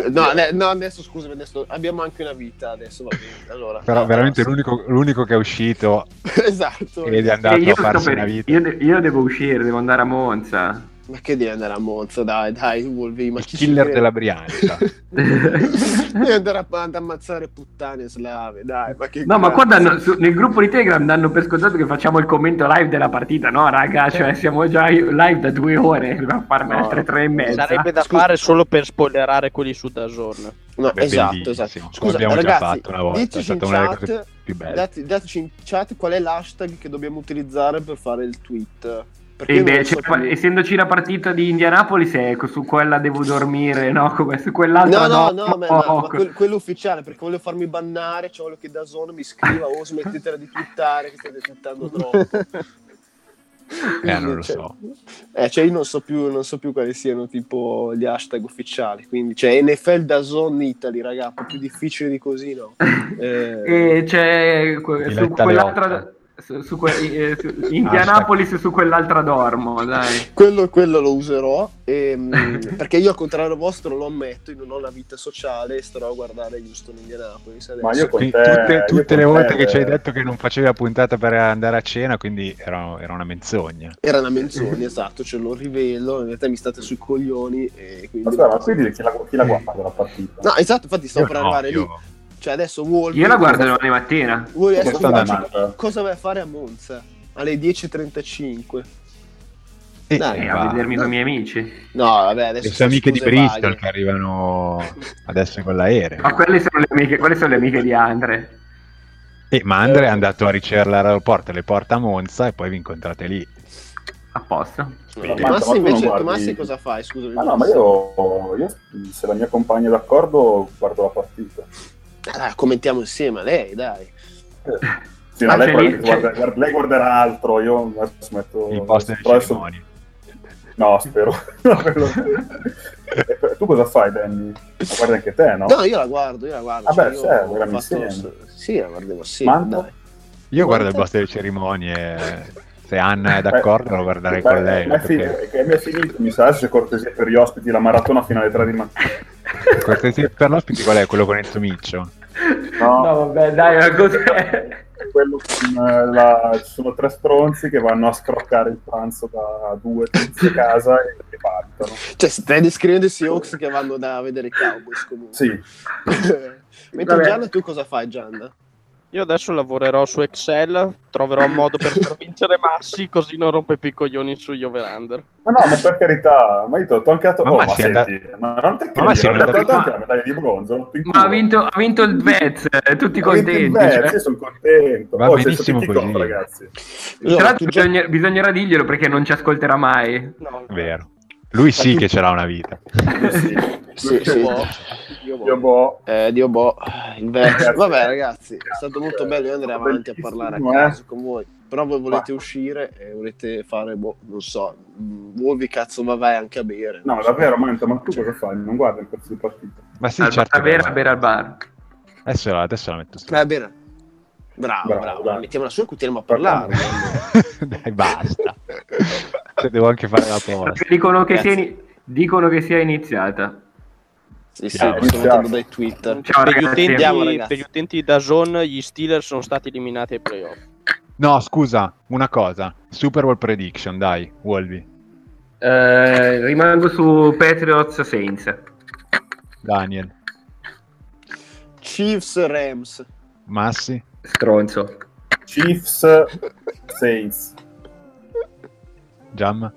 No, ne- no, adesso scusami, adesso abbiamo anche una vita, adesso va bene. Allora, Però no, veramente no, l'unico, l'unico che è uscito (laughs) esatto. ed è andato a farsi per- una vita. io de- io devo uscire, devo andare a Monza. Ma che devi andare a Monza, dai, dai, Wolvi, ma Il chi killer della Brianza. (laughs) Devi andare a, ad ammazzare puttane slave, dai, ma che No, ma qua cazzo. danno, su- nel gruppo di Telegram danno per scontato che facciamo il commento live della partita, no, raga? Cioè, siamo già live da due ore, (laughs) dobbiamo farne No. altre tre e mezza. Sarebbe da Scusa. fare solo per spoilerare quelli su Dazon. No, Beh, esatto, esatto. Scusa, abbiamo già ragazzi, fatto una volta, è stata in una delle chat, cose più belle. date- dateci in chat qual è l'hashtag che dobbiamo utilizzare per fare il tweet. Perché E beh, so più. essendoci la partita di Indianapolis, ecco, su quella devo dormire, no? (laughs) Come su quell'altra No, no, no, no, ma, ma- ma quel- quello ufficiale, perché voglio farmi bannare, cioè voglio che da zona mi scriva o smettetela di twittare, che state twittando troppo. (laughs) Eh, non lo Cioè, so. Eh, cioè io non so, più, non so più quali siano tipo gli hashtag ufficiali, quindi cioè NFL da Zone Italy, raga, un po' più difficile di così, no? (laughs) Eh, E c'è que- su quell'altra. Su, su que- eh, su- (laughs) Indianapolis su quell'altra dormo, dai. quello, quello lo userò ehm, (laughs) perché io al contrario vostro lo ammetto, io non ho una vita sociale e starò a guardare Houston Indianapolis adesso. Ma io con te- tutte, io tutte con le te, volte che ci hai detto che non facevi la puntata per andare a cena, quindi era, era una menzogna. Era una menzogna, esatto, ce lo rivelo, in realtà mi state sui coglioni e quindi... Aspetta, ma quindi chi la, chi la guarda la partita? No, esatto, infatti stavo Io per no, arrivare io- lì. Cioè adesso Wolvi... Io la guardo domani mattina. Come adesso dici cosa vai a fare a Monza? Alle 10.35. E- Dai, e E a vedermi con i miei amici. No, vabbè, adesso... Le sue amiche di Bristol vaghe. che arrivano adesso con l'aereo. Ma quelle sono le amiche, quelle sono le amiche di Andre. Eh, ma Andre è andato a ricevere l'aeroporto, le porta a Monza e poi vi incontrate lì. A posto. No, Ma- ma Tomassi invece, guardi- Tomassi cosa fai? Scusami. Ah, no, ma io, io, se la mia compagna è d'accordo, guardo la partita. Ah, dai, commentiamo insieme a lei, dai. Eh, Sì, Ma ma lei, guarda- lì- guarda- guarda- lei guarderà altro, io adesso metto... Il post delle però adesso- cerimonie. No, spero. (laughs) Tu cosa fai, Danny? La guardi anche te, no? No, io la guardo, io la guardo. Vabbè, io sì, ho guardiamo fatto- insieme. Sì, la guardiamo assieme, Mando? dai. Io guardo il Guarda. post delle cerimonie. Se Anna è d'accordo, lo guarderei Beh, con lei. ma è fi- perché- è finito, mi sa, se c'è cortesia per gli ospiti, la maratona fino alle 3 di mattina. Cortesia per l'ospite qual è? Quello con Enzo Miccio? No, No, vabbè, dai, ma cos'è? quello con eh, la... ci sono tre stronzi che vanno a scroccare il pranzo da due tizi a casa e li partono. Cioè, stai descrivendo i Seahawks che vanno da vedere i Cowboys comunque. Sì, (laughs) Mentre Vabbè. Gianna, tu cosa fai, Gianna? Io adesso lavorerò su Excel, troverò un modo per (laughs) far vincere Massi, così non rompe più i coglioni sugli over-under. ma no, ma per carità, ma io ti ho anche dato... Ma Oh, ma Massi è senti, ma non te Ma è dato andato- anche la medaglia di bronzo. Ma ha vinto, ha vinto il Vez, eh, tutti Ha vinto il contenti. Vez, cioè. io sono contento. Va oh, benissimo così. ragazzi. No, Tra l'altro bisognerà dirglielo perché non ci ascolterà mai. No, Vero. Lui sì che ce l'ha una vita. Sì, Sì, sì. boh. Io boh. Eh, Dio boh, il vecchio. Ragazzi, Vabbè, ragazzi, è stato molto bello io andrei avanti a parlare a eh. caso con voi. Però voi volete uscire e volete fare, boh, non so, Wolvi cazzo ma vai anche a bere. No, so. davvero, Manta, ma tu cosa fai? Non guardi il pezzo di partita? Ma sì, certo. a bere, a bere al bar. Adesso, adesso la metto su. Va bene. Bravo, Bravo, bravo. dai. Mettiamola su e continuiamo a parlare. Dai, basta. Cioè, Devo anche fare la prova. Dicono dicono che sia iniziata. Sì, sì, Ciao, ciao. mettendo dai Twitter. Ciao per, gli utenti, ragazzi. per gli utenti di Dazon, gli Steelers sono stati eliminati ai playoff. No, scusa, una cosa. Super Bowl prediction, dai, Wolby. Eh, rimango su Patriots Saints. Daniel, Chiefs Rams. Massi, Stronzo. Chiefs, Saints. Giamma.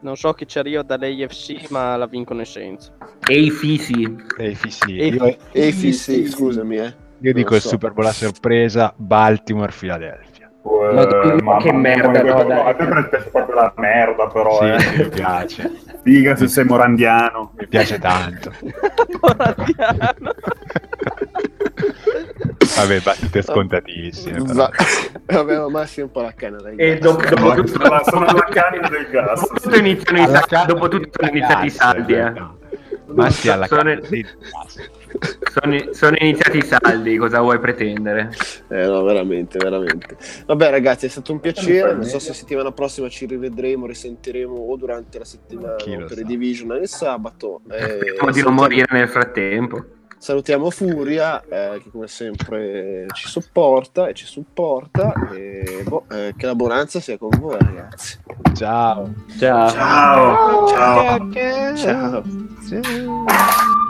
Non so chi ci arriva dall'AFC, ma la vincono i Saints. E- io, AFC, scusami, eh. io dico Non il so. Super Bowl a sorpresa, Baltimore-Philadelphia. Eh, Madonna, che merda, no, dai. A te piace proprio la merda, però, Sì, eh. sì, mi piace, Figa se sei morandiano. mi piace tanto. (laughs) Morandiano. (laughs) Vabbè, battute scontatissime. Va- (laughs) Vabbè, ma Massi è un po' la canna dai E dopo, dopo tutto, Sono la- sono la canna del gas. dopo tutto iniziano i sa- dopo tutto sono iniziati i saldi. Eh. no. Massi alla Sono- canna. Sono, sono iniziati i saldi, cosa vuoi pretendere? Eh no, veramente, veramente. Vabbè ragazzi, è stato un piacere, non so se settimana prossima ci rivedremo, risentiremo o durante la settimana lo per sa. Division il sabato. (laughs) Eh, Speriamo di non morire nel frattempo. Salutiamo Furia eh, che come sempre ci sopporta e ci supporta e boh, eh, che la bonanza sia con voi ragazzi. Ciao. Ciao. Ciao. Ciao. Ciao. We